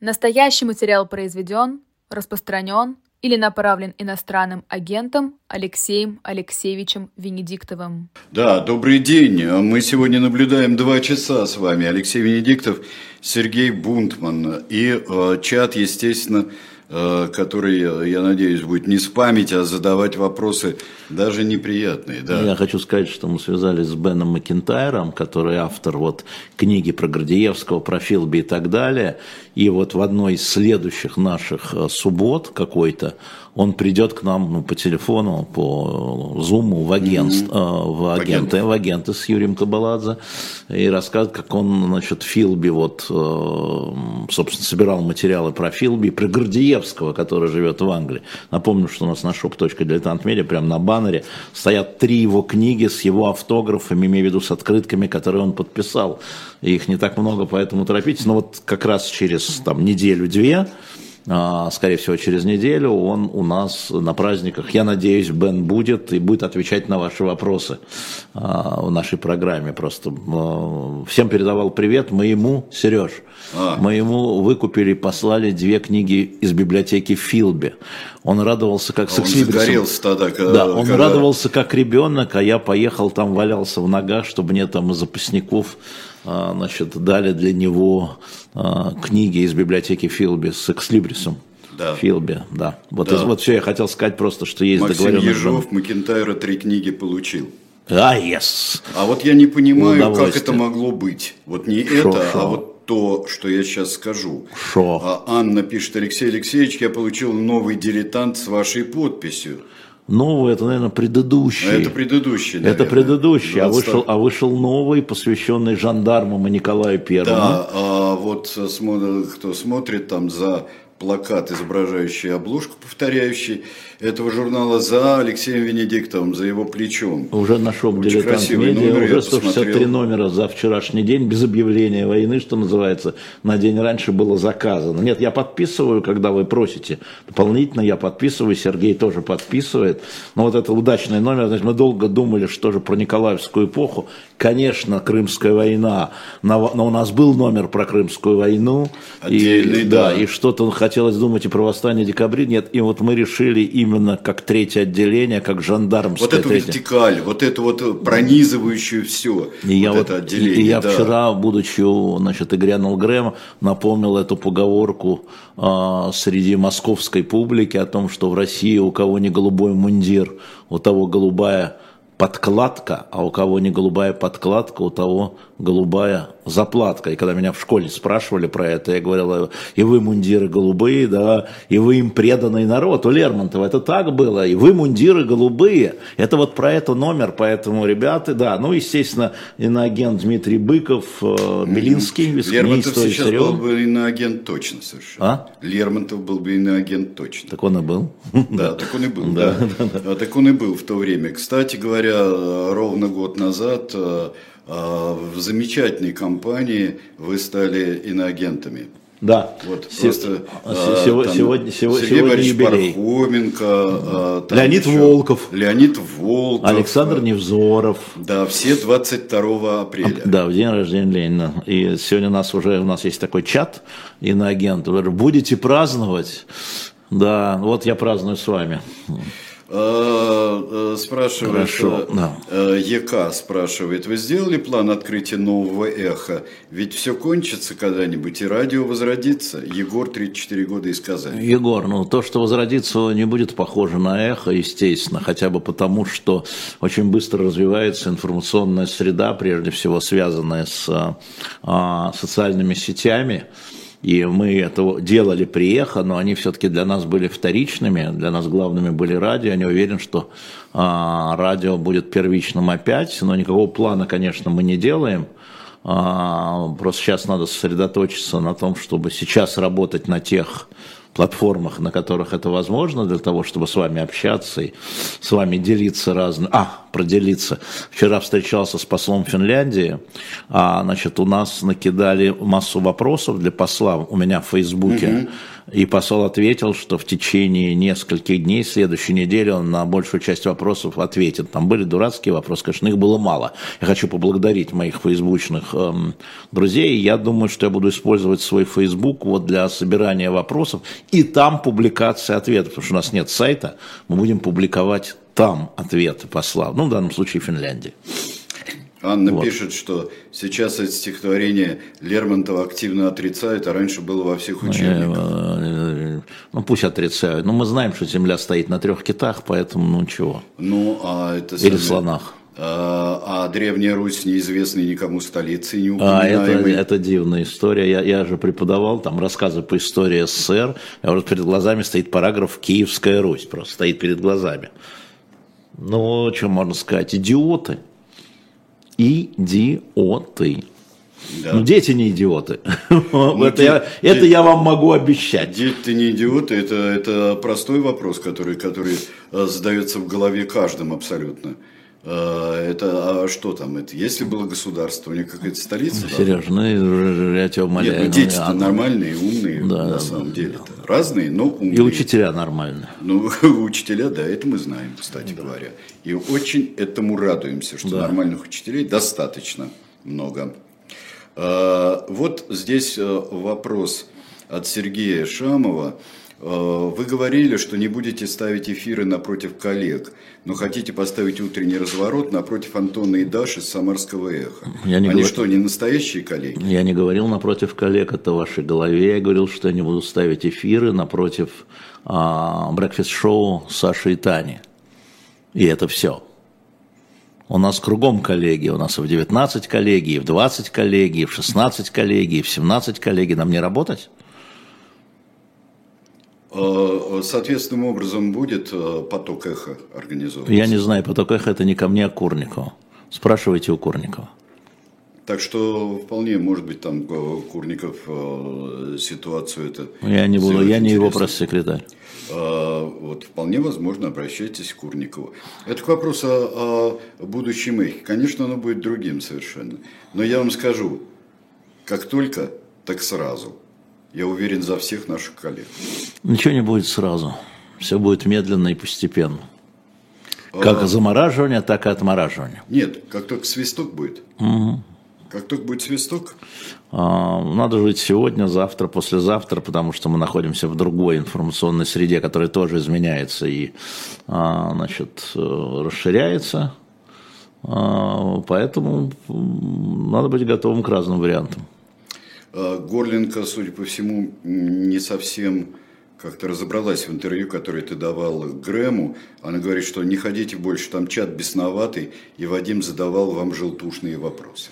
Настоящий материал произведен, распространен или направлен иностранным агентом Алексеем Алексеевичем Венедиктовым. Да, добрый день. Мы сегодня наблюдаем два часа с вами. Алексей Венедиктов, Сергей Бунтман. И э, чат, естественно, который, я надеюсь, будет не спамить, а задавать вопросы даже неприятные. Да. Я хочу сказать, что мы связались с Беном Макентайром, который автор вот книги про Гордеевского, про Филби и так далее. И вот в одной из следующих наших э, суббот какой-то он придет к нам ну, по телефону, по зуму в, агентство, mm-hmm. в, агенты, в агенты с Юрием Кабаладзе и расскажет, как он, значит, Филби, вот, собственно, собирал материалы про Филби, про Гордеевского, который живет в Англии. Напомню, что у нас на shop.diletant.media, прямо на баннере, стоят три его книги с его автографами, имею в виду с открытками, которые он подписал. их не так много, поэтому торопитесь. Но вот как раз через там, неделю-две скорее всего, через неделю он у нас на праздниках. Я надеюсь, Бен будет и будет отвечать на ваши вопросы а, в нашей программе. Просто а, всем передавал привет. Мы ему, Сереж, а. мы ему выкупили, послали две книги из библиотеки Филби. Он радовался как а Он загорелся тогда, когда... Да, он когда... радовался как ребенок, а я поехал там, валялся в ногах, чтобы мне там из запасников значит, дали для него а, книги из библиотеки Филби с экслибрисом. Да. Филби, да. Вот, да. Из, вот все я хотел сказать просто, что есть Максим договоренность. Ежов Макентайра три книги получил. А, yes. А вот я не понимаю, как это могло быть. Вот не шо, это, шо. а вот то, что я сейчас скажу. Шо? А Анна пишет, Алексей Алексеевич, я получил новый дилетант с вашей подписью. Новый, это, наверное, предыдущий. Это предыдущий, наверное. Это предыдущий, а вышел, а вышел новый, посвященный жандармам и Николаю Первому. Да, а вот кто смотрит там за плакат, изображающий обложку, повторяющий этого журнала за Алексеем Венедиктовым, за его плечом. Уже нашел дилетант медиа, номер, уже 163 номера за вчерашний день, без объявления войны, что называется, на день раньше было заказано. Нет, я подписываю, когда вы просите. Дополнительно я подписываю, Сергей тоже подписывает. Но вот это удачный номер, значит, мы долго думали, что же про Николаевскую эпоху. Конечно, Крымская война, но у нас был номер про Крымскую войну. Отдельный, и, да. да. И что-то хотелось думать и про восстание декабря. Нет, и вот мы решили именно как третье отделение, как жандармское. Вот эту третье. вертикаль, вот эту вот пронизывающую все. И вот я это вот, отделение. И, и я да. вчера, будучи, значит, и грянул Грэм, напомнил эту поговорку а, среди московской публики о том, что в России у кого не голубой мундир, у того голубая подкладка, а у кого не голубая подкладка, у того голубая заплатка. И когда меня в школе спрашивали про это, я говорил, и вы мундиры голубые, да, и вы им преданный народ. У Лермонтова это так было, и вы мундиры голубые. Это вот про это номер, поэтому, ребята, да, ну, естественно, иноагент Дмитрий Быков, э, Белинский, Лермонтов сейчас был бы иноагент точно совершенно. А? Лермонтов был бы иноагент точно. Так он и был. Да, так он и был, да. А так он и был в то время. Кстати говоря, ровно год назад э, в замечательной компании вы стали иноагентами. Да. Вот просто а, сегодня, там, сегодня, сегодня, Сергей сегодня юбилей. Пархоменко, а, Леонид еще, Волков, Леонид Волков, Александр Невзоров. Да, все 22 апреля. Да, в день рождения Ленина. И сегодня у нас уже у нас есть такой чат иноагентов. Будете праздновать? Да, вот я праздную с вами. Э, э, спрашивает, Хорошо, да. Э, ЕК спрашивает, вы сделали план открытия нового эха? Ведь все кончится когда-нибудь, и радио возродится. Егор, 34 года из Казани. Егор, ну то, что возродится, не будет похоже на эхо, естественно, хотя бы потому, что очень быстро развивается информационная среда, прежде всего связанная с а, социальными сетями. И мы это делали при эхо, но они все-таки для нас были вторичными, для нас главными были радио. Я не уверен, что а, радио будет первичным опять, но никакого плана, конечно, мы не делаем. А, просто сейчас надо сосредоточиться на том, чтобы сейчас работать на тех платформах, на которых это возможно, для того, чтобы с вами общаться и с вами делиться разными... А, проделиться. Вчера встречался с послом Финляндии, а, значит, у нас накидали массу вопросов для посла у меня в Фейсбуке. И посол ответил, что в течение нескольких дней, следующей недели он на большую часть вопросов ответит. Там были дурацкие вопросы, конечно, их было мало. Я хочу поблагодарить моих фейсбучных эм, друзей. Я думаю, что я буду использовать свой фейсбук вот для собирания вопросов и там публикации ответов, потому что у нас нет сайта, мы будем публиковать там ответы посла, ну, в данном случае Финляндии. Анна вот. пишет, что сейчас это стихотворение Лермонтова активно отрицает, а раньше было во всех ну, учебниках. Э, ну пусть отрицают. Но мы знаем, что Земля стоит на трех китах, поэтому ну чего. Ну, а это... Или самое... слонах. А, а Древняя Русь неизвестной никому столицы, не А, это, это дивная история. Я, я же преподавал там рассказы по истории СССР. Я вот перед глазами стоит параграф «Киевская Русь». Просто стоит перед глазами. Ну, что можно сказать? Идиоты идиоты. Да. Ну, дети не идиоты. Ну, это, я, это я вам могу обещать. Дети не идиоты, это, это простой вопрос, который, который э, задается в голове каждым абсолютно. Э, это а что там? Это если было государство, у них какая-то столица? Сереж, ну я тебя умоляю. Нет, ну дети-то ну, нормальные, умные да, на самом да, деле. Да. Разные, но умные. И учителя нормальные. Ну, учителя, да, это мы знаем, кстати да. говоря. И очень этому радуемся, что да. нормальных учителей достаточно много. А, вот здесь э, вопрос от Сергея Шамова. Э, вы говорили, что не будете ставить эфиры напротив коллег, но хотите поставить утренний разворот напротив Антона и Даши с Самарского эхо. Я не Они говор... что, не настоящие коллеги? Я не говорил напротив коллег, это в вашей голове. Я говорил, что я не буду ставить эфиры напротив а, брекфест-шоу Саши и Тани. И это все. У нас кругом коллеги, у нас и в 19 коллеги, и в 20 коллеги, и в 16 коллеги, и в 17 коллеги. Нам не работать? Э, соответственным образом будет э, поток эхо организован? Я не знаю, поток эхо это не ко мне, а к Курникову. Спрашивайте у Курникова. Так что вполне может быть там э, Курников ситуацию это. Я не буду, я не его пресс-секретарь. Вот вполне возможно обращайтесь к Курникову. Это к вопросу о, о будущем эхе. Конечно, оно будет другим совершенно. Но я вам скажу, как только, так сразу. Я уверен за всех наших коллег. Ничего не будет сразу. Все будет медленно и постепенно. Как а... замораживание, так и отмораживание. Нет, как только свисток будет. Угу. Как только будет свисток? А, надо жить сегодня, завтра, послезавтра, потому что мы находимся в другой информационной среде, которая тоже изменяется и а, значит, э, расширяется. А, поэтому надо быть готовым к разным вариантам. А, Горленко, судя по всему, не совсем как-то разобралась в интервью, которое ты давал Грэму. Она говорит, что не ходите больше, там чат бесноватый, и Вадим задавал вам желтушные вопросы.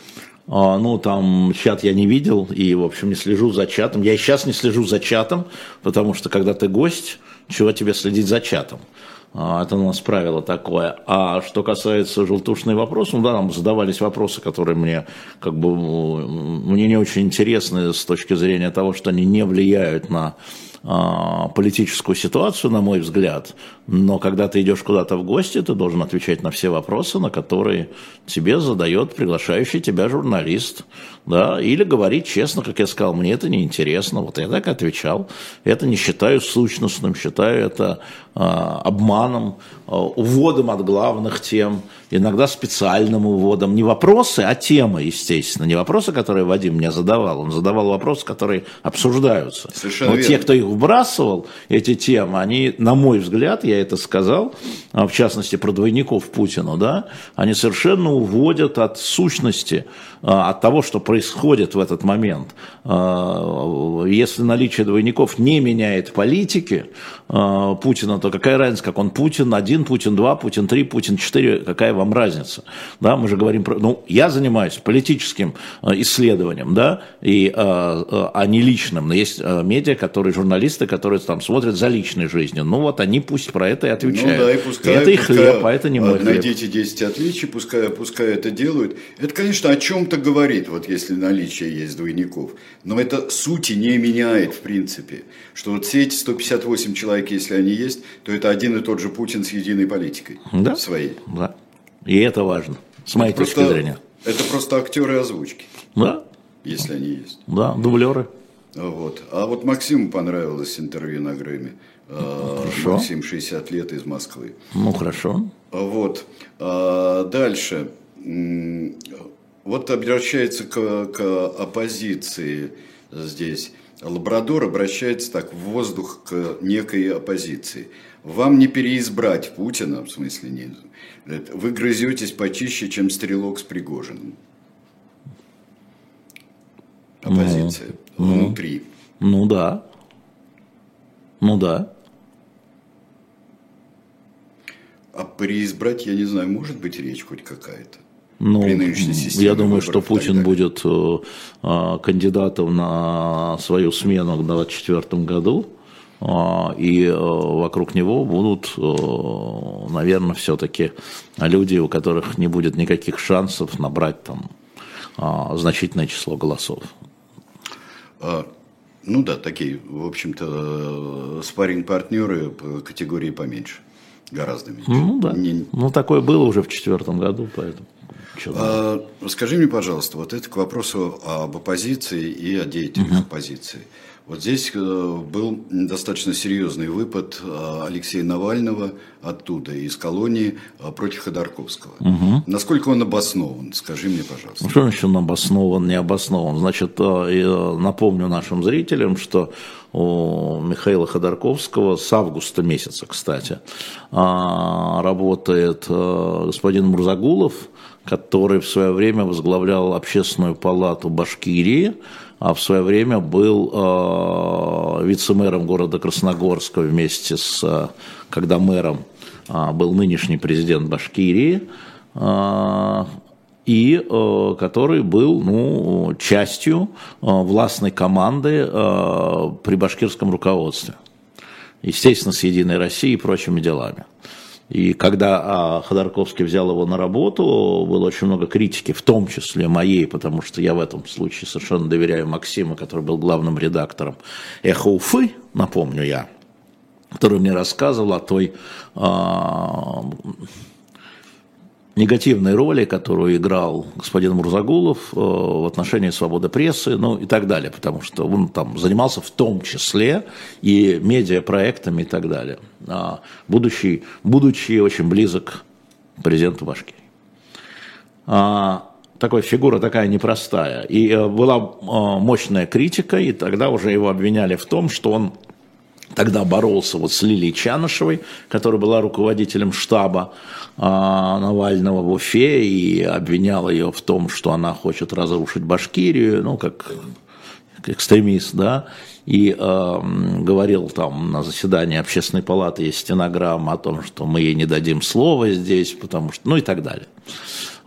А, ну, там чат я не видел, и, в общем, не слежу за чатом. Я и сейчас не слежу за чатом, потому что, когда ты гость, чего тебе следить за чатом? А, это у нас правило такое. А что касается желтушных вопросов, ну да, нам задавались вопросы, которые мне как бы мне не очень интересны с точки зрения того, что они не влияют на политическую ситуацию, на мой взгляд, но когда ты идешь куда-то в гости, ты должен отвечать на все вопросы, на которые тебе задает приглашающий тебя журналист, да, или говорить честно, как я сказал, мне это не интересно, вот я так отвечал, это не считаю сущностным, считаю это э, обманом, э, уводом от главных тем, иногда специальным уводом, не вопросы, а темы, естественно, не вопросы, которые Вадим мне задавал, он задавал вопросы, которые обсуждаются. Совершенно Но верно. те, кто их вбрасывал, эти темы, они, на мой взгляд, я это сказал, а, в частности, про двойников Путина, да, они совершенно уводят от сущности, а, от того, что происходит в этот момент. А, если наличие двойников не меняет политики Путина, то какая разница, как он Путин один, Путин два, Путин три, Путин четыре, какая вам разница? Да, мы же говорим про... Ну, я занимаюсь политическим исследованием, да, и, а не личным. Но есть медиа, которые, журналисты, которые там смотрят за личной жизнью. Ну, вот они пусть про это и отвечают. Ну, да, и пускай, это их хлеб, а это не мой Найдите 10 отличий, пускай, пускай это делают. Это, конечно, о чем-то говорит, вот если наличие есть двойников. Но это сути не меняет, в принципе. Что вот все эти 158 человек, если они есть, то это один и тот же Путин с единой политикой да? своей. Да. И это важно, с моей это точки просто, зрения. Это просто актеры озвучки. Да. Если они есть. Да, дублеры. Вот. А вот Максиму понравилось интервью на Грэмми. А, хорошо. Максим 60 лет из Москвы. Ну, хорошо. Вот. А, дальше. Вот обращается к, к оппозиции здесь. Лабрадор обращается так в воздух к некой оппозиции. Вам не переизбрать Путина, в смысле, нет. Вы грызетесь почище, чем стрелок с Пригожиным. Оппозиция ну, внутри. Ну, ну да. Ну да. А переизбрать, я не знаю, может быть речь хоть какая-то? Ну, я думаю, что Путин будет э, э, кандидатом на свою смену в 2024 году, и э, вокруг него будут, э, наверное, все-таки люди, у которых не будет никаких шансов набрать там э, значительное число голосов. А, ну да, такие, в общем-то, э, спарринг-партнеры категории поменьше, гораздо меньше. Ну да, не... ну такое было уже в четвертом году, поэтому... А, скажи мне, пожалуйста, вот это к вопросу об оппозиции и о деятельных угу. оппозиции. Вот здесь э, был достаточно серьезный выпад э, Алексея Навального оттуда, из колонии, э, против Ходорковского. Угу. Насколько он обоснован? Скажи мне, пожалуйста. Ну, что значит он обоснован, не обоснован? Значит, напомню нашим зрителям, что у Михаила Ходорковского с августа месяца, кстати, работает господин Мурзагулов, который в свое время возглавлял общественную палату Башкирии, а в свое время был э, вице-мэром города Красногорска вместе с, э, когда мэром э, был нынешний президент Башкирии, э, и э, который был ну, частью э, властной команды э, при башкирском руководстве. Естественно, с «Единой Россией» и прочими делами. И когда а, Ходорковский взял его на работу, было очень много критики, в том числе моей, потому что я в этом случае совершенно доверяю Максиму, который был главным редактором «Эхо Уфы», напомню я, который мне рассказывал о той а, негативной роли, которую играл господин Мурзагулов э, в отношении свободы прессы, ну и так далее, потому что он там занимался в том числе и медиапроектами и так далее, а, будучи, будучи очень близок к президенту Башкирии. А, такая фигура такая непростая. И э, была э, мощная критика, и тогда уже его обвиняли в том, что он тогда боролся вот с Лилией Чанышевой, которая была руководителем штаба а, Навального в Уфе и обвинял ее в том, что она хочет разрушить Башкирию, ну, как, экстремист, да, и э, говорил там на заседании общественной палаты есть стенограмма о том, что мы ей не дадим слова здесь, потому что, ну и так далее.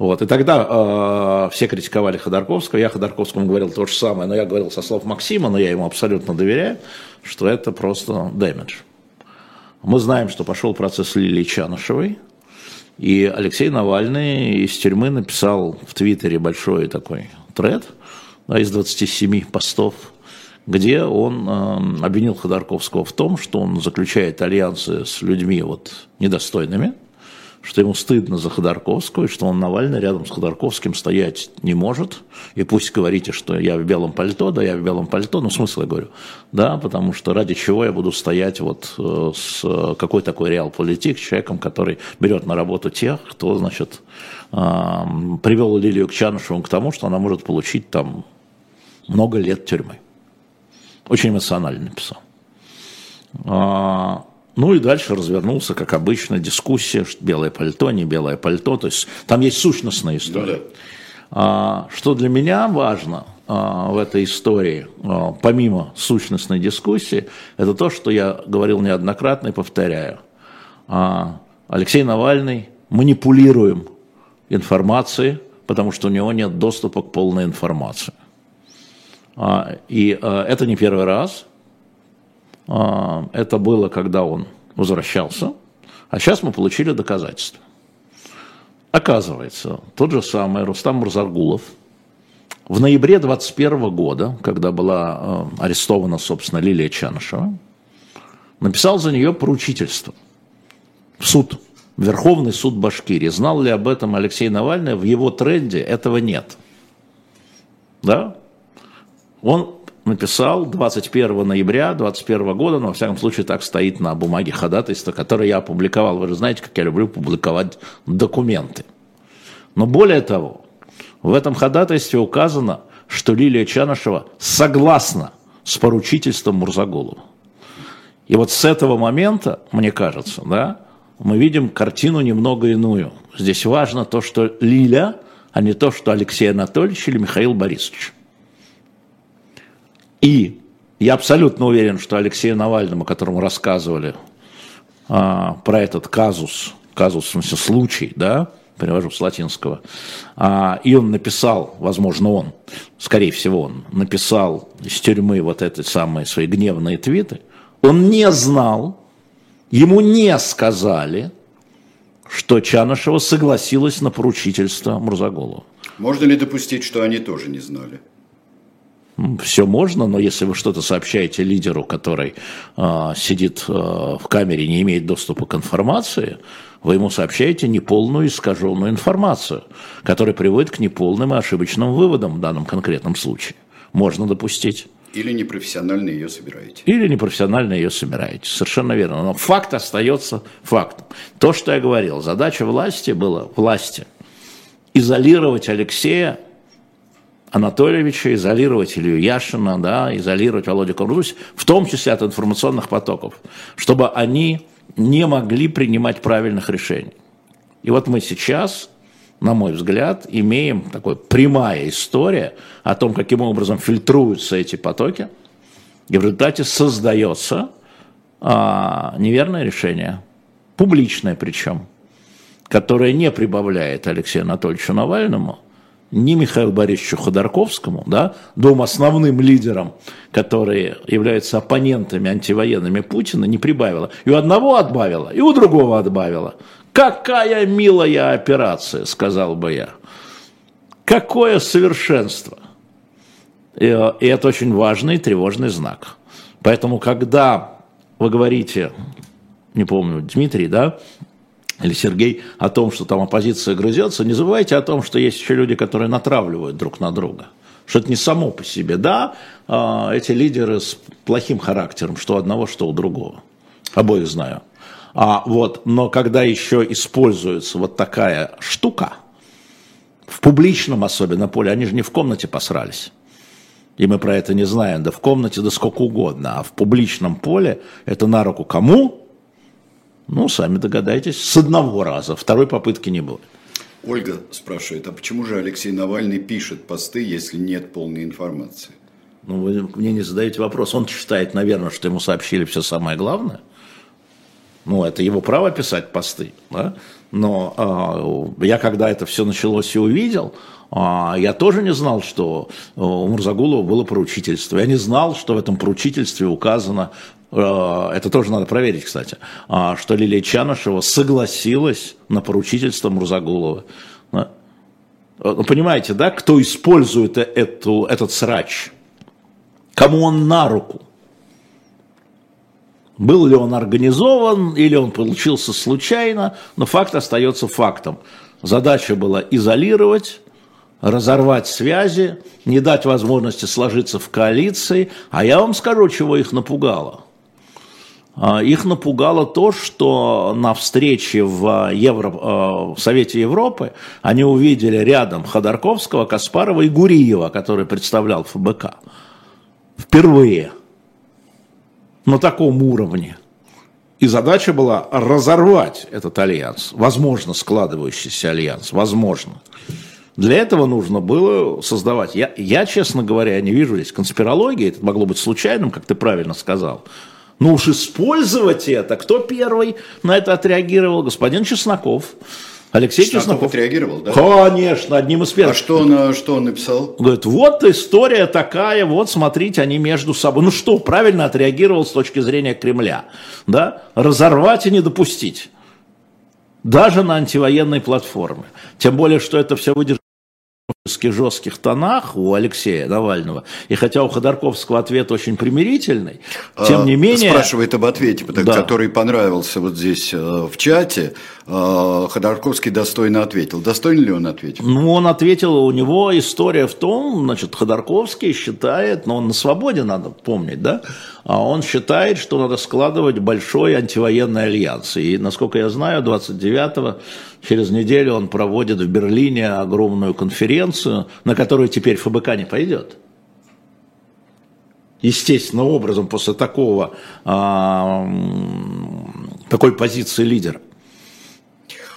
Вот. И тогда э, все критиковали Ходорковского, я Ходорковскому говорил то же самое, но я говорил со слов Максима, но я ему абсолютно доверяю, что это просто дэмидж. Мы знаем, что пошел процесс Лилии Чанышевой, и Алексей Навальный из тюрьмы написал в Твиттере большой такой тред да, из 27 постов, где он э, обвинил Ходорковского в том, что он заключает альянсы с людьми вот недостойными, что ему стыдно за Ходорковского, и что он Навальный рядом с Ходорковским стоять не может. И пусть говорите, что я в белом пальто, да, я в белом пальто, ну, смысл я говорю, да, потому что ради чего я буду стоять вот э, с какой такой реал-политик, человеком, который берет на работу тех, кто, значит, привел Лилию Кчанышеву к тому, что она может получить там много лет тюрьмы. Очень эмоционально написал. А, ну и дальше развернулся, как обычно, дискуссия, что белое пальто, не белое пальто. То есть там есть сущностная история. Да, да. Что для меня важно а, в этой истории, а, помимо сущностной дискуссии, это то, что я говорил неоднократно и повторяю. А, Алексей Навальный манипулируем информацией, потому что у него нет доступа к полной информации. И это не первый раз – а, это было, когда он возвращался, а сейчас мы получили доказательства. Оказывается, тот же самый Рустам Мурзаргулов в ноябре 21 года, когда была а, арестована, собственно, Лилия Чанышева, написал за нее поручительство в суд, в Верховный суд Башкирии. Знал ли об этом Алексей Навальный? В его тренде этого нет. Да? Он написал 21 ноября 2021 года, но во всяком случае так стоит на бумаге ходатайства, которое я опубликовал. Вы же знаете, как я люблю публиковать документы. Но более того, в этом ходатайстве указано, что Лилия Чанышева согласна с поручительством Мурзаголова. И вот с этого момента, мне кажется, да, мы видим картину немного иную. Здесь важно то, что Лиля, а не то, что Алексей Анатольевич или Михаил Борисович. И я абсолютно уверен, что Алексею Навальному, которому рассказывали а, про этот казус, казус в смысле случай, да, перевожу с латинского, а, и он написал, возможно, он, скорее всего, он написал из тюрьмы вот эти самые свои гневные твиты, он не знал, Ему не сказали, что Чанышева согласилась на поручительство Мурзаголова. Можно ли допустить, что они тоже не знали? Все можно, но если вы что-то сообщаете лидеру, который э, сидит э, в камере не имеет доступа к информации, вы ему сообщаете неполную искаженную информацию, которая приводит к неполным и ошибочным выводам в данном конкретном случае. Можно допустить. Или непрофессионально ее собираете. Или непрофессионально ее собираете. Совершенно верно. Но факт остается фактом. То, что я говорил, задача власти была, власти, изолировать Алексея Анатольевича, изолировать Илью Яшина, да, изолировать Володю Кургусь, в том числе от информационных потоков, чтобы они не могли принимать правильных решений. И вот мы сейчас на мой взгляд, имеем такой прямая история о том, каким образом фильтруются эти потоки, и в результате создается а, неверное решение, публичное причем, которое не прибавляет Алексею Анатольевичу Навальному, ни Михаилу Борисовичу Ходорковскому, да, двум основным лидерам, которые являются оппонентами антивоенными Путина, не прибавило. И у одного отбавило, и у другого отбавило. Какая милая операция, сказал бы я. Какое совершенство. И, и это очень важный и тревожный знак. Поэтому, когда вы говорите, не помню, Дмитрий, да, или Сергей, о том, что там оппозиция грызется, не забывайте о том, что есть еще люди, которые натравливают друг на друга. Что это не само по себе. Да, а, эти лидеры с плохим характером, что одного, что у другого. Обоих знаю. А, вот, но когда еще используется вот такая штука, в публичном особенно поле, они же не в комнате посрались. И мы про это не знаем, да в комнате, да сколько угодно. А в публичном поле это на руку кому? Ну, сами догадайтесь, с одного раза, второй попытки не будет. Ольга спрашивает, а почему же Алексей Навальный пишет посты, если нет полной информации? Ну, вы мне не задаете вопрос. Он считает, наверное, что ему сообщили все самое главное. Ну, это его право писать посты, да? Но э, я когда это все началось и увидел, э, я тоже не знал, что у Мурзагулова было поручительство. Я не знал, что в этом поручительстве указано, это тоже надо проверить, кстати, что Лилия Чанышева согласилась на поручительство Мурзагулова. Ну, понимаете, да, кто использует эту, этот срач? Кому он на руку? Был ли он организован или он получился случайно, но факт остается фактом. Задача была изолировать, разорвать связи, не дать возможности сложиться в коалиции. А я вам скажу, чего их напугало. А, их напугало то, что на встрече в, Евро, а, в Совете Европы они увидели рядом Ходорковского, Каспарова и Гуриева, который представлял ФБК. Впервые – на таком уровне. И задача была разорвать этот альянс, возможно, складывающийся альянс, возможно. Для этого нужно было создавать. Я, я, честно говоря, не вижу здесь конспирологии, это могло быть случайным, как ты правильно сказал. Но уж использовать это, кто первый на это отреагировал? Господин Чесноков. Алексей Чесноков, Чесноков отреагировал, да? Конечно, одним из первых. А что он, что он написал? Говорит, вот история такая, вот смотрите, они между собой. Ну что, правильно отреагировал с точки зрения Кремля, да? Разорвать и не допустить. Даже на антивоенной платформе. Тем более, что это все выдержано жестких тонах у Алексея Навального, и хотя у Ходорковского ответ очень примирительный, тем не менее... Спрашивает об ответе, да. который понравился вот здесь э, в чате. Э, Ходорковский достойно ответил. Достойно ли он ответил? Ну, он ответил, у него история в том, значит, Ходорковский считает, но он на свободе, надо помнить, да, а он считает, что надо складывать большой антивоенный альянс. И, насколько я знаю, 29-го, через неделю он проводит в Берлине огромную конференцию, на которую теперь ФБК не пойдет. Естественным образом после такого, а, такой позиции лидера.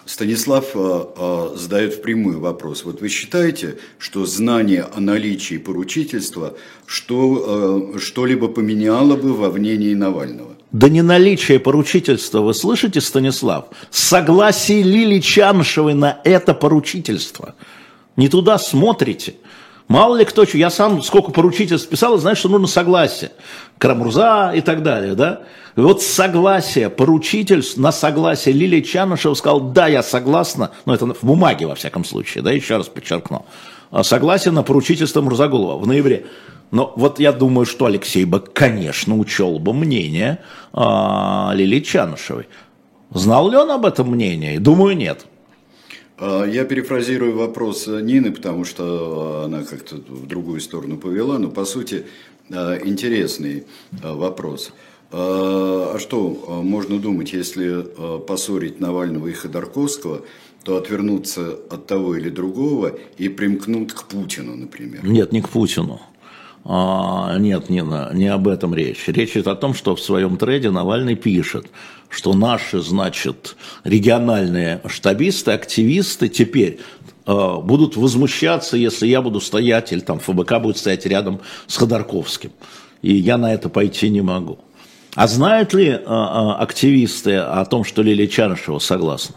Станислав э, э, задает впрямую вопрос. Вот вы считаете, что знание о наличии поручительства что, э, что-либо поменяло бы во мнении Навального? Да не наличие поручительства, вы слышите, Станислав? Согласие Лили Чаншевой на это поручительство. Не туда смотрите. Мало ли кто, я сам сколько поручительств писал, знаешь, что нужно согласие. Карамурза и так далее, да? И вот согласие, поручительств на согласие Лилия Чанышева сказал, да, я согласна, но это в бумаге, во всяком случае, да, еще раз подчеркну, а согласие на поручительство Мурзагулова в ноябре. Но вот я думаю, что Алексей бы, конечно, учел бы мнение а, Лилии Чанышевой. Знал ли он об этом мнении? Думаю, нет. А, я перефразирую вопрос Нины, потому что она как-то в другую сторону повела, но по сути а, интересный вопрос. А что можно думать, если поссорить Навального и Ходорковского, то отвернуться от того или другого и примкнут к Путину, например? Нет, не к Путину. А, нет, не, не об этом речь. Речь идет о том, что в своем треде Навальный пишет, что наши, значит, региональные штабисты, активисты теперь э, будут возмущаться, если я буду стоять, или там ФБК будет стоять рядом с Ходорковским. И я на это пойти не могу. А знают ли э, активисты о том, что Лилия Чарышева согласна?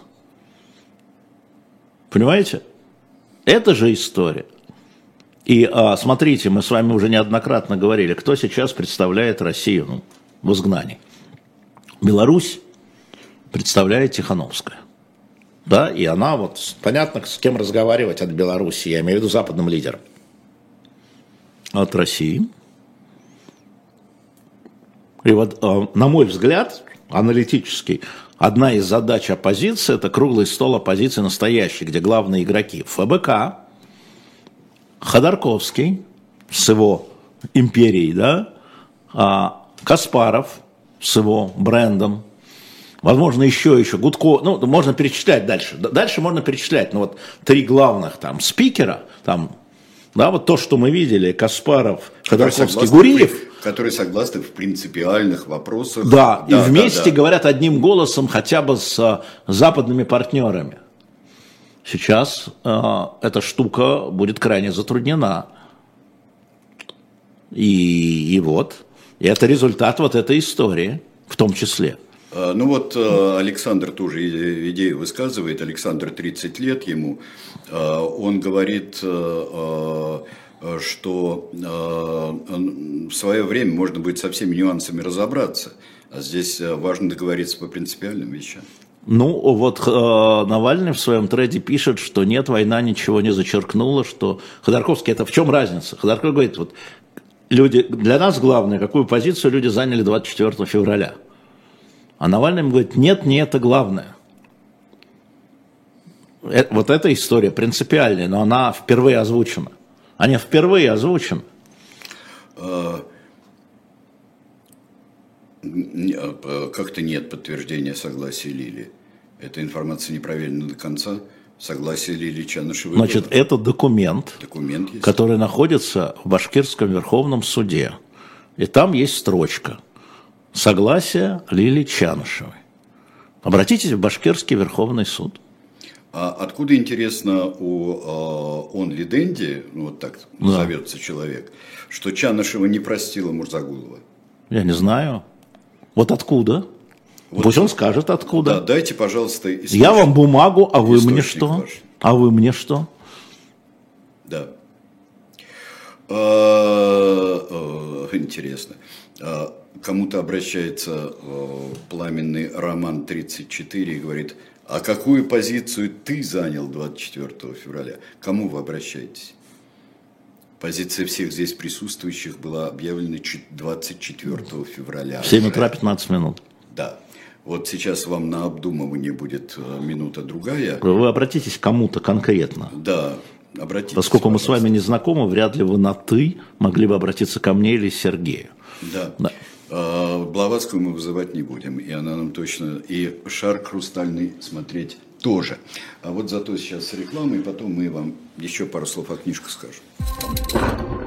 Понимаете? Это же история. И а, смотрите, мы с вами уже неоднократно говорили, кто сейчас представляет Россию ну, в изгнании. Беларусь представляет Тихановская. Да, и она вот, понятно, с кем разговаривать от Беларуси, я имею в виду западным лидером. От России. И вот, а, на мой взгляд, аналитический, одна из задач оппозиции – это круглый стол оппозиции настоящий, где главные игроки – ФБК, Ходорковский с его империей, да, а Каспаров с его брендом, возможно, еще, еще, Гудко, ну, можно перечислять дальше. Дальше можно перечислять, но вот три главных там спикера, там, да, вот то, что мы видели, Каспаров, Ходорковский, Гуриев. Которые согласны в принципиальных вопросах. Да, да и вместе да, да. говорят одним голосом хотя бы с а, западными партнерами. Сейчас э, эта штука будет крайне затруднена. И, и вот, и это результат вот этой истории в том числе. А, ну вот э, Александр тоже идею высказывает, Александр 30 лет ему, а, он говорит, э, э, что в свое время можно будет со всеми нюансами разобраться, а здесь важно договориться по принципиальным вещам. Ну, вот э, Навальный в своем треде пишет, что нет, война ничего не зачеркнула, что Ходорковский, это в чем разница? Ходорковский говорит, вот люди, для нас главное, какую позицию люди заняли 24 февраля. А Навальный говорит, нет, не это главное. Это, вот эта история принципиальная, но она впервые озвучена. Они впервые озвучены. А, а, как-то нет подтверждения согласия Лили. Эта информация неправильна до конца. Согласие Лилии Чанышевой. Значит, было. это документ, документ есть. который находится в Башкирском Верховном суде. И там есть строчка. Согласие Лилии Чанышевой. Обратитесь в Башкирский Верховный суд. А откуда, интересно, у э, он Лиденди, ну, вот так да. назовется человек, что Чанышева не простила Мурзагулова? Я не знаю. Вот откуда? Вот Пусть он скажет откуда. Да, дайте, пожалуйста, источник. Я вам бумагу, а вы мне что? Ваш. А вы мне что? Да. А, а, интересно. А, кому-то обращается пламенный Роман 34 и говорит, а какую позицию ты занял 24 февраля? Кому вы обращаетесь? Позиция всех здесь присутствующих была объявлена 24 февраля. В 7 утра 15 минут. Да. Вот сейчас вам на обдумывание будет э, минута другая. Вы обратитесь к кому-то конкретно. Да, обратитесь. Поскольку мы с вами не знакомы, вряд ли вы на «ты» могли бы обратиться ко мне или Сергею. Да. да. А, Блаватскую мы вызывать не будем, и она нам точно, и шар хрустальный смотреть тоже. А вот зато сейчас реклама, и потом мы вам еще пару слов о книжках скажем.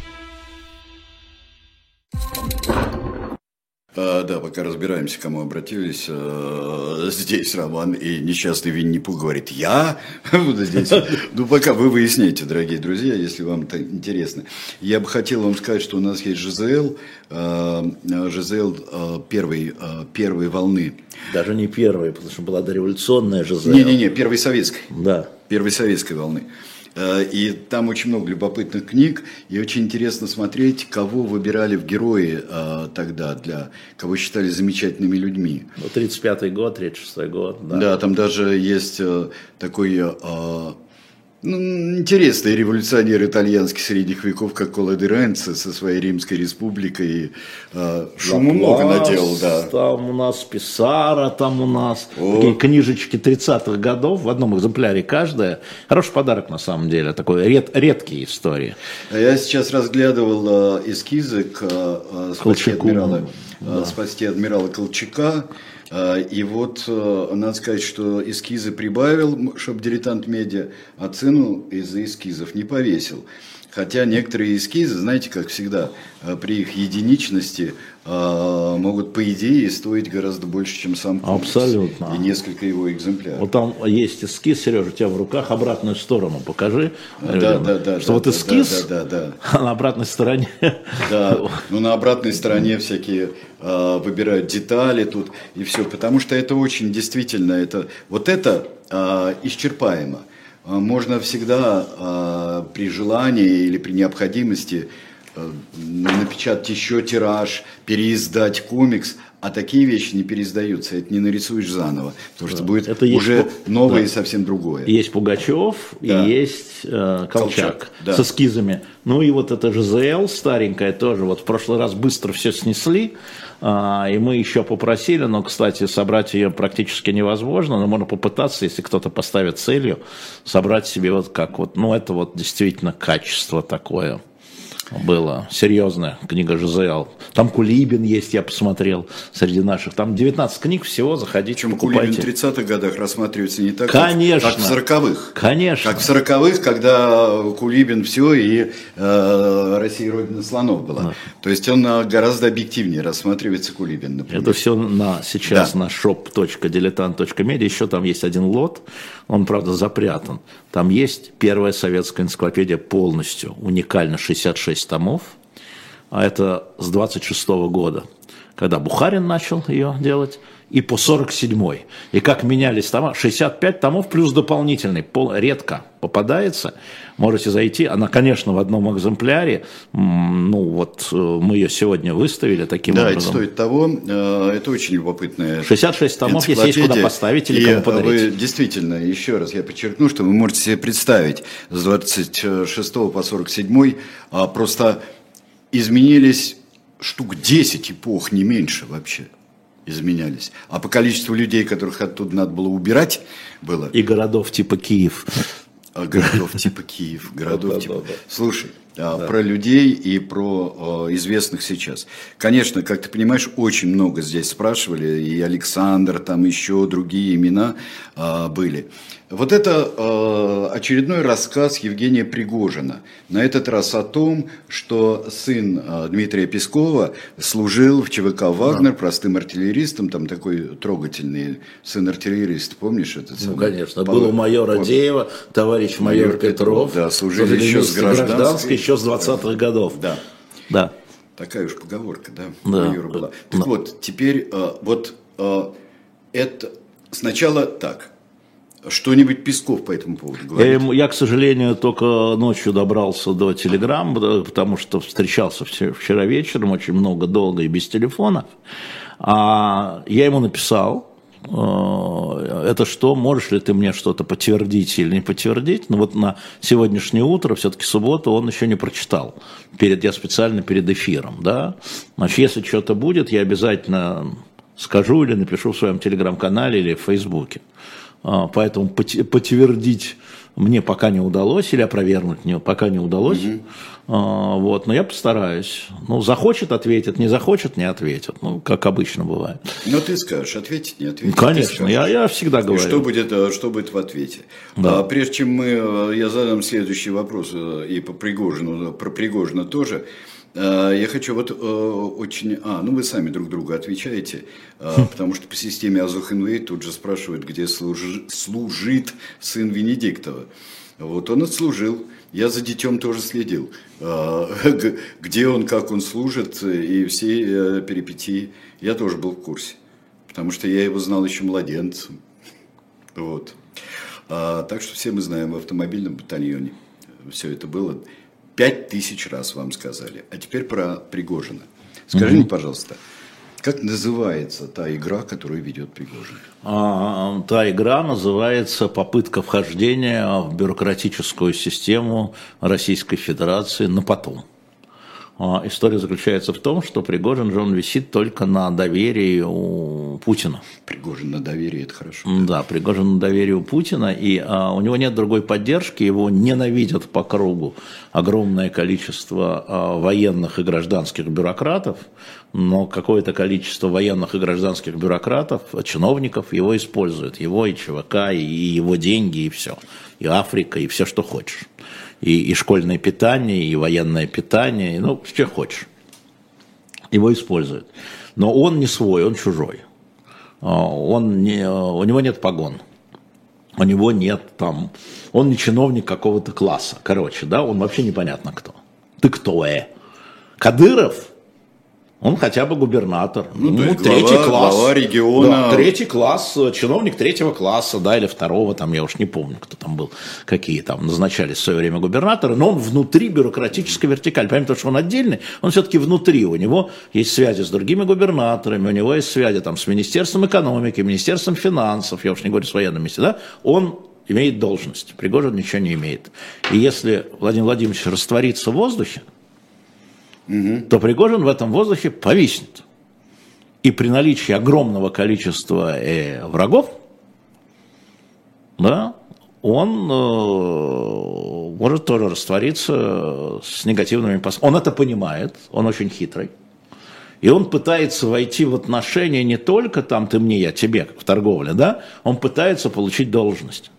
А, да, пока разбираемся, к кому обратились. А, здесь Роман и несчастный Винни-Пух говорит, я буду здесь. Ну, пока вы выясняете, дорогие друзья, если вам это интересно. Я бы хотел вам сказать, что у нас есть ЖЗЛ, а, ЖЗЛ первой, первой волны. Даже не первой, потому что была дореволюционная ЖЗЛ. Не-не-не, первой советской. Да. Первой советской волны. Э, и там очень много любопытных книг, и очень интересно смотреть, кого выбирали в герои э, тогда, для кого считали замечательными людьми. Ну, 35-й год, 36-й год, да. Да, там даже есть э, такой ну, интересный революционер итальянский средних веков, как Кола де Ренци со своей Римской республикой. Э, шуму много наделал, да. Там у нас Писара, там у нас О. такие книжечки 30-х годов, в одном экземпляре каждая. Хороший подарок на самом деле, такой ред, редкие истории. А я сейчас разглядывал э, эскизы к э, «Спасти адмирала», да. «Спасти адмирала Колчака». А, и вот э, надо сказать, что эскизы прибавил, чтобы дилетант медиа, а цену из-за эскизов не повесил. Хотя некоторые эскизы, знаете, как всегда, э, при их единичности могут, по идее, стоить гораздо больше, чем сам комикс. Абсолютно. И несколько его экземпляров. Вот там есть эскиз, Сережа, у тебя в руках обратную сторону покажи. Да, да, да. Что да, вот эскиз, да, да, да, да. а на обратной стороне. Да, ну на обратной стороне всякие э, выбирают детали тут и все, потому что это очень действительно, это, вот это э, исчерпаемо. А, можно всегда а, при желании или при необходимости а, напечатать еще тираж, переиздать комикс, а такие вещи не переиздаются, это не нарисуешь заново, потому что будет это уже есть, новое да. и совсем другое. Есть Пугачев да. и есть э, Колчак, Колчак да. с эскизами. Ну и вот это же ЗЛ старенькая тоже, вот в прошлый раз быстро все снесли, а, и мы еще попросили, но, кстати, собрать ее практически невозможно, но можно попытаться, если кто-то поставит целью, собрать себе вот как вот, ну это вот действительно качество такое было. Серьезная книга Жизел. Там Кулибин есть, я посмотрел, среди наших. Там 19 книг всего, заходите, Причем покупайте. Кулибин в 30-х годах рассматривается не так, Конечно. как в 40-х. Конечно. Как в 40-х, когда Кулибин все, и э, Россия Родина слонов была. Да. То есть он э, гораздо объективнее рассматривается Кулибин, например. Это все на, сейчас да. на shop.diletant.media. Еще там есть один лот, он, правда, запрятан. Там есть первая советская энциклопедия полностью, уникально, 66 томов, а это с 26 -го года, когда Бухарин начал ее делать, и по 47-й. И как менялись тома, 65 томов плюс дополнительный, пол, редко попадается. Можете зайти, она, конечно, в одном экземпляре, ну вот э, мы ее сегодня выставили таким да, образом. Да, это стоит того, э, это очень любопытная 66 томов, если есть куда поставить или и кому подарить. Вы, действительно, еще раз я подчеркну, что вы можете себе представить с 26 по 47 а просто изменились штук 10 эпох, не меньше вообще. Изменялись. А по количеству людей, которых оттуда надо было убирать, было... И городов типа Киев. А, городов типа Киев, городов типа... Слушай, а, про людей и про а, известных сейчас. Конечно, как ты понимаешь, очень много здесь спрашивали, и Александр, там еще другие имена были. Вот это э, очередной рассказ Евгения Пригожина. На этот раз о том, что сын э, Дмитрия Пескова служил в ЧВК «Вагнер» да. простым артиллеристом, там такой трогательный сын артиллерист, помнишь этот? Ну, конечно, был у майора вот. Деева, товарищ майор, майор Петров. Петров. Да, служили еще с гражданской. гражданской. Еще с 20-х годов. Да. Да. Такая уж поговорка, да, да. майора была. Так да. вот, теперь э, вот э, это сначала так – что-нибудь Песков по этому поводу говорит? Я, я, к сожалению, только ночью добрался до Телеграм, потому что встречался вчера вечером, очень много, долго и без телефонов. А я ему написал, э, это что, можешь ли ты мне что-то подтвердить или не подтвердить? Но вот на сегодняшнее утро, все-таки субботу, он еще не прочитал. Перед, я специально перед эфиром, да. Значит, если что-то будет, я обязательно скажу или напишу в своем телеграм-канале или в Фейсбуке. А, поэтому подтвердить мне пока не удалось, или опровергнуть мне пока не удалось. Угу. Вот, но я постараюсь. Ну, захочет, ответит, не захочет, не ответит. Ну, как обычно бывает. Но ты скажешь, ответить, не ответить. Конечно, я, я всегда говорю. И что будет, э, что будет в ответе? Да. А, прежде чем мы, э, я задам следующий вопрос э, и по Пригожину, про Пригожина тоже. Э, я хочу вот э, очень... А, ну вы сами друг другу отвечаете, э, потому что по системе Азухенвей тут же спрашивают, где служи, служит сын Венедиктова. Вот он отслужил. Я за детем тоже следил, где он, как он служит, и все перипетии. Я тоже был в курсе, потому что я его знал еще младенцем. Вот. А, так что все мы знаем в автомобильном батальоне. Все это было. Пять тысяч раз вам сказали. А теперь про Пригожина. Скажи мне, пожалуйста, как называется та игра, которую ведет Пригожин? А, та игра называется попытка вхождения в бюрократическую систему Российской Федерации на потом. А, история заключается в том, что Пригожин же он висит только на доверии у Путина. Пригожин на доверии, это хорошо. Да, Пригожин на доверии у Путина, и а, у него нет другой поддержки, его ненавидят по кругу огромное количество а, военных и гражданских бюрократов, но какое-то количество военных и гражданских бюрократов, чиновников его используют, его и ЧВК, и его деньги, и все, и Африка, и все, что хочешь и, и школьное питание, и военное питание, ну, что хочешь. Его используют. Но он не свой, он чужой. А, он не, у него нет погон. У него нет там... Он не чиновник какого-то класса. Короче, да, он вообще непонятно кто. Ты кто, э? Кадыров? Он хотя бы губернатор. Ну, ну третий глава, класс. Глава региона. Да, третий класс, чиновник третьего класса, да, или второго, там, я уж не помню, кто там был, какие там назначались в свое время губернаторы, но он внутри бюрократической вертикали. Понимаете, что он отдельный, он все-таки внутри, у него есть связи с другими губернаторами, у него есть связи там с Министерством экономики, Министерством финансов, я уж не говорю с военными, да, он имеет должность, Пригожин ничего не имеет. И если Владимир Владимирович растворится в воздухе, угу. то Пригожин в этом воздухе повиснет. И при наличии огромного количества э, врагов, да, он э, может тоже раствориться с негативными последствиями. Он это понимает, он очень хитрый. И он пытается войти в отношения не только там ты мне, я тебе, в торговле, да, он пытается получить должность.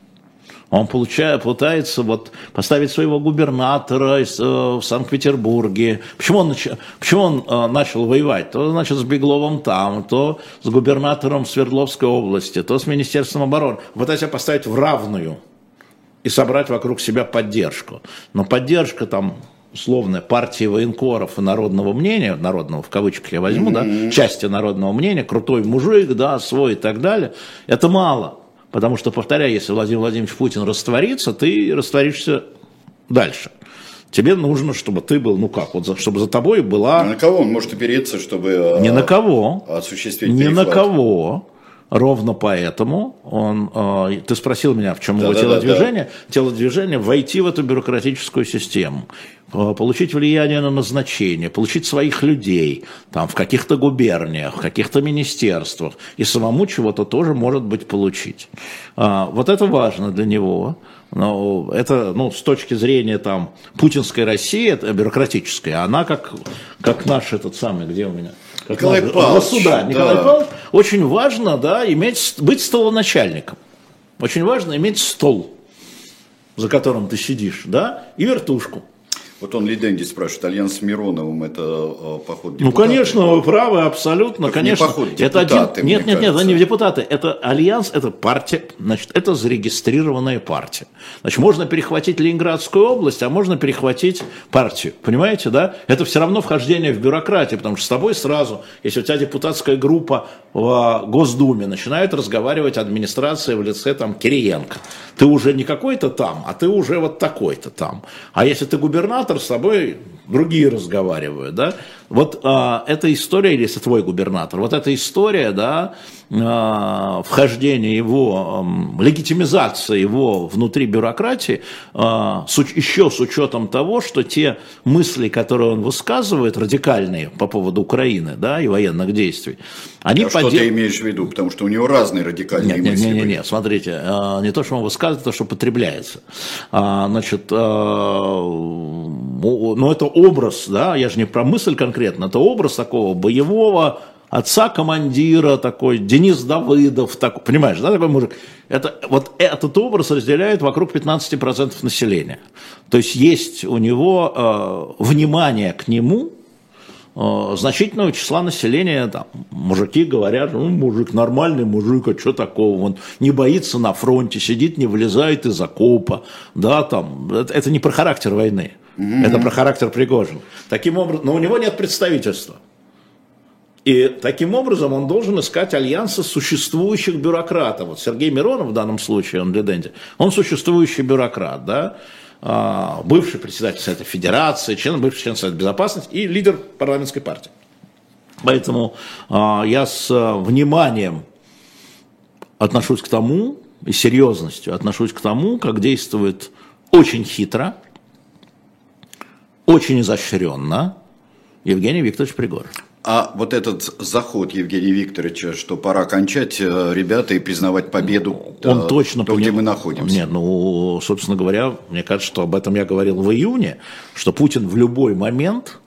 Он получает, пытается вот поставить своего губернатора э, в Санкт-Петербурге. Почему он, почему он э, начал воевать? То, значит, с Бегловым там, то с губернатором Свердловской области, то с Министерством обороны. Пытается поставить в равную и собрать вокруг себя поддержку. Но поддержка там условная партии военкоров и народного мнения, народного в кавычках я возьму, mm-hmm. да, части народного мнения, крутой мужик, да, свой и так далее, это мало. Потому что, повторяю, если Владимир Владимирович Путин растворится, ты растворишься дальше. Тебе нужно, чтобы ты был, ну как, вот, чтобы за тобой была... А на кого он может опереться, чтобы... Не на кого. Осуществить Не перехват? на кого. Ровно поэтому он, э, ты спросил меня, в чем Да, его да, телодвижение, телодвижение войти в эту бюрократическую систему, э, получить влияние на назначение, получить своих людей там в каких-то губерниях, в каких-то министерствах и самому чего-то тоже может быть получить. А, вот это важно для него. Но это, ну, с точки зрения там путинской России, это бюрократическая, она как, как наш этот самый, где у меня? Как Николай наш- Павлович, Государь, Николай да. Павлович, очень важно, да, иметь, быть столоначальником. Очень важно иметь стол, за которым ты сидишь, да, и вертушку. Вот он Лиденди спрашивает, альянс с Мироновым это э, поход Ну, депутата? конечно, вы правы, абсолютно, не конечно. поход, это один, депутаты, нет, нет, нет, это кажется. не депутаты, это альянс, это партия, значит, это зарегистрированная партия. Значит, можно перехватить Ленинградскую область, а можно перехватить партию, понимаете, да? Это все равно вхождение в бюрократию, потому что с тобой сразу, если у тебя депутатская группа в Госдуме, начинает разговаривать администрация в лице там Кириенко. Ты уже не какой-то там, а ты уже вот такой-то там. А если ты губернатор, с тобой другие разговаривают, да? Вот а, эта история, или если твой губернатор, вот эта история, да, а, вхождения его, ам, легитимизация его внутри бюрократии, а, с еще с учетом того, что те мысли, которые он высказывает, радикальные по поводу Украины, да, и военных действий, они А что подел- ты имеешь в виду? Потому что у него разные радикальные нет, мысли нет, нет, нет, смотрите, э, не то, что он высказывает, а то, что потребляется. А, Значит, э, ну, это образ, да, я же не про мысль конкретно, это образ такого боевого отца-командира такой, Денис Давыдов, так, понимаешь, да, такой мужик. Это, вот этот образ разделяет вокруг 15% населения. То есть есть у него э, внимание к нему, э, значительного числа населения, там, мужики говорят, ну, мужик нормальный мужик, а что такого, он не боится на фронте, сидит, не вылезает из окопа, да, там, это, это не про характер войны, это про характер Пригожин. Таким образом, но у него нет представительства. И таким образом он должен искать альянсы существующих бюрократов. Вот Сергей Миронов в данном случае, он для Дэнди, он существующий бюрократ, да, а, бывший председатель Совета Федерации, член, бывший член Совета Безопасности и лидер парламентской партии. Поэтому а, я с а, вниманием отношусь к тому, и серьезностью отношусь к тому, как действует очень хитро, очень изощренно Евгений Викторович Пригожин. А вот этот заход Евгения Викторовича, что пора кончать, э, ребята, и признавать победу, Он э, точно то, где мы находимся. Нет, ну, собственно говоря, мне кажется, что об этом я говорил в июне, что Путин в любой момент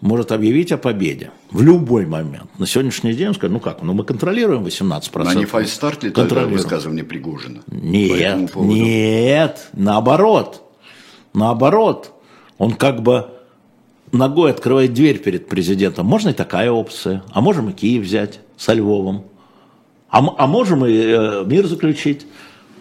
может объявить о победе. В любой момент. На сегодняшний день он скажет, ну как, ну мы контролируем 18%. На не фальстарт ли тогда высказывание Пригожина? Нет, нет, наоборот. Наоборот. Он как бы ногой открывает дверь перед президентом. Можно и такая опция. А можем и Киев взять со Львовом. А, а можем и э, мир заключить.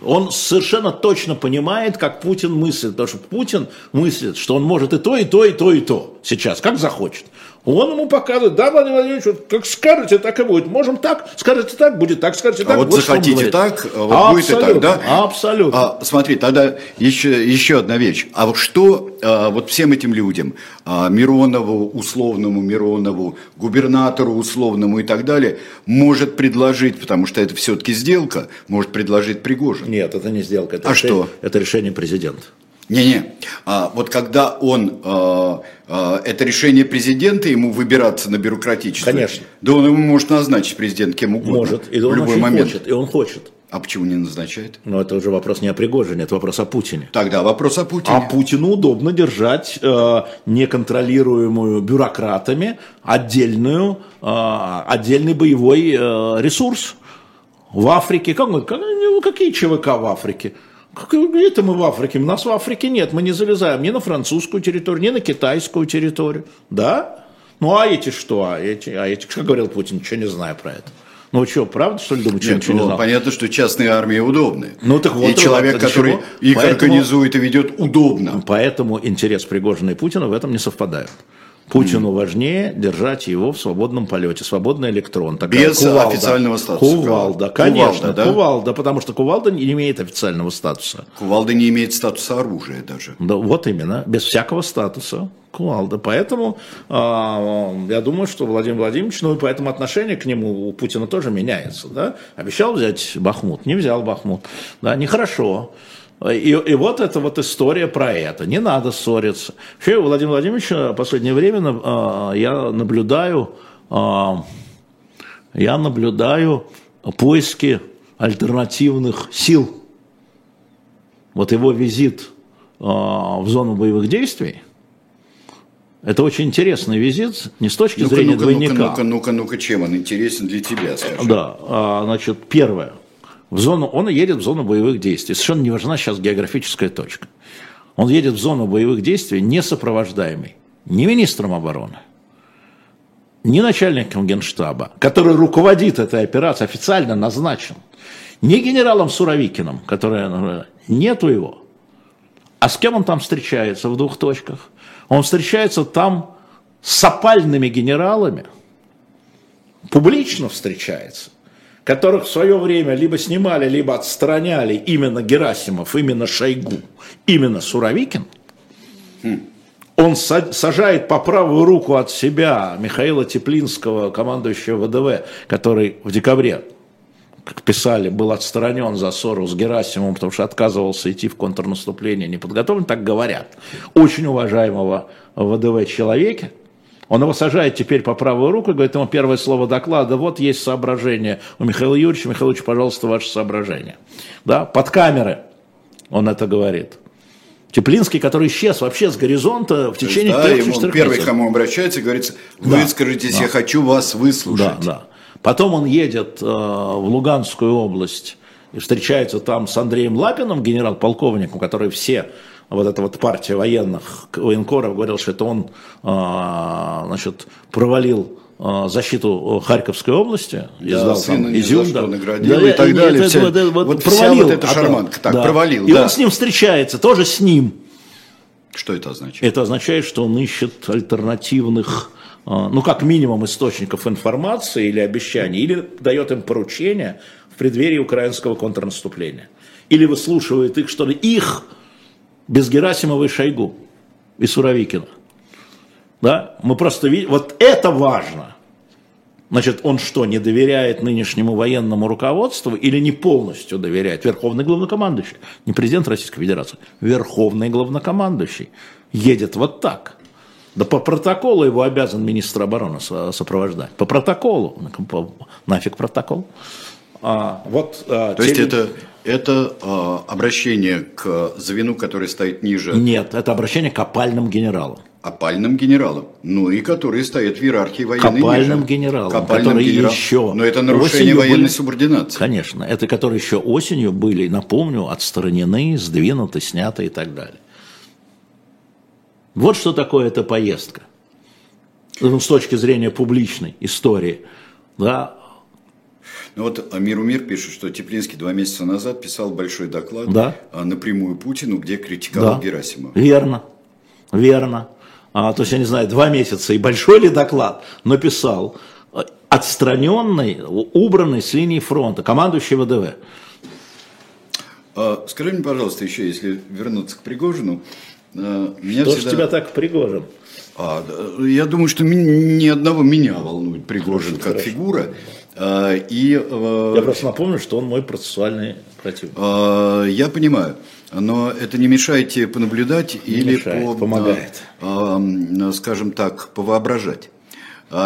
Он совершенно точно понимает, как Путин мыслит. Потому что Путин мыслит, что он может и то, и то, и то, и то. Сейчас, как захочет. Он ему показывает, да, Владимир Владимирович, вот как скажете, так и будет. Можем так, скажете так, будет так, скажете так. А вот он захотите так, а вот будет и так, Абсолютно, да? Абсолютно. А, смотри, тогда еще, еще одна вещь. А вот что а, вот всем этим людям, а, Миронову, условному Миронову, губернатору условному и так далее, может предложить, потому что это все-таки сделка, может предложить Пригожин? Нет, это не сделка. Это А решение, что? Это решение президента. Не-не, а, вот когда он, а, а, это решение президента, ему выбираться на бюрократическое, Конечно. да он ему может назначить президент кем угодно Может. И в он любой очень момент. хочет. И он хочет. А почему не назначает? Но это уже вопрос не о Пригожине, это вопрос о Путине. Тогда вопрос о Путине. А Путину удобно держать э, неконтролируемую бюрократами отдельную, э, отдельный боевой э, ресурс. В Африке, как, как- ну, какие ЧВК в Африке? Как- Где-то мы в Африке, нас в Африке нет, мы не залезаем ни на французскую территорию, ни на китайскую территорию. Да? Ну а эти что? А эти, а эти, как говорил Путин, ничего не знаю про это. Ну что, правда, что ли, думаете, что Нет, ничего не ну, знал? понятно, что частные армии удобны. Ну, так вот, и человек, ради который чего? их Поэтому- организует и ведет, удобно. Поэтому интерес Пригожина и Путина в этом не совпадают. Путину важнее держать его в свободном полете, свободный электрон. Такая Без официального статуса. Кувалда, конечно. Кувалда, да? Кувалда, потому что кувалда не имеет официального статуса. Кувалда не имеет статуса оружия даже. Да, вот именно, без всякого статуса кувалда. Поэтому э, я думаю, что Владимир Владимирович, ну и поэтому отношение к нему у Путина тоже меняется. Да? Обещал взять Бахмут, не взял Бахмут. Да, нехорошо. И, и вот эта вот история про это. Не надо ссориться. Вообще, у Владимира Владимировича в последнее время э, я наблюдаю, э, я наблюдаю поиски альтернативных сил. Вот его визит э, в зону боевых действий, это очень интересный визит, не с точки ну-ка, зрения ну-ка, двойника. Ну-ка, ну-ка, ну-ка, чем он интересен для тебя, скажи. Да, а, значит, первое в зону, он едет в зону боевых действий. Совершенно не важна сейчас географическая точка. Он едет в зону боевых действий не сопровождаемый ни министром обороны, ни начальником генштаба, который руководит этой операцией, официально назначен, ни генералом Суровикиным, который нету его. А с кем он там встречается в двух точках? Он встречается там с опальными генералами, публично встречается которых в свое время либо снимали, либо отстраняли именно Герасимов, именно Шойгу, именно Суровикин, он сажает по правую руку от себя Михаила Теплинского, командующего ВДВ, который в декабре, как писали, был отстранен за ссору с Герасимовым, потому что отказывался идти в контрнаступление неподготовлен, так говорят, очень уважаемого ВДВ человека – он его сажает теперь по правую руку и говорит ему первое слово доклада, вот есть соображение у Михаила Юрьевича, Михаил Юрьевич, пожалуйста, ваше соображение. Да, под камеры он это говорит. Теплинский, который исчез вообще с горизонта в течение да, трех ему Первый, к кому обращается, говорится, выскажитесь, да, я хочу вас выслушать. Да, да. Потом он едет э, в Луганскую область и встречается там с Андреем Лапиным, генерал-полковником, который все вот эта вот партия военных, военкоров говорил, что это он а, значит, провалил а, защиту Харьковской области, да, издал там Изюм, да, наградил да, и так далее. Это, вся, вот, вот, вот провалил, вот эта шарманка, так, да. провалил. И да. он с ним встречается, тоже с ним. Что это означает? Это означает, что он ищет альтернативных, а, ну, как минимум, источников информации или обещаний, или дает им поручения в преддверии украинского контрнаступления. Или выслушивает их, что ли, их без Герасимова и Шойгу и Суровикина. Да? Мы просто видим, вот это важно. Значит, он что, не доверяет нынешнему военному руководству или не полностью доверяет? Верховный главнокомандующий, не президент Российской Федерации, верховный главнокомандующий едет вот так. Да по протоколу его обязан министр обороны сопровождать. По протоколу. Нафиг протокол. А, вот, а, То те... есть это это э, обращение к звену, который стоит ниже. Нет, это обращение к опальным генералам. Опальным генералам. Ну и которые стоят в иерархии военной Копальным ниже. генералам. Копальным которые генерал... еще. Но это нарушение военной были... субординации. Конечно. Это которые еще осенью были, напомню, отстранены, сдвинуты, сняты и так далее. Вот что такое эта поездка. Ну, с точки зрения публичной истории. Да, ну вот Миру Мир пишет, что Теплинский два месяца назад писал большой доклад да. А, напрямую Путину, где критиковал да. Герасимова. Верно, верно. А, то есть, я не знаю, два месяца и большой ли доклад, но писал отстраненный, убранный с линии фронта, командующий ВДВ. А, скажи мне, пожалуйста, еще, если вернуться к Пригожину. А, меня что всегда... ж тебя так Пригожин? А, я думаю, что ни одного меня волнует Пригожин хорошо, как хорошо. фигура. А, и, э, я просто напомню, что он мой процессуальный противник. А, я понимаю. Но это не мешает тебе понаблюдать не или мешает, по, помогает. А, скажем так, повоображать.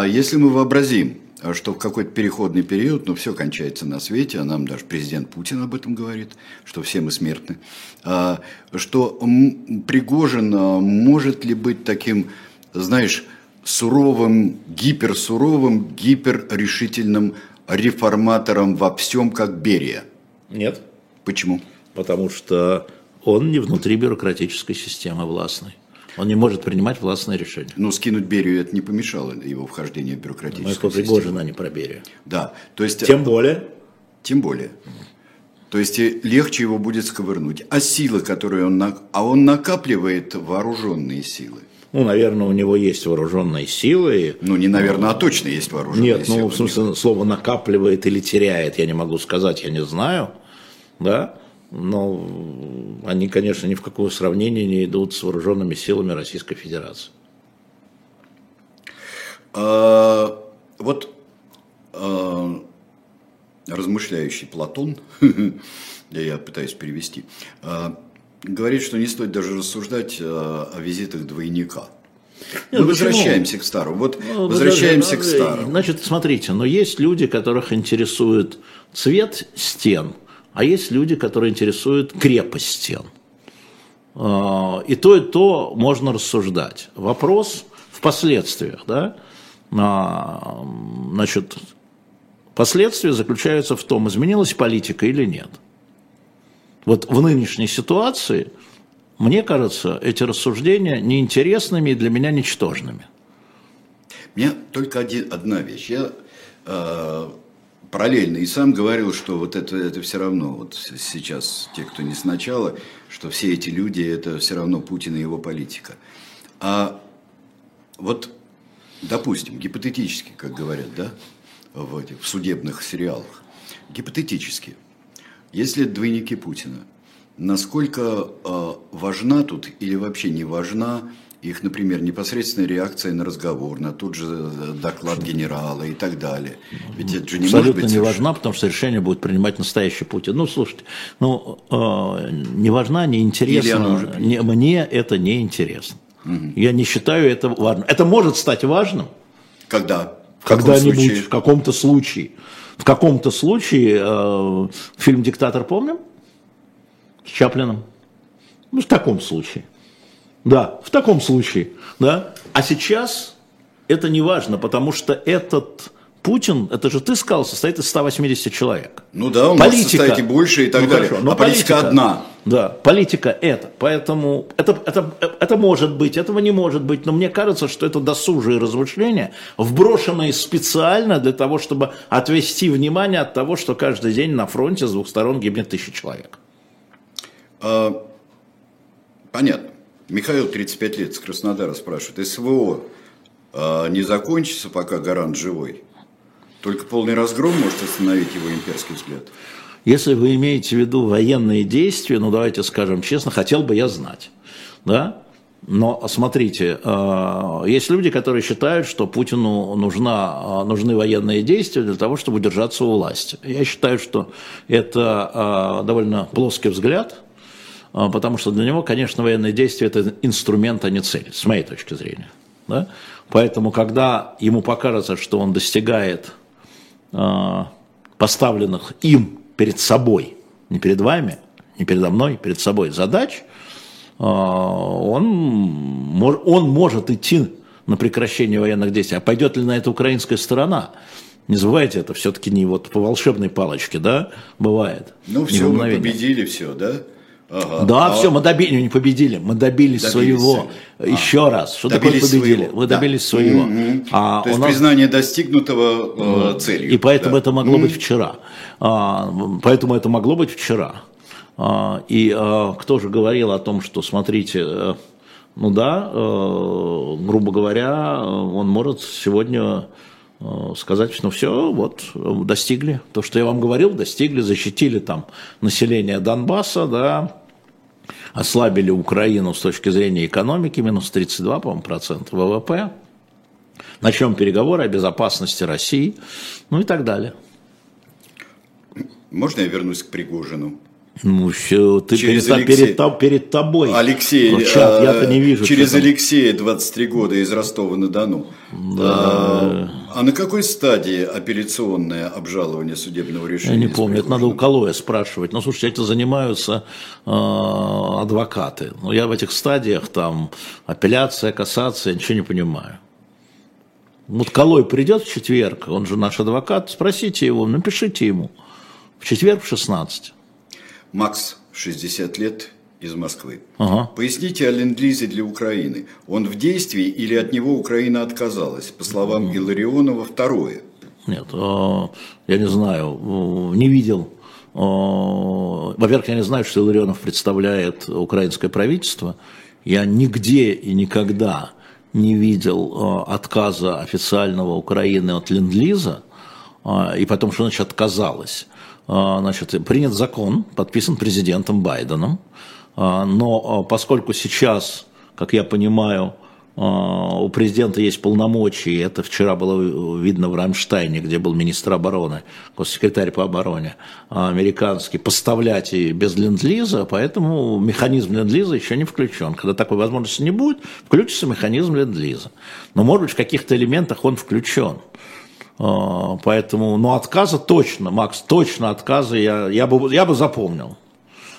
Если мы вообразим, что в какой-то переходный период, ну, все кончается на свете, а нам даже президент Путин об этом говорит, что все мы смертны, что Пригожин может ли быть таким, знаешь, суровым, гиперсуровым, гиперрешительным реформатором во всем, как Берия? Нет. Почему? Потому что он не внутри бюрократической системы властной. Он не может принимать властные решения. Но скинуть Берию это не помешало его вхождению в бюрократическую систему. это Пригожина, а не про Берию. Да. То есть, Тем более. Тем более. То есть легче его будет сковырнуть. А силы, которые он... А он накапливает вооруженные силы. Ну, наверное, у него есть вооруженные силы. Ну, не наверное, а точно есть вооруженные Нет, силы. ну, в смысле, слово накапливает или теряет, я не могу сказать, я не знаю. Да? Но они, конечно, ни в какое сравнение не идут с вооруженными силами Российской Федерации. А, вот а, размышляющий Платон, я пытаюсь перевести, а, говорит, что не стоит даже рассуждать а, о визитах двойника. Нет, Мы почему? возвращаемся к старому. Вот Ну, возвращаемся к подожди, старому. Значит, смотрите, но есть люди, которых интересует цвет стен, а есть люди, которые интересуют крепость стен. А, И то, и то можно рассуждать. Вопрос в последствиях, да? А, Значит, последствия заключаются в том, изменилась политика или нет. Вот в нынешней ситуации, мне кажется, эти рассуждения неинтересными и для меня ничтожными. Мне только один, одна вещь. Я э, параллельно и сам говорил, что вот это, это все равно, вот сейчас те, кто не сначала, что все эти люди, это все равно Путин и его политика. А вот, допустим, гипотетически, как говорят, да, в этих в судебных сериалах, гипотетически, если двойники Путина, насколько э, важна тут или вообще не важна их, например, непосредственная реакция на разговор, на тот же э, доклад генерала и так далее. Ведь это же не Абсолютно может быть не важна, потому что решение будет принимать настоящий Путин. Ну, слушайте, ну, э, не важна, не принято. Не- мне это не интересно. Я не считаю это важным. Это может стать важным Когда? Когда-нибудь, в каком-то случае. В каком-то случае э, фильм «Диктатор» помним? С Чаплином. Ну, в таком случае. Да, в таком случае. Да? А сейчас это не важно, потому что этот Путин, это же ты сказал, состоит из 180 человек. Ну да, он может состоять и больше и так Ну, далее. хорошо, но а политика, одна. Да, политика это. Поэтому это, это, это может быть, этого не может быть. Но мне кажется, что это досужие размышления, вброшенные специально для того, чтобы отвести внимание от того, что каждый день на фронте с двух сторон гибнет тысяча человек. А, понятно. Михаил, 35 лет, с Краснодара спрашивает. СВО а, не закончится, пока гарант живой? Только полный разгром может остановить его имперский взгляд? Если вы имеете в виду военные действия, ну давайте скажем честно, хотел бы я знать. Да? Но смотрите, э, есть люди, которые считают, что Путину нужна, э, нужны военные действия для того, чтобы удержаться у власти. Я считаю, что это э, довольно плоский взгляд, потому что для него, конечно, военные действия – это инструмент, а не цель, с моей точки зрения. Да? Поэтому, когда ему покажется, что он достигает поставленных им перед собой, не перед вами, не передо мной, перед собой задач, э, он, он может идти на прекращение военных действий. А пойдет ли на это украинская сторона? Не забывайте, это все-таки не вот по волшебной палочке, да, бывает. Ну все, мы победили, все, да? Ага. Да, А все, мы добили, не победили, мы добились, Добились своего. своего. Еще раз, что Добились такое победили? своего, Вы да. добились своего. Мгм. А То есть нас- признание достигнутого э, целью. и поэтому да. это могло быть вчера. А, поэтому это могло быть вчера. А, и а, кто же говорил о том, что, смотрите, э, ну да, э, грубо говоря, э, он может сегодня э, сказать, что все, вот, э, достигли. То, что я вам говорил, достигли, защитили там население Донбасса, да, ослабили Украину с точки зрения экономики, минус 32, по-моему, ВВП. Начнем переговоры о безопасности России, ну и так далее. Можно я вернусь к Пригожину? Ну, все, ты Через перед, Алексея. перед, перед тобой. Алексей, Вот чат, э, я-то не вижу. через что. Алексея 23 года из Ростова-на-Дону. А, а на какой стадии апелляционное обжалование судебного решения? Я не помню, это надо у? Калоя спрашивать. Ну, слушайте, этим занимаются э, адвокаты. Но я в этих стадиях, там, апелляция, кассация, я ничего не понимаю. Вот Калой придет в четверг, он же наш адвокат, спросите его, напишите ему. В четверг в 16. Макс, 60 лет, из Москвы. Ага. Поясните о ленд-лизе для Украины. Он в действии или от него Украина отказалась? По словам Илларионова, второе. Нет, э, я не знаю, э, не видел. Э, Во-первых, я не знаю, что Илларионов представляет украинское правительство. Я нигде и никогда не видел отказа официального Украины от Ленд-Лиза, и потом, что значит отказалась. Значит, принят закон, подписан президентом Байденом, но поскольку сейчас, как я понимаю, а, у президента есть полномочия, это вчера было видно в Рамштайне, где был министр обороны, госсекретарь по обороне а, американский, поставлять и без ленд-лиза, поэтому механизм ленд-лиза еще не включен. Когда такой возможности не будет, включится механизм ленд-лиза. Но, может быть, в каких-то элементах он включен. А, поэтому, ну, отказа точно, Макс, точно отказа я, я, бы, я бы запомнил.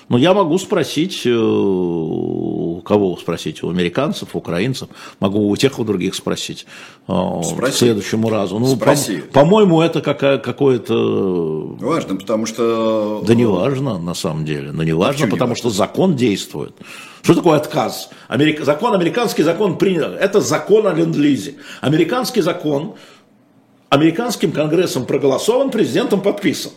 Но я могу спросить, э, у кого спросить, у американцев, у украинцев, могу у тех, у других спросить э, Спроси. к следующему разу. Ну, Спроси. По, по-моему, это какая, какое-то... Важно, потому что... Да не важно, на самом деле. Но не важно, потому не что закон действует. Что такое отказ? Америка... Закон, американский закон принят. Это закон о ленд-лизе. Американский закон американским конгрессом проголосован, президентом подписан.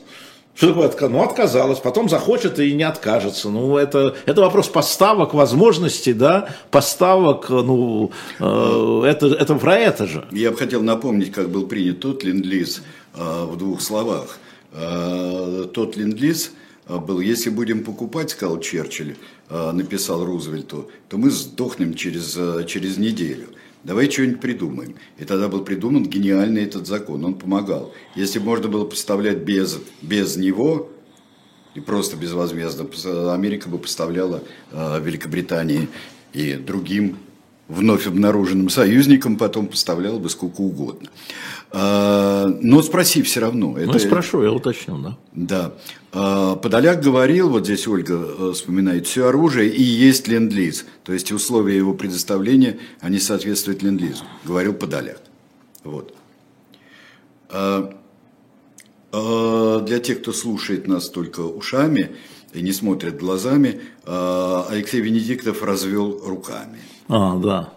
Что такое отказ? Ну, отказалась, потом захочет и не откажется. Ну, это, это вопрос поставок, возможностей, да, поставок, ну, э, это, это про это же. Я бы хотел напомнить, как был принят тот ленд-лиз э, в двух словах. Э, тот ленд-лиз э, был, если будем покупать, сказал Черчилль, э, написал Рузвельту, то мы сдохнем через, э, через неделю. Давай что-нибудь придумаем. И тогда был придуман гениальный этот закон, он помогал. Если можно было поставлять без, без него, и просто безвозмездно, Америка бы поставляла э, Великобритании и другим вновь обнаруженным союзникам, потом поставляла бы сколько угодно. А, но спроси все равно. Ну, это, спрошу, я уточню, да. Да. А, Подоляк говорил, вот здесь Ольга э, вспоминает, все оружие и есть ленд-лиз. То есть условия его предоставления, они соответствуют ленд-лизу. Говорил Подоляк. Вот. А, для тех, кто слушает нас только ушами и не смотрит глазами, Алексей Венедиктов развел руками. А, да.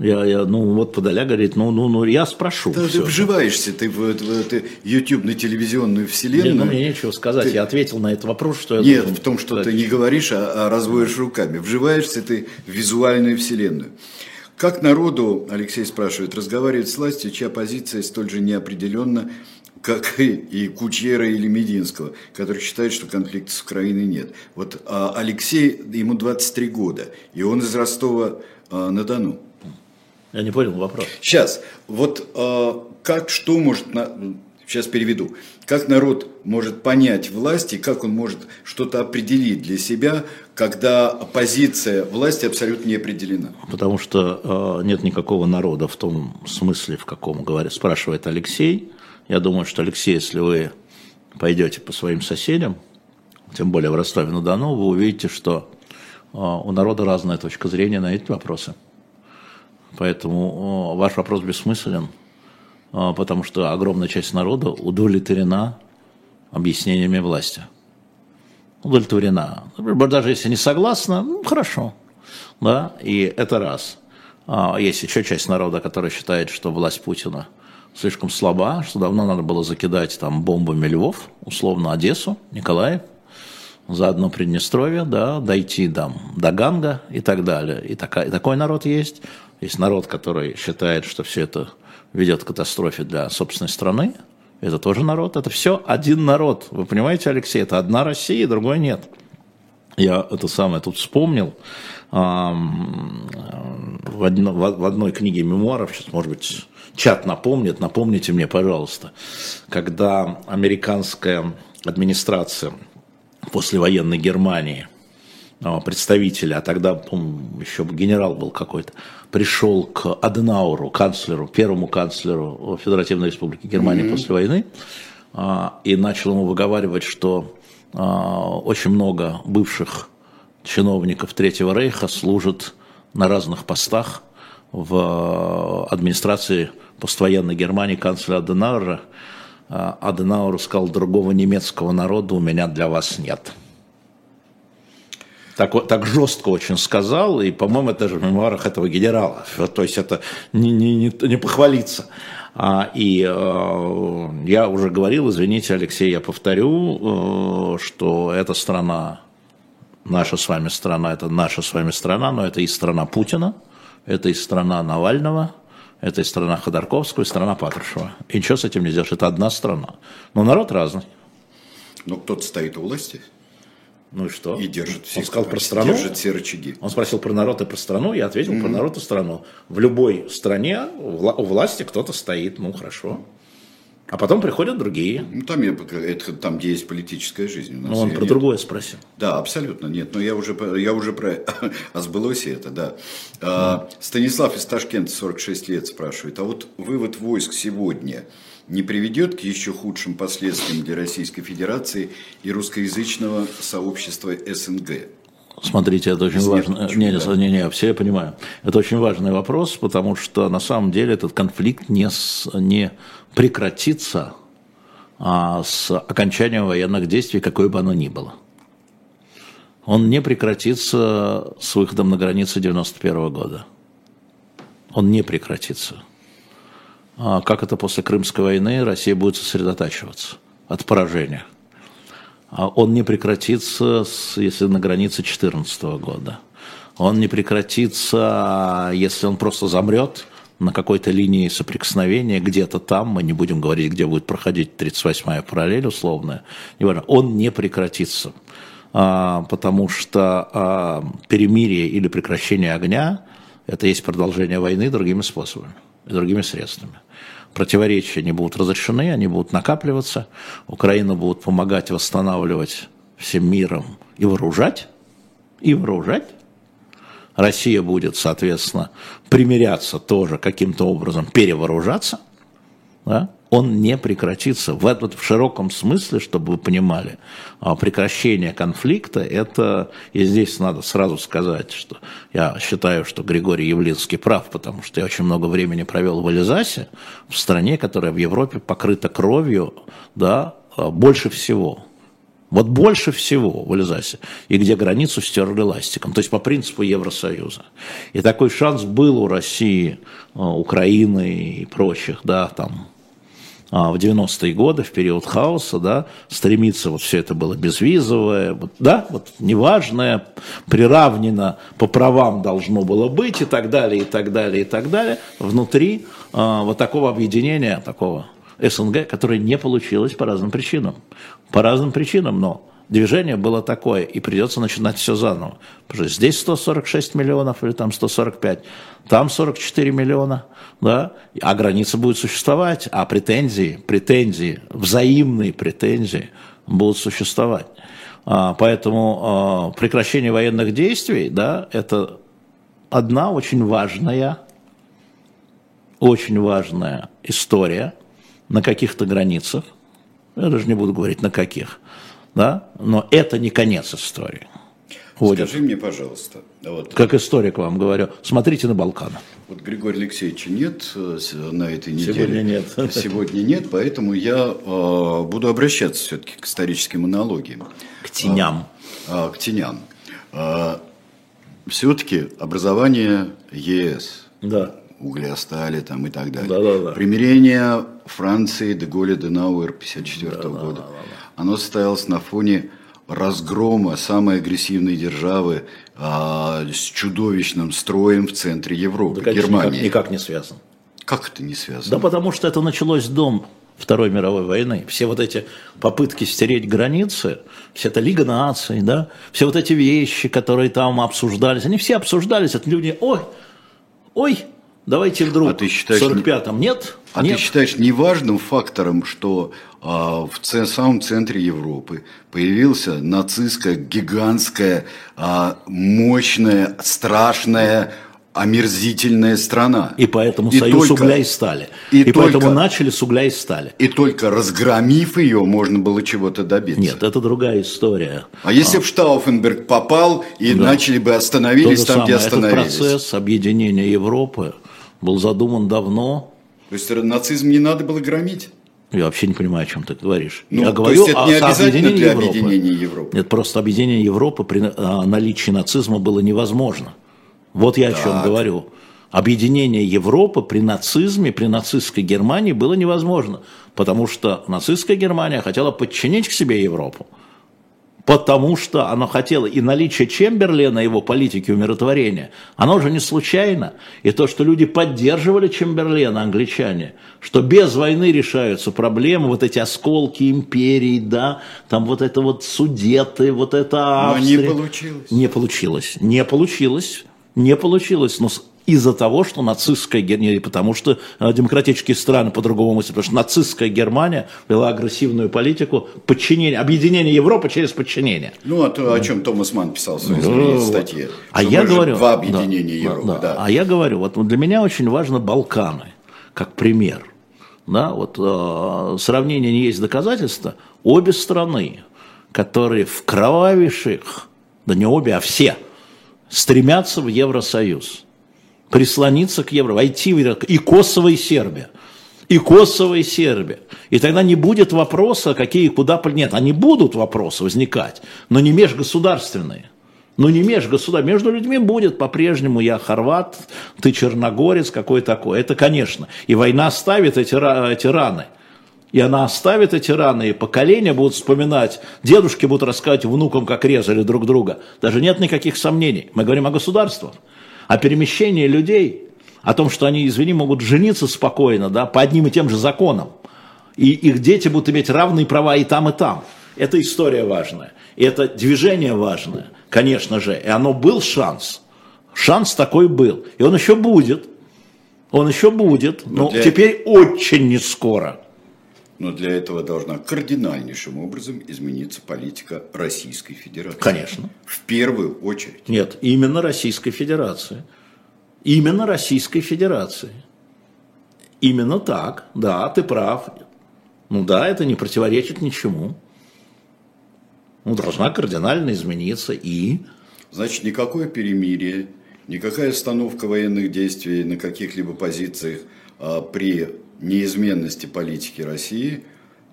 Я, я, ну, вот Подоля говорит, ну, ну, ну, я спрошу. Да, ты вживаешься ты в, в, в эту YouTube-на-телевизионную вселенную. Нет, ну, мне нечего сказать, ты... я ответил на этот вопрос, что я Нет, в том, что сказать. ты не говоришь, а, а разводишь руками. Вживаешься ты в визуальную вселенную. Как народу, Алексей спрашивает, разговаривать с властью, чья позиция столь же неопределенна, как и Кучера или Мединского, который считает, что конфликта с Украиной нет. Вот а Алексей, ему 23 года, и он из Ростова-на-Дону. Я не понял вопрос. Сейчас, вот э, как, что может, сейчас переведу, как народ может понять власти, как он может что-то определить для себя, когда позиция власти абсолютно не определена? Потому что э, нет никакого народа в том смысле, в каком говорит, спрашивает Алексей. Я думаю, что Алексей, если вы пойдете по своим соседям, тем более в Ростове-на-Дону, вы увидите, что э, у народа разная точка зрения на эти вопросы. Поэтому ваш вопрос бессмыслен, потому что огромная часть народа удовлетворена объяснениями власти. Удовлетворена. Даже если не согласна, ну, хорошо. Да? И это раз. А есть еще часть народа, которая считает, что власть Путина слишком слаба, что давно надо было закидать там бомбами Львов, условно Одессу, Николаев, заодно Приднестровье, да, дойти там до Ганга и так далее. И, такая, и такой народ есть. Есть народ, который считает, что все это ведет к катастрофе для собственной страны. Это тоже народ. Это все один народ. Вы понимаете, Алексей, это одна Россия, другой нет. Я это самое тут вспомнил в, одно, в одной книге мемуаров, сейчас, может быть, чат напомнит, напомните мне, пожалуйста, когда американская администрация послевоенной Германии – а, представителя, а тогда, помню, еще генерал был какой-то, пришел к Аденауру, канцлеру, первому канцлеру Федеративной Республики Германии mm-hmm. после войны, а, и начал ему выговаривать, что а, очень много бывших чиновников Третьего Рейха служат на разных постах в администрации поствоенной Германии канцлера Аденаура. Аденауэр сказал, другого немецкого народа у меня для вас нет так, так жестко очень сказал, и, по-моему, это же в мемуарах этого генерала. То есть это не, не, не, не похвалиться. А, и э, я уже говорил, извините, Алексей, я повторю, э, что эта страна, наша с вами страна, это наша с вами страна, но это и страна Путина, Это и страна Навального, это и страна Ходорковского, и страна Патрушева. И ничего с этим не сделаешь. Это одна страна. Но народ разный. Но кто-то стоит у власти Ну и что? и держит все, Он сказал про страну. держит все рычаги. Он спросил про народ и про страну, я ответил про народ и страну. В любой стране у вла- у власти кто-то стоит, ну хорошо. А потом приходят другие. Ну, там, я, это там, где есть политическая жизнь. У нас Ну, он про нет. другое спросил. Да, абсолютно нет. Но я уже, я уже про... А сбылось это, да. А, Станислав из Ташкента, 46 лет, спрашивает. А вот вывод войск сегодня не приведет к еще худшим последствиям для Российской Федерации и русскоязычного сообщества СНГ? Смотрите, это очень важно. Не, не, не, не, все я понимаю. Это очень важный вопрос, потому что на самом деле этот конфликт не, с- не прекратится а, с окончанием военных действий, какое бы оно ни было. Он не прекратится с выходом на границы 91 года. Он не прекратится. А как это после Крымской войны Россия будет сосредотачиваться от поражения? А он не прекратится, если на границе 2014 года. Он не прекратится, если он просто замрет на какой-то линии соприкосновения, где-то там, мы не будем говорить, где будет проходить 38-я параллель условная, неважно, он не прекратится. А, потому что перемирие или прекращение огня – это есть продолжение войны другими способами и другими средствами. Противоречия не будут разрешены, они будут накапливаться. Украина будут помогать восстанавливать всем миром и вооружать, и вооружать. Россия будет, соответственно, примиряться тоже каким-то образом, перевооружаться. Да? Он не прекратится. В, этом, в широком смысле, чтобы вы понимали, а, прекращение конфликта, это, и здесь надо сразу сказать, что я считаю, что Григорий Явлинский прав, потому что я очень много времени провел в Эльзасе, в стране, которая в Европе покрыта кровью, да, а, больше всего. Вот больше всего в Эльзасе, и где границу стерли ластиком, то есть по принципу Евросоюза. И такой шанс был у России, а, Украины и прочих, да, там, в 90-е годы, в период хаоса, да, стремиться, вот все это было безвизовое, вот, да, вот неважное, приравнено по правам должно было быть и так далее, и так далее, и так далее, внутри а, вот такого объединения, такого СНГ, которое не получилось по разным причинам. По разным причинам, но движение было такое, и придется начинать все заново. Потому что здесь 146 миллионов или там 145, там 44 миллиона, да, а граница будет существовать, а претензии, претензии, взаимные претензии будут существовать. А, Поэтому а, прекращение военных действий, да, это одна очень важная, очень важная история на каких-то границах. Я даже не буду говорить на каких, да, но это не конец истории. Вводят. Скажи мне, пожалуйста, вот, Как историк вам говорю, смотрите на Балканы. вот Григория Алексеевича нет на этой неделе. Сегодня нет. Сегодня нет, поэтому я э, буду обращаться все-таки к историческим аналогиям. К теням. А, к теням. все-таки образование ЕС, Да. углеостали там и так далее. Да-да-да. Примирение Франции Деголя Денауэр 1954 года. Оно состоялось на фоне разгрома самой агрессивной державы а, с чудовищным строем в центре Европы, Да, Германии. никак, никак не связан. Как это не связано? Да потому что это началось до Второй мировой войны. Все вот эти попытки стереть границы, вся эта Лига наций, да, все вот эти вещи, которые там обсуждались, они все обсуждались, это люди, ой, ой, давайте вдруг А ты считаешь, в 45-м нет, А нет. ты считаешь неважным фактором, что а, в самом центре Европы появился нацистская, гигантская, а, мощная, страшная, омерзительная страна? И поэтому И союз только- угля и стали. и И, поэтому только- начали с угля и стали. И только разгромив ее, можно было чего-то добиться. Нет, это другая история. А если в Штауфенберг попал и Да. начали бы остановились там, где самое. Этот остановились? процесс объединения Европы был задуман давно. То есть нацизм не надо было громить? Я вообще не понимаю, о чем ты говоришь. Ну, Я то говорю есть это о не обязательно объединении для Европы. объединения Европы? Нет, просто объединение Европы при а, наличии нацизма было невозможно. Вот я о чем Так. говорю. Объединение Европы при нацизме, при нацистской Германии было невозможно, потому что нацистская Германия хотела подчинить к себе Европу. Потому что оно хотело. И наличие Чемберлена, его политики умиротворения, оно уже не случайно. И то, что люди поддерживали Чемберлена, англичане, что без войны решаются проблемы, вот эти осколки империи, да, там вот это вот судеты, вот это Австрия. Но не получилось. Не получилось, не получилось, не получилось. Но из-за того, что нацистская Германия, потому что э, демократические страны по-другому мыслят, потому что нацистская Германия вела агрессивную политику подчинения, объединения Европы через подчинение. Ну, а то, о чем Томас Ман писал в своей ну, статье. А я говорю... Два объединения да, Европы, да, да. А я говорю, вот для меня очень важно Балканы, как пример. Да, вот э, сравнение не есть доказательство. Обе страны, которые в кровавейших, да не обе, а все, стремятся в Евросоюз прислониться к евро, войти в евро, и Косово, и Сербия. И Косово, и Сербия. И тогда не будет вопроса, какие, куда... Нет, они будут вопросы возникать, но не межгосударственные. Но не межгосударственные. Между людьми будет по-прежнему я хорват, ты черногорец, какой такой. Это, конечно. И война оставит эти, эти раны. И она оставит эти раны, и поколения будут вспоминать, дедушки будут рассказывать внукам, как резали друг друга. Даже нет никаких сомнений. Мы говорим о государствах о перемещении людей, о том, что они, извини, могут жениться спокойно, да, по одним и тем же законам, и их дети будут иметь равные права и там, и там. Это история важная, и это движение важное, конечно же, и оно был шанс, шанс такой был, и он еще будет, он еще будет, но, но для... теперь очень не скоро. Но для этого должна кардинальнейшим образом измениться политика Российской Федерации. Конечно. В первую очередь. Нет, именно Российской Федерации. Именно Российской Федерации. Именно так, да, ты прав. Ну да, это не противоречит ничему. Ну, должна кардинально измениться и... Значит, никакое перемирие, никакая остановка военных действий на каких-либо позициях а, при неизменности политики России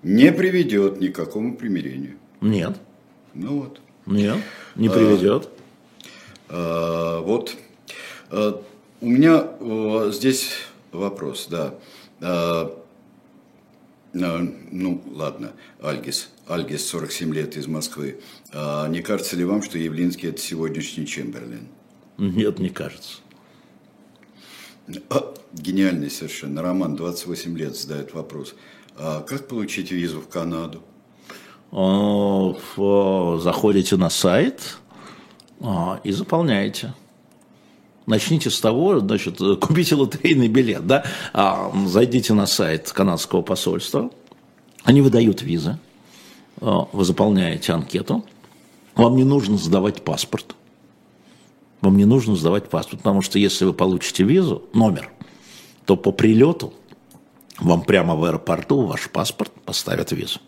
не приведет ни к какому примирению. Нет. Ну вот. Нет, не приведет. А, а, вот. А, у меня а, здесь вопрос, да. А, а, ну, ладно, Альгис. Альгис, 47 лет из Москвы. А, не кажется ли вам, что Явлинский это сегодняшний Чемберлин? Нет, не кажется. А, гениальный совершенно. Роман, 28 лет, задает вопрос. А как получить визу в Канаду? Заходите на сайт а, и заполняете. Начните с того, значит, купите лотерейный билет, да, а, зайдите на сайт канадского посольства, они выдают визы, вы заполняете анкету, вам не нужно сдавать паспорт, вам не нужно сдавать паспорт, потому что если вы получите визу, номер, то по прилету вам прямо в аэропорту ваш паспорт поставят визу.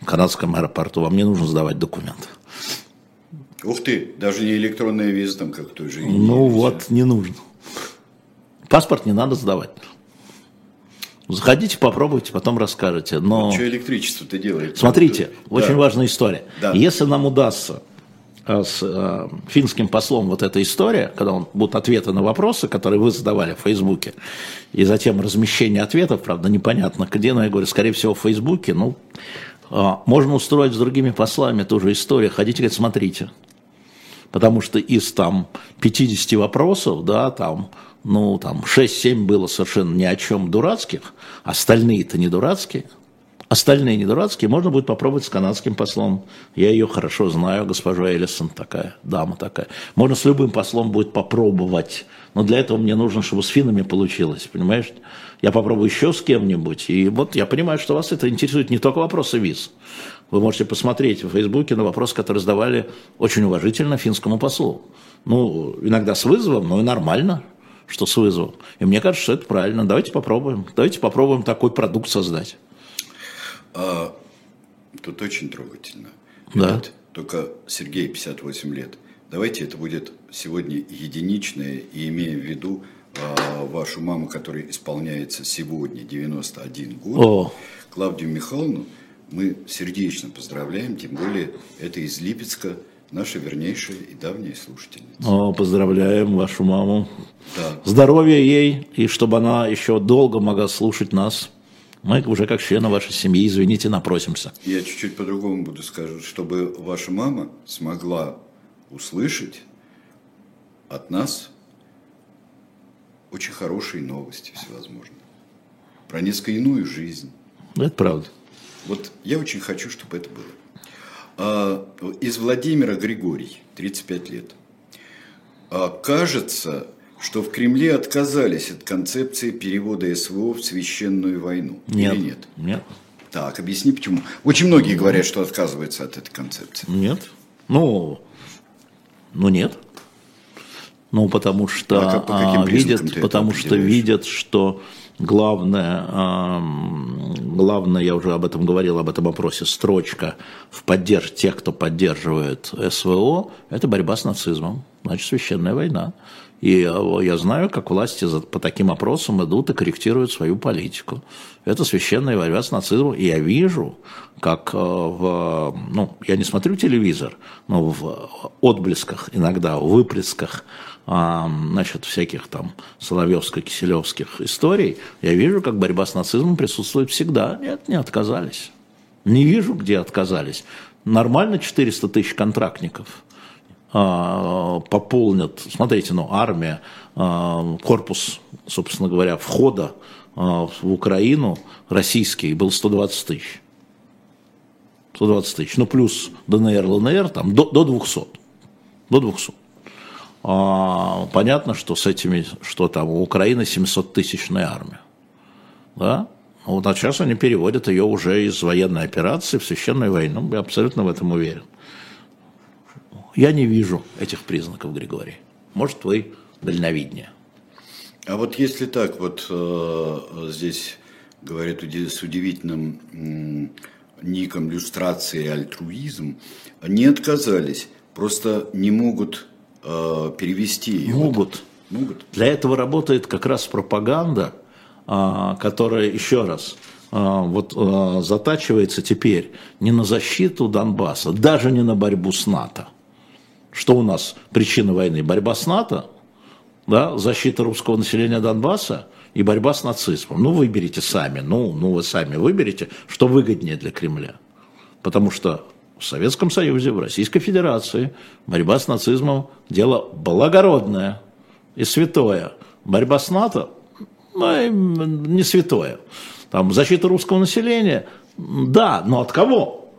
В канадском аэропорту вам не нужно сдавать документы. Ух ты, даже не электронная виза там как той же. Ну вот, не нужно. Паспорт не надо сдавать. Заходите, попробуйте, потом расскажете. Но... Вот что электричество-то делает? Смотрите, да. очень важная история. Да. Если нам удастся с э, финским послом вот эта история, когда он будут ответы на вопросы, которые вы задавали в Фейсбуке, и затем размещение ответов, правда, непонятно где, но я говорю, скорее всего, в Фейсбуке, ну, э, можно устроить с другими послами ту же историю, ходите, говорит, смотрите. Потому что из там 50 вопросов, да, там, ну, там 6-7 было совершенно ни о чем дурацких, остальные-то не дурацкие – Остальные не дурацкие, можно будет попробовать с канадским послом. Я ее хорошо знаю, госпожа Эллисон такая, дама такая. Можно с любым послом будет попробовать. Но для этого мне нужно, чтобы с финнами получилось, понимаешь? Я попробую еще с кем-нибудь. И вот я понимаю, что вас это интересует не только вопросы виз. Вы можете посмотреть в Фейсбуке на вопросы, которые задавали очень уважительно финскому послу. Ну, иногда с вызовом, но и нормально, что с вызовом. И мне кажется, что это правильно. Давайте попробуем. Давайте попробуем такой продукт создать. А, тут очень трогательно. Да. Этот, только Сергей 58 лет. Давайте это будет сегодня единичное, и имея в виду а, вашу маму, которой исполняется сегодня 91 год, О. Клавдию Михайловну, мы сердечно поздравляем, тем более это из Липецка, наша вернейшая и давняя слушательница. О, поздравляем вашу маму. Да. Здоровья ей, и чтобы она еще долго могла слушать нас Мы уже как члены вашей семьи, извините, напросимся. Я чуть-чуть по-другому буду скажу, чтобы ваша мама смогла услышать от нас очень хорошие новости всевозможные. Про несколько иную жизнь. Это правда. Вот я очень хочу, чтобы это было. А, из Владимира Григорий, 35 лет. А, кажется, что в Кремле отказались от концепции перевода СВО в священную войну. Нет. Или нет? Нет. Так, объясни почему. Очень многие говорят, что отказываются от этой концепции. Нет. Ну, ну нет. Ну, потому что А как- по а, видят, потому что видят, что главное, главное, я уже об этом говорил, об этом опросе, строчка в поддержке тех, кто поддерживает СВО, это борьба с нацизмом, значит, священная война. И э, я знаю, как власти по таким опросам идут и корректируют свою политику. Это священная борьба с нацизмом. И я вижу, как э, в... Ну, я не смотрю телевизор, но в отблесках иногда, в выплесках а, значит, всяких там Соловьевско-Киселевских историй, я вижу, как борьба с нацизмом присутствует всегда. Нет, не отказались. Не вижу, где отказались. Нормально 400 тысяч контрактников пополнят, смотрите, ну, армия, а, корпус, собственно говоря, входа а, в Украину российский был 120 тысяч. 120 тысяч. Ну, плюс ДНР, ЛНР, там, до, до 200. До 200. А, понятно, что с этими, что там, у Украины 700-тысячная армия. Да? Вот, а сейчас они переводят ее уже из военной операции в священную войну. Я абсолютно в этом уверен. Я не вижу этих признаков, Григорий. Может, вы дальновиднее. А вот если так, вот э, здесь говорят с удивительным м, ником люстрация и альтруизм, не отказались, просто не могут э, перевести ее. Могут. Могут. Для этого работает как раз пропаганда, а, которая, еще раз, а, вот а, затачивается теперь не на защиту Донбасса, даже не на борьбу с НАТО. Что у нас причина войны? Борьба с НАТО, да, защита русского населения Донбасса и борьба с нацизмом. Ну, выберите сами, ну, ну вы сами выберите, что выгоднее для Кремля. Потому что в Советском Союзе, в Российской Федерации борьба с нацизмом – дело благородное и святое. Борьба с НАТО ну, не святое. Там защита русского населения, да, но от кого?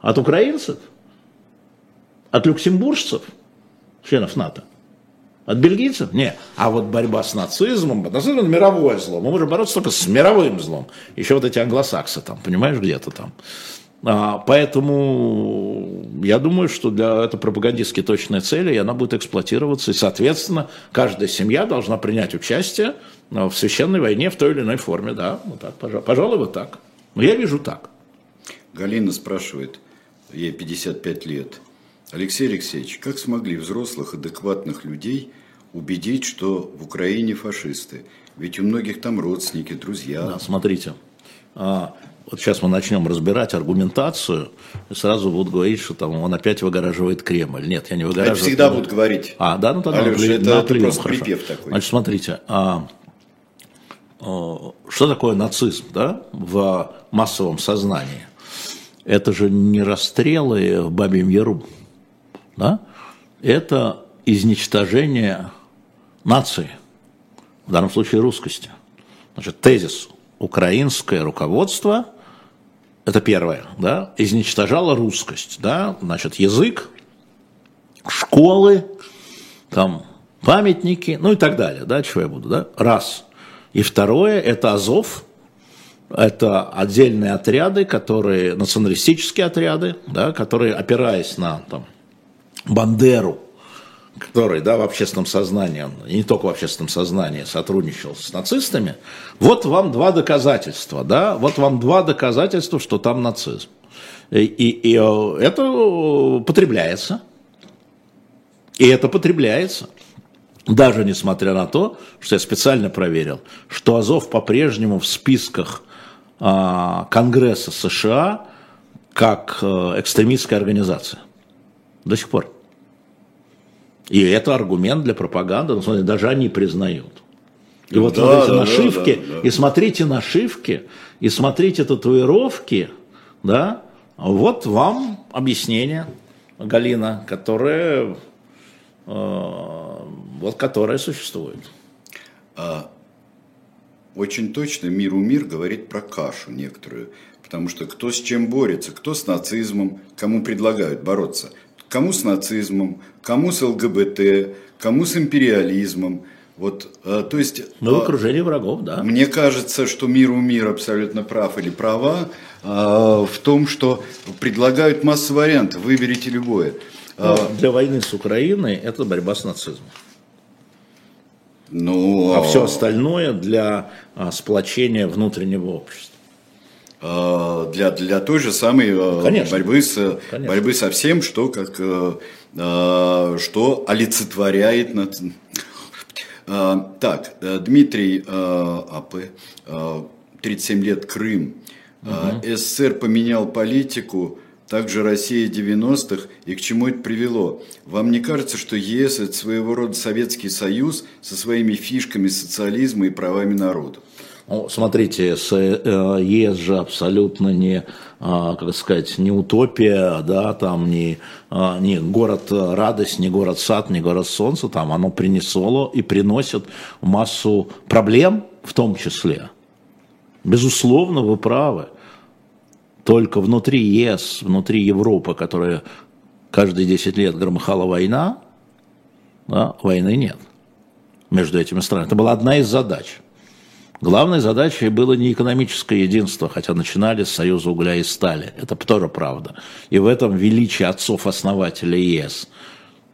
От украинцев? От люксембуржцев, членов НАТО? От бельгийцев? Нет. А вот борьба с нацизмом, нацизм это мировое зло. Мы можем бороться только с мировым злом. Еще вот эти англосаксы там, понимаешь, где-то там. А, поэтому я думаю, что для это пропагандистски точная цель, и она будет эксплуатироваться. И, соответственно, каждая семья должна принять участие а, в священной войне в той или иной форме. Да, вот так, пожалуй, пожалуй, вот так. Но я вижу так. Галина спрашивает, ей 55 лет. Алексей Алексеевич, как смогли взрослых, адекватных людей убедить, что в Украине фашисты? Ведь у многих там родственники, друзья. Да, смотрите, а, вот сейчас мы начнем разбирать аргументацию, и сразу будут говорить, что там он опять выгораживает Кремль. Нет, я не А это выгораживаю. всегда будут говорить. А, да, ну тогда Алеша, на- это- это просто хорошо. припев такой. Значит, смотрите, а, а, что такое нацизм, да, в массовом сознании? Это же не расстрелы в Бабьем Яру, да? Это изничтожение нации, в данном случае русскости. Значит, тезис украинское руководство, это первое, да, изничтожало русскость, да, значит, язык, школы, там, памятники, ну и так далее, да, чего я буду, да, раз. И второе, это Азов, это отдельные отряды, которые, националистические отряды, да, которые, опираясь на там, Бандеру, который да, в общественном сознании, и не только в общественном сознании, сотрудничал с нацистами, вот вам два доказательства, да, вот вам два доказательства, что там нацизм. И, и- и, э, это потребляется. И это потребляется. Даже несмотря на то, что я специально проверил, что Азов по-прежнему в списках а, Конгресса США как э, экстремистская организация. До сих пор. И это аргумент для пропаганды, но смотрите, даже они признают. И вот Да, смотрите да, нашивки, да, да, да. и смотрите нашивки, и смотрите татуировки, да, вот вам объяснение, Галина, которое, э, вот которое существует. Очень точно миру мир говорит про кашу некоторую. Потому что кто с чем борется, кто с нацизмом, кому предлагают бороться. Кому с нацизмом, кому с ЛГБТ, кому с империализмом. Вот, э, то есть, Мы в э, окружении врагов, да. мне кажется, что миру мир абсолютно прав или права э, в том, что предлагают массу вариантов, выберите любое. Но для войны с Украиной это борьба с нацизмом. Ну, А все остальное для а, сплочения внутреннего общества. Э, для, для той же самой э, Конечно. борьбы, с, Конечно. борьбы со всем, что, как, э, э, что олицетворяет Э, Так, э, Дмитрий э, АП, э, 37 лет, Крым. Э, СССР поменял политику, также Россия 90-х, и к чему это привело? Вам не кажется, что ЕС это своего рода Советский Союз со своими фишками социализма и правами народа? Ну, смотрите, э, ЕС же абсолютно не, а, как сказать, не утопия, да, там не, а, не город радость, не город сад, не город солнца, там оно принесло и приносит массу проблем в том числе. Безусловно, вы правы. Только внутри ЕС, внутри Европы, которая каждые 10 лет громыхала война, да, войны нет между этими странами. Это была одна из задач. Главной задачей было не экономическое единство, хотя начинали с Союза угля и стали. Это тоже правда. И в этом величие отцов-основателей ЕС.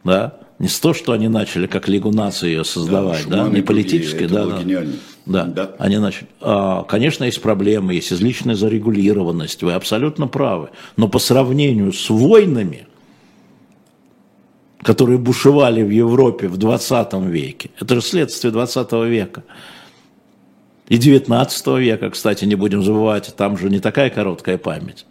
Да? Не с то, что они начали как Лигу наций ее создавать, да, и не политически, да, да. Да, Да. они начали. А, конечно, есть проблемы, есть излишняя зарегулированность, вы абсолютно правы. Но по сравнению с войнами, которые бушевали в Европе в 20 веке, это же следствие 20 века. И 19 века, кстати, не будем забывать, там же не такая короткая память.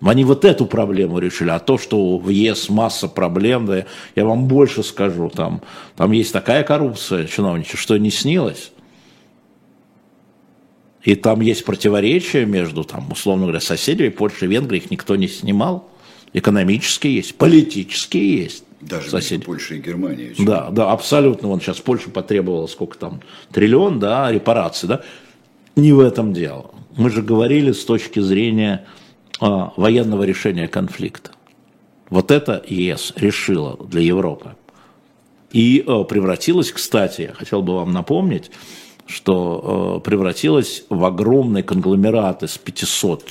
Они вот эту проблему решили, а то, что в ЕС масса проблем, да, я вам больше скажу, там, там есть такая коррупция чиновничья, что не снилось. И там есть противоречия между, там, условно говоря, соседями, Польшей и Венгрией, их никто не снимал. Экономические есть, политические есть. Даже соседи. Польшей и Германией. очень. Да, да, абсолютно. Вон сейчас Польша потребовала сколько там, триллион, да, репараций, да. Не в этом дело. Мы же говорили с точки зрения а, военного решения конфликта. Вот это ЕС решила для Европы. И э, превратилась, кстати, я хотел бы вам напомнить, что э, превратилась в огромный конгломерат из 500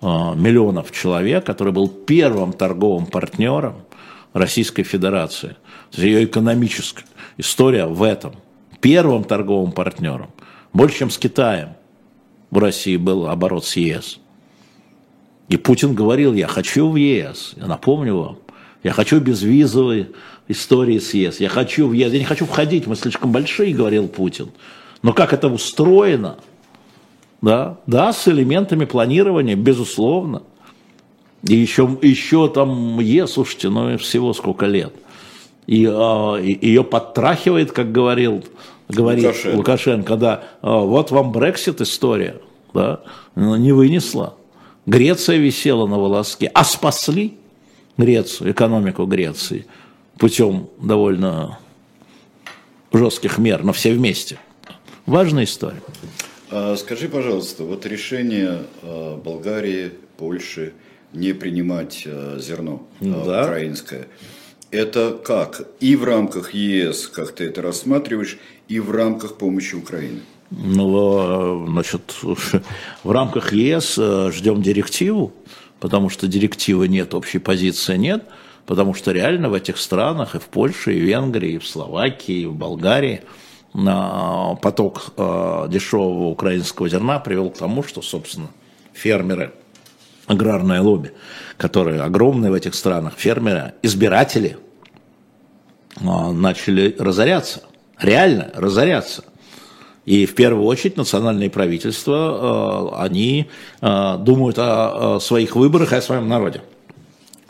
э, миллионов человек, который был первым торговым партнером Российской Федерации. То есть ее экономическая история в этом. Первым торговым партнером. Больше, чем с Китаем в России был оборот с ЕС. И Путин говорил, я хочу в ЕС. Я напомню вам, я хочу безвизовой истории с ЕС. Я хочу в ЕС. Я не хочу входить, мы слишком большие, говорил Путин. Но как это устроено? Да, да, с элементами планирования, безусловно. И еще, еще там ЕС, слушайте, ну всего сколько лет. И, а, и ее подтрахивает, как говорил, говорит Лукашенко. Лукашенко, да, а, вот вам Брексит история, да, но не вынесла. Греция висела на волоске, а спасли Грецию, экономику Греции путем довольно жестких мер, но все вместе. Важная история. А, Скажи, пожалуйста, вот решение а, Болгарии, Польши не принимать а, зерно а, Да. украинское, это как? И в рамках ЕС, как ты это рассматриваешь, и в рамках помощи Украины? Ну, э, значит, в рамках ЕС э, ждем директиву, потому что директивы нет, общей позиции нет, потому что реально в этих странах, и в Польше, и в Венгрии, и в Словакии, и в Болгарии, поток э, дешевого украинского зерна привел к тому, что, собственно, фермеры, аграрное лобби, которые огромные в этих странах, фермеры, избиратели, а, начали разоряться, реально разоряться. И в первую очередь национальные правительства, э, они э, думают о, своих выборах и о своем народе.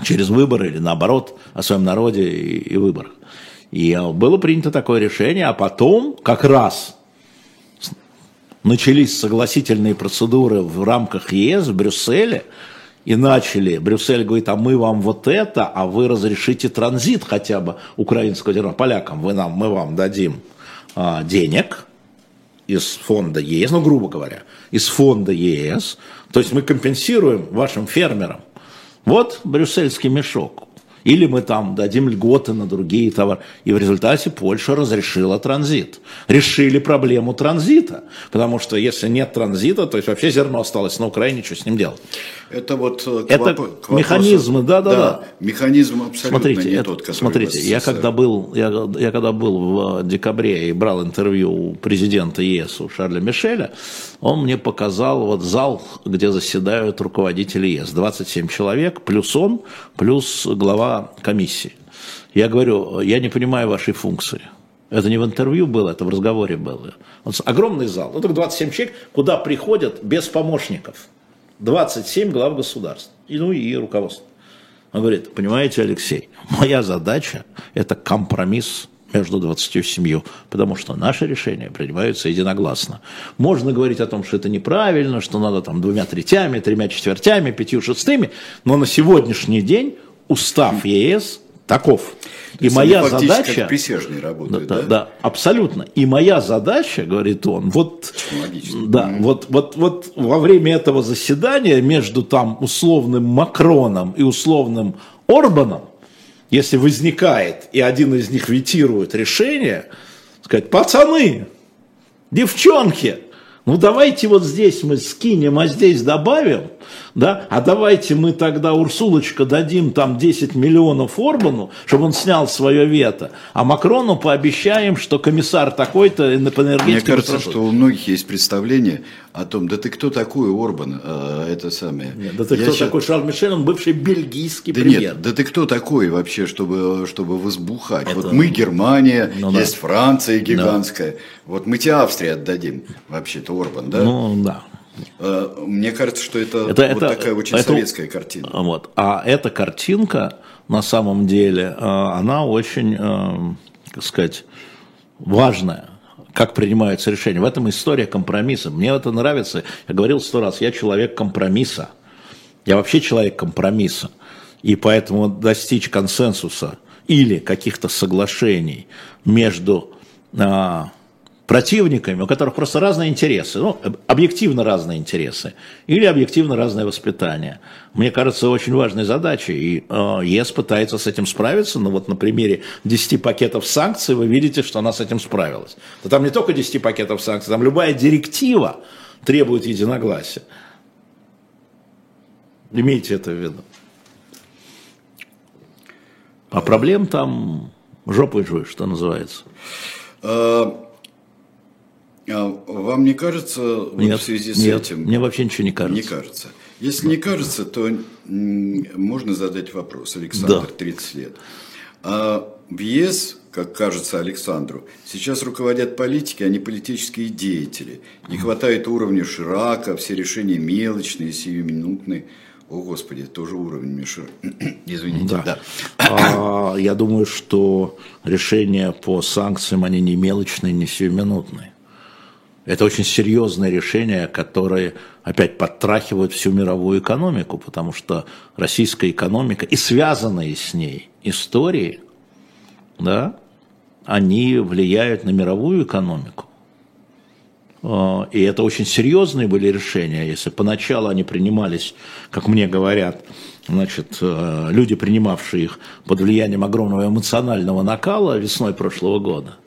Через выборы или наоборот о своем народе и выборах. И было принято такое решение, а потом как раз начались согласительные процедуры в рамках ЕС в Брюсселе, и начали, Брюссель говорит, а мы вам вот это, а вы разрешите транзит хотя бы украинского зерна полякам, вы нам, мы вам дадим а, денег из фонда ЕС, ну, грубо говоря, из фонда ЕС, то есть мы компенсируем вашим фермерам. Вот брюссельский мешок. Или мы там дадим льготы на другие товары. И в результате Польша разрешила транзит. Решили проблему транзита. Потому что если нет транзита, то есть вообще зерно осталось на Украине, что с ним делать? Это вот э, к это воп- к механизмы, да, да, да. Механизм абсолютно смотрите, не это, тот, который Смотрите, я когда был, я, я когда был в декабре и брал интервью у президента ЕС, у Шарля Мишеля, он мне показал вот зал, где заседают руководители ЕС, 27 человек, плюс он, плюс глава комиссии. Я говорю, я не понимаю вашей функции. Это не в интервью было, это в разговоре было. Вот огромный зал, ну так 27 человек, куда приходят без помощников. 27 глав государств, и, ну и руководство. Он говорит, понимаете, Алексей, моя задача – это компромисс между 27, потому что наши решения принимаются единогласно. Можно говорить о том, что это неправильно, что надо там двумя третями, тремя четвертями, пятью шестыми, но на сегодняшний день устав ЕС таков. То и моя задача... Как работают, да, да? Да, абсолютно. И моя задача, говорит он, вот, да, mm-hmm. вот, вот, вот во время этого заседания между там условным Макроном и условным Орбаном, если возникает, и один из них ветирует решение, сказать, пацаны, девчонки, ну давайте вот здесь мы скинем, а здесь добавим, да, а давайте мы тогда, Урсулочка, дадим там 10 миллионов Орбану, чтобы он снял свое вето, а Макрону пообещаем, что комиссар такой-то по энергетике... Мне кажется, что у многих есть представление о том, да ты кто такой Орбан, э, это самое. Нет, да ты Я кто сейчас... такой Шарль Мишель, он бывший бельгийский да премьер. Нет, да ты кто такой вообще, чтобы, чтобы возбухать? Это... Вот мы Германия, ну, есть да. Франция гигантская, да. вот мы тебе Австрии отдадим, вообще-то Орбан, да? Ну, да. Э, мне кажется, что это, это вот это, такая очень это, советская картина. Вот. А эта картинка, на самом деле, э, она очень, как сказать, важная как принимаются решения. В этом история компромисса. Мне это нравится. Я говорил сто раз, я человек компромисса. Я вообще человек компромисса. И поэтому достичь консенсуса или каких-то соглашений между а, противниками, у которых просто разные интересы, ну, объективно разные интересы, или объективно разное воспитание. Мне кажется, очень важной задачей, и э, ЕС пытается с этим справиться, но вот на примере 10 пакетов санкций вы видите, что она с этим справилась. Да там не только 10 пакетов санкций, там любая директива требует единогласия. Имейте это в виду. А проблем там жопой жуй, что называется. А, вам не кажется нет, в связи с нет, этим? Мне вообще ничего не кажется. Не кажется. Если не кажется, то можно задать вопрос. Александр, да. 30 лет. А в ЕС, как кажется Александру, сейчас руководят политики, а не политические деятели. Не хватает уровня Ширака, все решения мелочные, сиюминутные. О, Господи, тоже уровень Мишер. Извините. Да. да. А, я думаю, что решения по санкциям, они не мелочные, не сиюминутные. Это очень серьезное решение, которое опять подтрахивает всю мировую экономику, потому что российская экономика и связанные с ней истории, да, они влияют на мировую экономику. А, и это очень серьезные были решения. Если поначалу они принимались, как мне говорят, значит, э, люди, принимавшие их под влиянием огромного эмоционального накала весной прошлого года –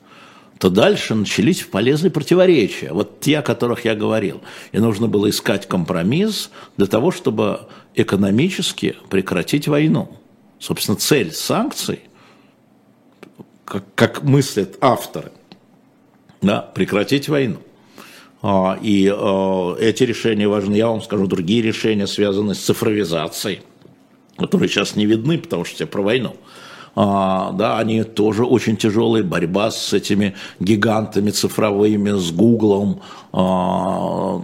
то дальше начались полезные противоречия, вот те, о которых я говорил. И нужно было искать компромисс для того, чтобы экономически прекратить войну. Собственно, цель санкций, как, как мыслят авторы, да, прекратить войну. А, и а, эти решения важны. Я вам скажу, другие решения связаны с цифровизацией, которые сейчас не видны, потому что все про войну да, они тоже очень тяжелые, борьба с этими гигантами цифровыми, с Гуглом, а,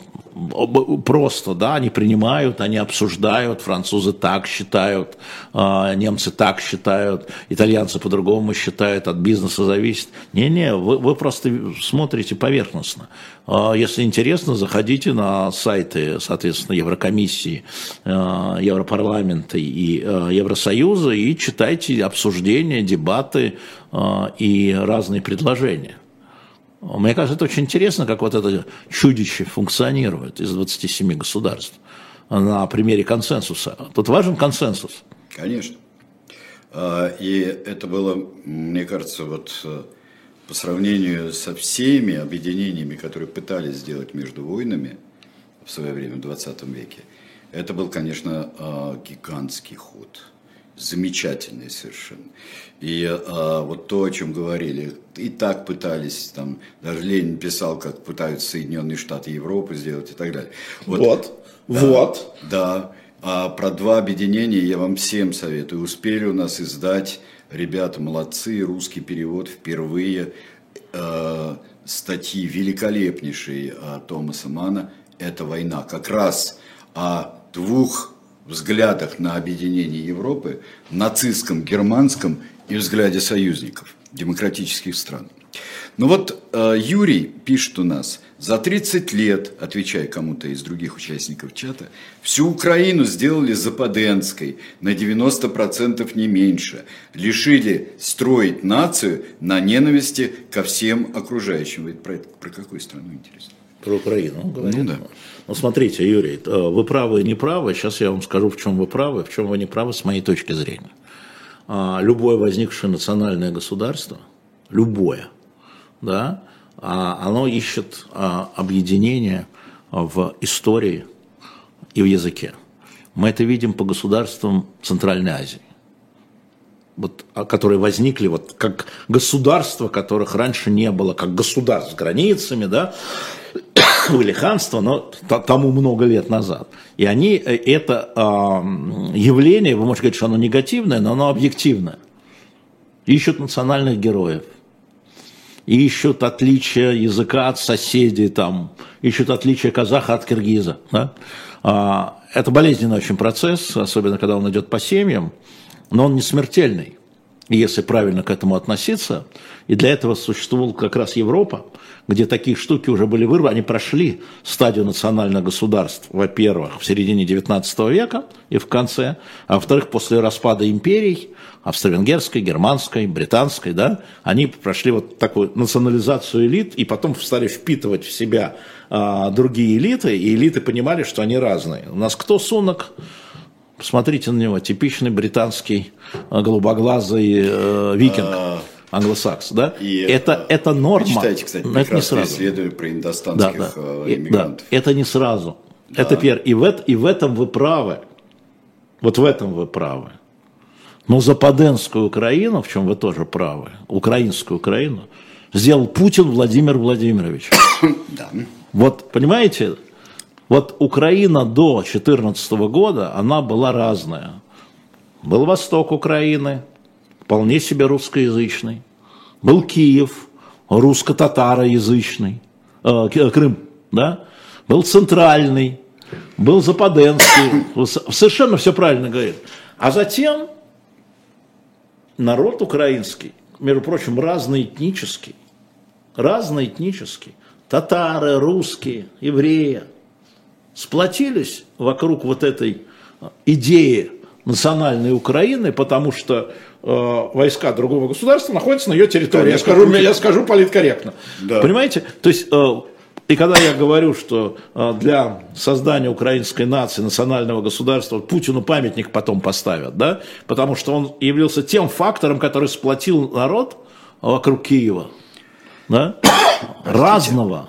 просто, да, они принимают, они обсуждают, французы так считают, а, немцы так считают, итальянцы по-другому считают, от бизнеса зависит. Не-не, вы, вы просто смотрите поверхностно. А, если интересно, заходите на сайты, соответственно, Еврокомиссии, а, Европарламента и Евросоюза и читайте обсуждения, дебаты и разные предложения. Мне кажется, это очень интересно, как вот это чудище функционирует из 27 государств на примере консенсуса. Тут важен консенсус. Конечно. А, и это было, мне кажется, вот э, по сравнению со всеми объединениями, которые пытались сделать между войнами в свое время, в 20 веке, это был, конечно, а, гигантский ход замечательный совершенно. И а, вот то, о чем говорили, и так пытались, там, даже Ленин писал, как пытаются Соединенные Штаты Европы сделать и так далее. Вот, вот. Да, вот. да. А про два объединения я вам всем советую. Успели у нас издать, ребята молодцы, русский перевод впервые э, статьи великолепнейшей э, Томаса Мана «Это война». Как раз о двух взглядах на объединение Европы, нацистском, германском и взгляде союзников демократических стран. Ну вот э, Юрий пишет у нас, за 30 лет, отвечая кому-то из других участников чата, всю Украину сделали западенской на 90% не меньше. Лишили строить нацию на ненависти ко всем окружающим. Вы про, про какую страну интересно? Про Украину говорим. Ну да. Ну, смотрите, Юрий, э, вы правы и не правы. Сейчас я вам скажу, в чем вы правы, в чем вы не правы с моей точки зрения. А, любое возникшее национальное государство, любое, да, а, оно ищет а, объединение в истории и в языке. Мы это видим по государствам Центральной Азии вот, которые возникли вот как государства, которых раньше не было, как государств с границами, да, были ханства, но тому много лет назад. И они, э, это э, явление, вы можете говорить, что оно негативное, но оно объективное. Ищут национальных героев, ищут отличия языка от соседей, там, ищут отличия казаха от киргиза. Да? А, это болезненный очень процесс, особенно когда он идет по семьям но он не смертельный, если правильно к этому относиться. И для этого существовала как раз Европа, где такие штуки уже были вырваны, они прошли стадию национальных государств, во-первых, в середине XIX века и в конце, а во-вторых, после распада империй, австро-венгерской, германской, британской, да, они прошли вот такую национализацию элит и потом стали впитывать в себя а, другие элиты, и элиты понимали, что они разные. У нас кто сунок? Посмотрите на него, типичный британский э, голубоглазый э, викинг. А, англосакс, да? И это, это норма. Читайте, кстати, но это не сразу. исследования про индостанских да, да. Э, иммигрантов. Да, это не сразу. Да. Это первое. И в, и в этом вы правы. Вот в этом вы правы. Но западенскую Украину, в чем вы тоже правы, украинскую Украину, сделал Путин Владимир Владимирович. Да. Вот, понимаете, вот Украина до 2014 года, она была разная. Был восток Украины, вполне себе русскоязычный. Был Киев, русско-татароязычный, э, Крым, да? Был центральный, был западенский, совершенно все правильно говорит. А затем народ украинский, между прочим, разноэтнический, разноэтнический, татары, русские, евреи – сплотились вокруг вот этой идеи национальной Украины, потому что э, войска другого государства находятся на ее территории. Я скажу, я скажу политкорректно. Да. Понимаете? То есть, э, и когда я говорю, что э, для создания украинской нации, национального государства, Путину памятник потом поставят, да, потому что он явился тем фактором, который сплотил народ вокруг Киева, да, разного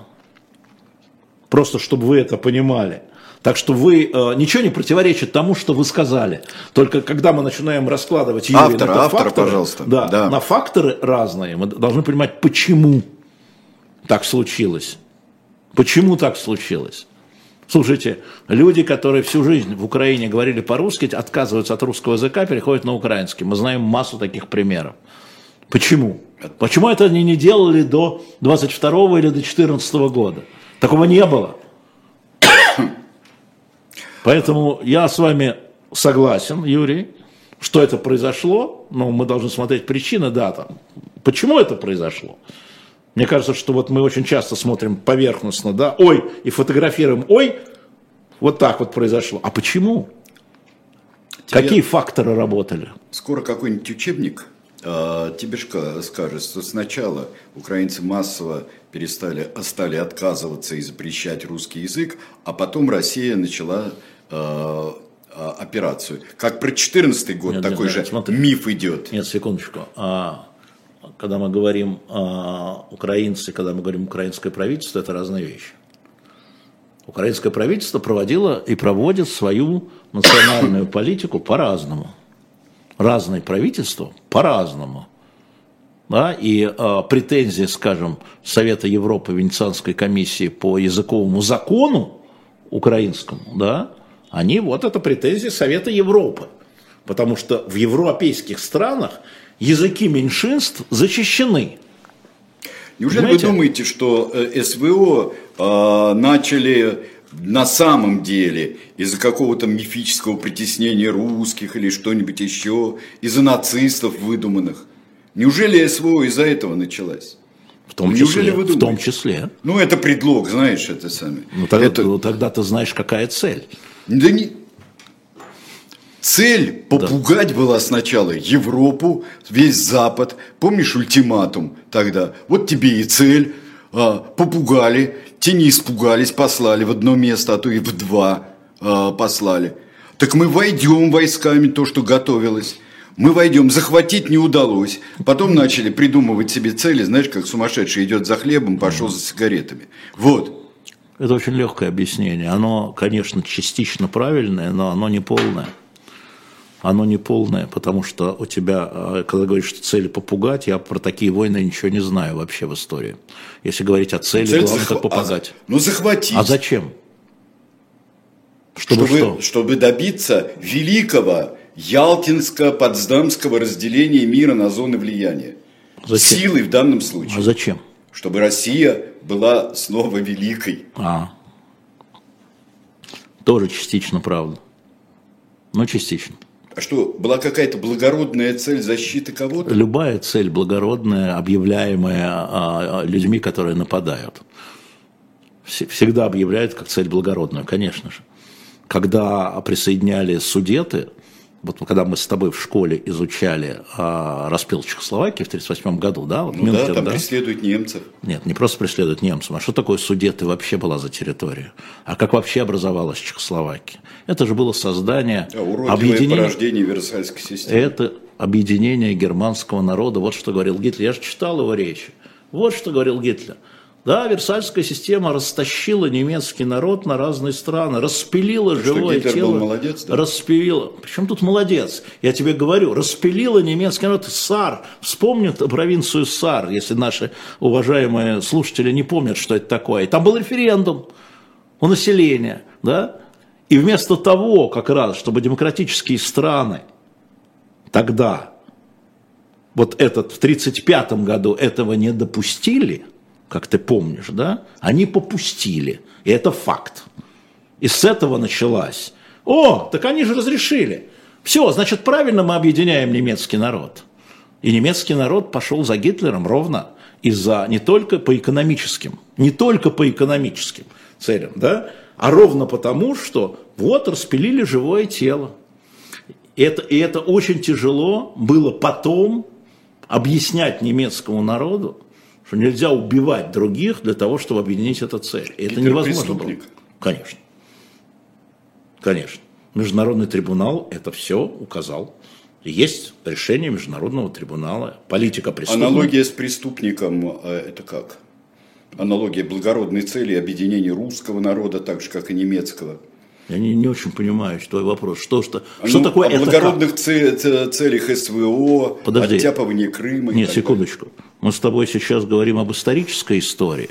Просто чтобы вы это понимали. Так что вы э, ничего не противоречит тому, что вы сказали. Только когда мы начинаем раскладывать Юрий, автор, на автор, факторы, пожалуйста. Да, да. на факторы разные, мы должны понимать, почему так случилось. Почему так случилось? Слушайте, люди, которые всю жизнь в Украине говорили по-русски, отказываются от русского языка, переходят на украинский. Мы знаем массу таких примеров. Почему? Почему это они не делали до 22 или до 14 года? Такого не было. Поэтому я с вами согласен, Юрий, что это произошло, но мы должны смотреть причины, да, там, почему это произошло. Мне кажется, что вот мы очень часто смотрим поверхностно, да, ой, и фотографируем, ой, вот так вот произошло. А почему? Тебе Какие факторы работали? Скоро какой-нибудь учебник тебе скажет, что сначала украинцы массово перестали, стали отказываться и запрещать русский язык, а потом Россия начала э, операцию. Как про 14 год нет, такой нет, же смотри. миф идет. Нет, секундочку. А, когда мы говорим а, украинцы, когда мы говорим украинское правительство, это разные вещи. Украинское правительство проводило и проводит свою национальную политику по-разному. Разные правительства по-разному. Да, и э, претензии, скажем, Совета Европы, Венецианской комиссии по языковому закону украинскому, да, они, вот это претензии Совета Европы. Потому что в европейских странах языки меньшинств защищены. Неужели Понимаете? вы думаете, что СВО э, начали на самом деле из-за какого-то мифического притеснения русских или что-нибудь еще, из-за нацистов выдуманных? Неужели СВО из-за этого началась? В том, Неужели числе, в том числе. Ну, это предлог, знаешь, это сами. Ну, тогда, это... ну, тогда ты знаешь, какая цель. Да не... Цель попугать да. была сначала Европу, весь Запад. Помнишь ультиматум тогда? Вот тебе и цель. А, попугали, те не испугались, послали в одно место, а то и в два а, послали. Так мы войдем войсками, то, что готовилось. Мы войдем, захватить не удалось. Потом начали придумывать себе цели, знаешь, как сумасшедший идет за хлебом, пошел за сигаретами. Вот. Это очень легкое объяснение. Оно, конечно, частично правильное, но оно не полное. Оно не полное, потому что у тебя, э, когда говоришь, что цели попугать, я про такие войны ничего не знаю вообще в истории. Если говорить о цели, Цель главное, захва... как попугать. А, ну, захватить. А зачем? Чтобы, чтобы, что? чтобы добиться великого Ялтинско-Потсдамского разделения мира на зоны влияния. Зачем? Силой в данном случае. А зачем? Чтобы Россия была снова великой. А. Тоже частично правда. Но частично. А что, была какая-то благородная цель защиты кого-то? Любая цель благородная, объявляемая а, а, людьми, которые нападают. Всегда объявляют как цель благородную, конечно же. Когда присоединяли судеты, вот когда мы с тобой в школе изучали а, распил Чехословакии в 1938 году, да? Вот ну Мюнхен, да, там да? преследуют немцев. Нет, не просто преследуют немцев, а что такое Судеты вообще была за территория? А как вообще образовалась Чехословакия? Это же было создание... А, объединение, порождение Версальской системы. Это объединение германского народа. Вот что говорил Гитлер. Я же читал его речи. Вот что говорил Гитлер. Да, Версальская система растащила немецкий народ на разные страны, распилила Что, живое Гитлер тело. Был молодец, да? Распилила. Причем тут молодец? Я тебе говорю, распилила немецкий народ. Сар. Вспомнят провинцию Сар, если наши уважаемые слушатели не помнят, что это такое. Там был референдум у населения, да? И вместо того, как раз, чтобы демократические страны тогда, вот этот в 1935 году этого не допустили – как ты помнишь, да, они попустили. И это факт. И с этого началась. О, так они же разрешили. Все, значит, правильно мы объединяем немецкий народ. И немецкий народ пошел за Гитлером ровно из-за не только по экономическим, не только по экономическим целям, да, а ровно потому, что вот распилили живое тело. Это, и это очень тяжело было потом объяснять немецкому народу, что нельзя убивать других для того, чтобы объединить эту цель. И это невозможно было. Конечно. Конечно. Международный трибунал это все указал. Есть решение Международного трибунала, политика преступника. Аналогия с преступником э, это как? Аналогия благородной цели объединения русского народа, так же, как и немецкого. Я не, не очень понимаю твой вопрос. Что, что, ну, что такое о это благородных целях СВО, Подожди. оттяпывание Крыма. Нет, секундочку. Далее. Мы с тобой сейчас говорим об исторической истории,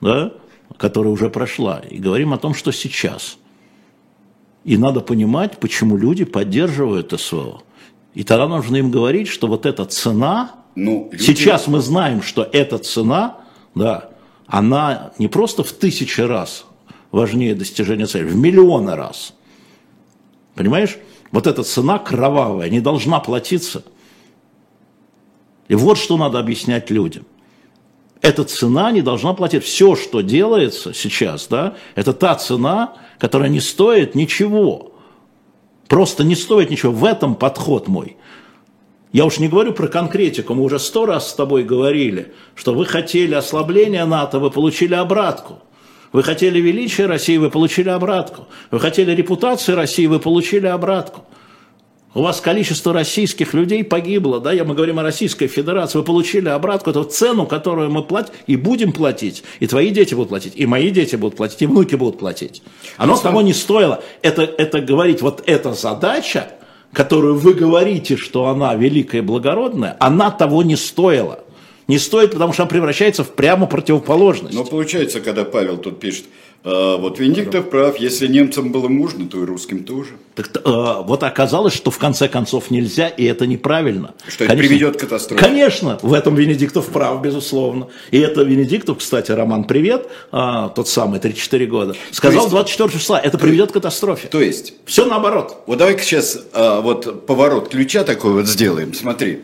да, которая уже прошла, и говорим о том, что сейчас. И надо понимать, почему люди поддерживают СВО. И тогда нужно им говорить, что вот эта цена, ну, люди... сейчас мы знаем, что эта цена, да, она не просто в тысячи раз важнее достижения цели, в миллионы раз. Понимаешь? Вот эта цена кровавая не должна платиться. И вот что надо объяснять людям. Эта цена не должна платить. Все, что делается сейчас, да, это та цена, которая не стоит ничего. Просто не стоит ничего. В этом подход мой. Я уж не говорю про конкретику, мы уже сто раз с тобой говорили, что вы хотели ослабления НАТО, вы получили обратку. Вы хотели величия России, вы получили обратку. Вы хотели репутации России, вы получили обратку. У вас количество российских людей погибло, да, я мы говорим о Российской Федерации, вы получили обратку, эту цену, которую мы платим и будем платить, и твои дети будут платить, и мои дети будут платить, и внуки будут платить. Оно того не стоило. Это, это говорить, вот эта задача, которую вы говорите, что она великая и благородная, она того не стоила. Не стоит, потому что она превращается в прямо противоположность. Но получается, когда Павел тут пишет, «А, вот Венедиктов прав, если немцам было можно, то и русским тоже. Так, э, вот оказалось, что в конце концов нельзя, и это неправильно. Что это приведет к катастрофе. Конечно, в этом Венедиктов прав, безусловно. И это Венедиктов, кстати, Роман, привет, а, тот самый, 34 года, сказал есть, 24 числа, это приведет к катастрофе. То есть? Все наоборот. Вот давай-ка сейчас а, вот поворот ключа такой вот сделаем, смотри.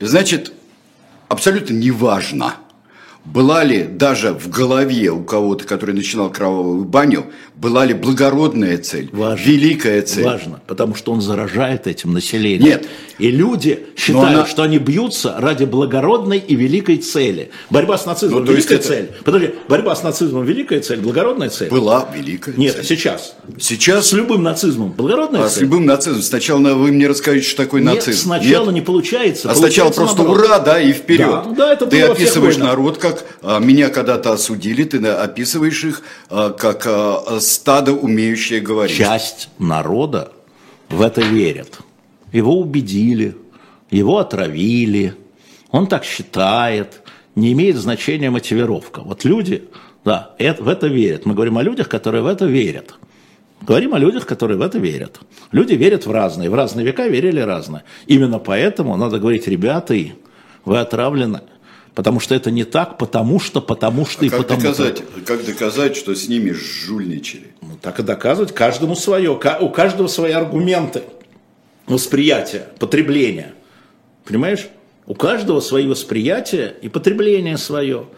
Значит, абсолютно неважно, была ли даже в голове у кого-то, который начинал кровавую баню, была ли благородная цель, Важно. великая цель? Важно, потому что он заражает этим население. Нет. И люди считают, она... что они бьются ради благородной и великой цели. Борьба с нацизмом ну, великая это... цель. Подожди, борьба с нацизмом великая цель, благородная цель? Была великая Нет, цель. сейчас. Сейчас? С любым нацизмом благородная а цель? с любым нацизмом. Сначала вы мне расскажете, что такое Нет, нацизм. сначала Нет? не получается. А получается сначала просто наоборот. ура, да, и вперед. Да, да, это Ты описываешь народ как а, меня когда-то осудили, ты описываешь их а, как а, стадо, умеющее говорить. Часть народа в это верит. Его убедили, его отравили, он так считает, не имеет значения мотивировка. Вот люди, да, это, в это верят. Мы говорим о людях, которые в это верят. Говорим о людях, которые в это верят. Люди верят в разные, в разные века верили разное. Именно поэтому надо говорить, ребята, вы отравлены. Потому что это не так, потому что, потому что а и как потому доказать, как доказать, что с ними жульничали? Ну, так и доказывать каждому свое. У каждого свои аргументы восприятия, потребления. Понимаешь? У каждого свои восприятия и потребление свое.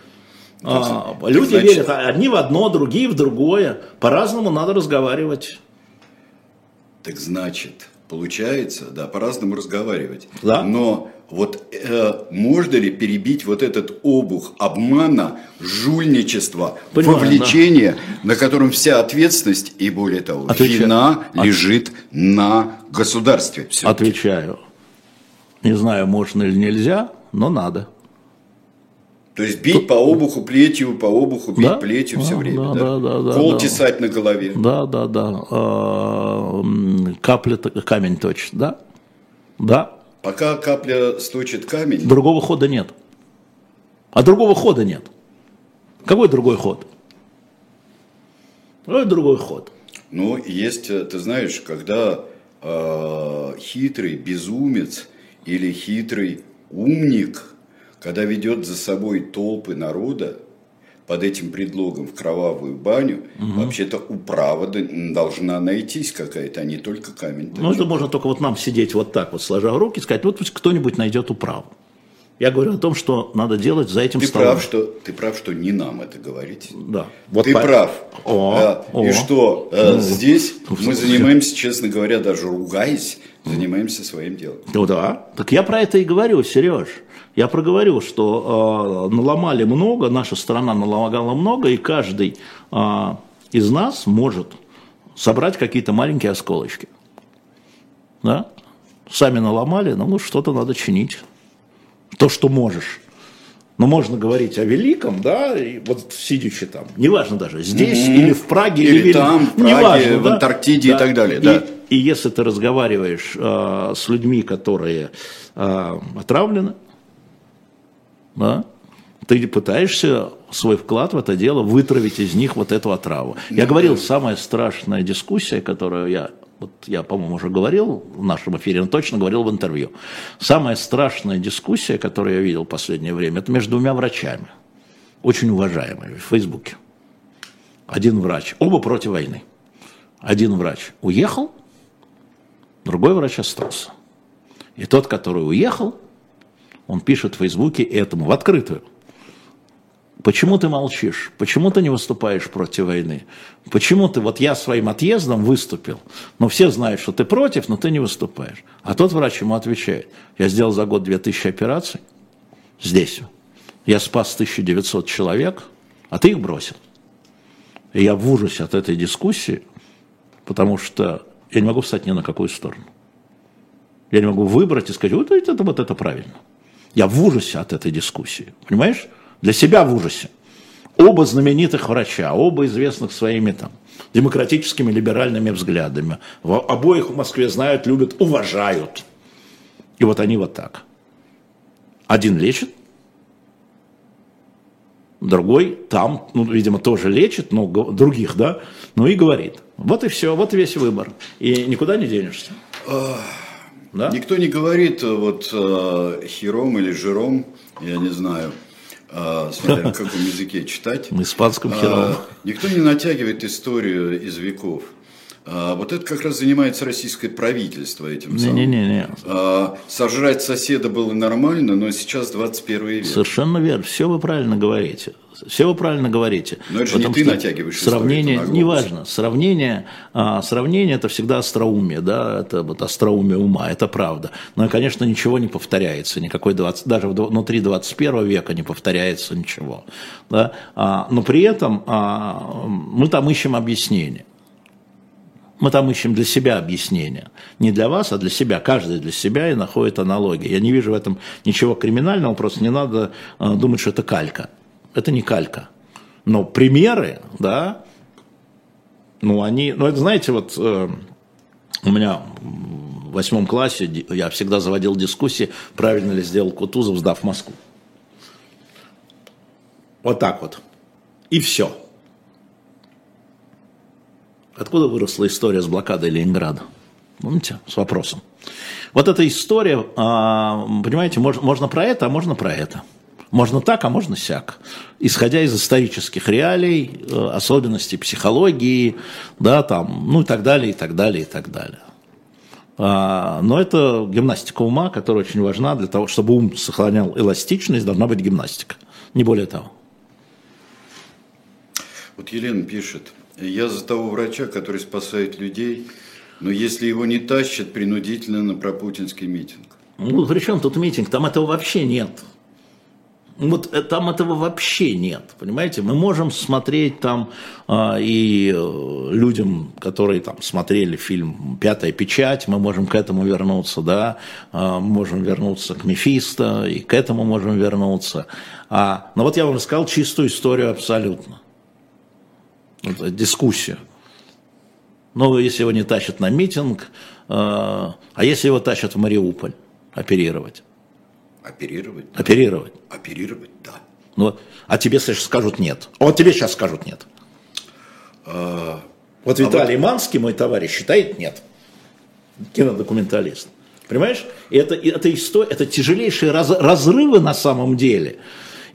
А, люди значит... верят одни в одно, другие в другое. По-разному надо разговаривать. Так значит, получается, да, по-разному разговаривать. Да. Но вот э, можно ли перебить вот этот обух обмана, жульничества, Понимаю, вовлечения, да. на котором вся ответственность и более того, Отвечаю. вина От... лежит на государстве? Все-таки. Отвечаю. Не знаю, можно или нельзя, но надо. То есть бить по обуху плетью, по обуху бить да? плетью да, все время, да? да? да, да Кол да. тесать на голове. Да, да, да. А, капля камень точит, да? Да. Пока капля стучит камень. Другого хода нет. А другого хода нет. Какой другой ход? Какой другой ход? Ну, есть, ты знаешь, когда э, хитрый безумец или хитрый умник, когда ведет за собой толпы народа под этим предлогом в кровавую баню, угу. вообще-то управа должна найтись какая-то, а не только камень. Ну, это можно только вот нам сидеть вот так вот, сложа руки, и сказать, вот пусть кто-нибудь найдет управу. Я говорю о том, что надо делать за этим ты столом. Прав, что, ты прав, что не нам это говорить. Да. Вот ты по... прав. О, да. о. И что э, Ну, здесь ну, мы занимаемся, честно говоря, даже ругаясь, занимаемся своим делом. Ну да. Так я про это и говорю, Сереж. Я проговорил, что э, наломали много, наша страна наломала много, и каждый э, из нас может собрать какие-то маленькие осколочки. Да? Сами наломали, но ну, что-то надо чинить. То, что можешь. Но можно говорить о великом, да, и вот сидячи там, неважно даже, здесь mm-hmm. или в Праге, или, или там, в Праге, неважно, в? Антарктиде да. и так далее. Да. и если ты разговариваешь э, с людьми, которые э, отравлены, да, ты пытаешься свой вклад в это дело вытравить из них вот эту отраву. Я говорил, самая страшная дискуссия, которую я, вот я, по-моему, уже говорил в нашем эфире, но точно говорил в интервью. Самая страшная дискуссия, которую я видел в последнее время, это между двумя врачами, очень уважаемыми в Фейсбуке. Один врач, оба против войны. Один врач уехал, Другой врач остался. И тот, который уехал, он пишет в Фейсбуке этому в открытую. Почему ты молчишь? Почему ты не выступаешь против войны? Почему ты, вот я своим отъездом выступил, но все знают, что ты против, но ты не выступаешь. А тот врач ему отвечает, я сделал за год 2000 операций здесь. Я спас 1900 человек, а ты их бросил. И я в ужасе от этой дискуссии, потому что я не могу встать ни на какую сторону. Я не могу выбрать и сказать, вот это, вот это правильно. Я в ужасе от этой дискуссии, понимаешь? Для себя в ужасе. Оба знаменитых врача, оба известных своими там демократическими либеральными взглядами. В обоих в Москве знают, любят, уважают. И вот они вот так. Один лечит, другой там, ну, видимо, тоже лечит, но других, да, ну и говорит. Вот и все, вот и весь выбор. И никуда не денешься. Да? Никто не говорит, вот э, хером или жиром, я не знаю, э, смотря на каком языке читать. На испанском хером. Никто не натягивает историю из веков. А, вот это как раз занимается российское правительство этим не, самым. Не-не-не. А, сожрать соседа было нормально, но сейчас 21 век. Совершенно верно. Все вы правильно говорите. Все вы правильно говорите. Но это же не ты натягиваешь сравнение, неважно, сравнение, а, сравнение это всегда остроумие, да, это вот остроумие ума, это правда. Но, конечно, ничего не повторяется, никакой 20, даже внутри 21 века не повторяется ничего. Да? А, но при этом а, мы там ищем объяснение. Мы там ищем для себя объяснение. Не для вас, а для себя. Каждый для себя и находит аналогии. Я не вижу в этом ничего криминального, просто не надо э, думать, что это калька. Это не калька. Но примеры, да, ну они, ну это знаете, вот э, у меня в восьмом классе я всегда заводил дискуссии, правильно ли сделал Кутузов, сдав Москву. Вот так вот. И все. Откуда выросла история с блокадой Ленинграда? Помните? С вопросом. Вот эта история, а, понимаете, можно про это, а можно про это. Можно так, а можно сяк. Исходя из исторических реалий, э, особенностей психологии, да, там, ну и так далее, и так далее, и так далее. А, но это гимнастика ума, которая очень важна для того, чтобы ум сохранял эластичность, должна быть гимнастика. Не более того. Вот Елена пишет, я за того врача, который спасает людей, но если его не тащат принудительно на пропутинский митинг. Ну, при чем тут митинг? Там этого вообще нет. Вот э, там этого вообще нет, понимаете? Мы можем смотреть там э, и людям, которые там смотрели фильм «Пятая печать», мы можем к этому вернуться, да, э, можем вернуться к Мефисто, и к этому можем вернуться. А, но вот я вам рассказал чистую историю абсолютно это дискуссия. Но если его не тащат на митинг, э, а если его тащат в Мариуполь оперировать? Оперировать? Да. Оперировать. Оперировать, да. Ну, а тебе сейчас скажут нет. Вот тебе сейчас скажут нет. А, вот Виталий а вот... Манский, мой товарищ, считает нет. Кинодокументалист. Понимаешь? Это, это, история, это тяжелейшие раз, разрывы на самом деле.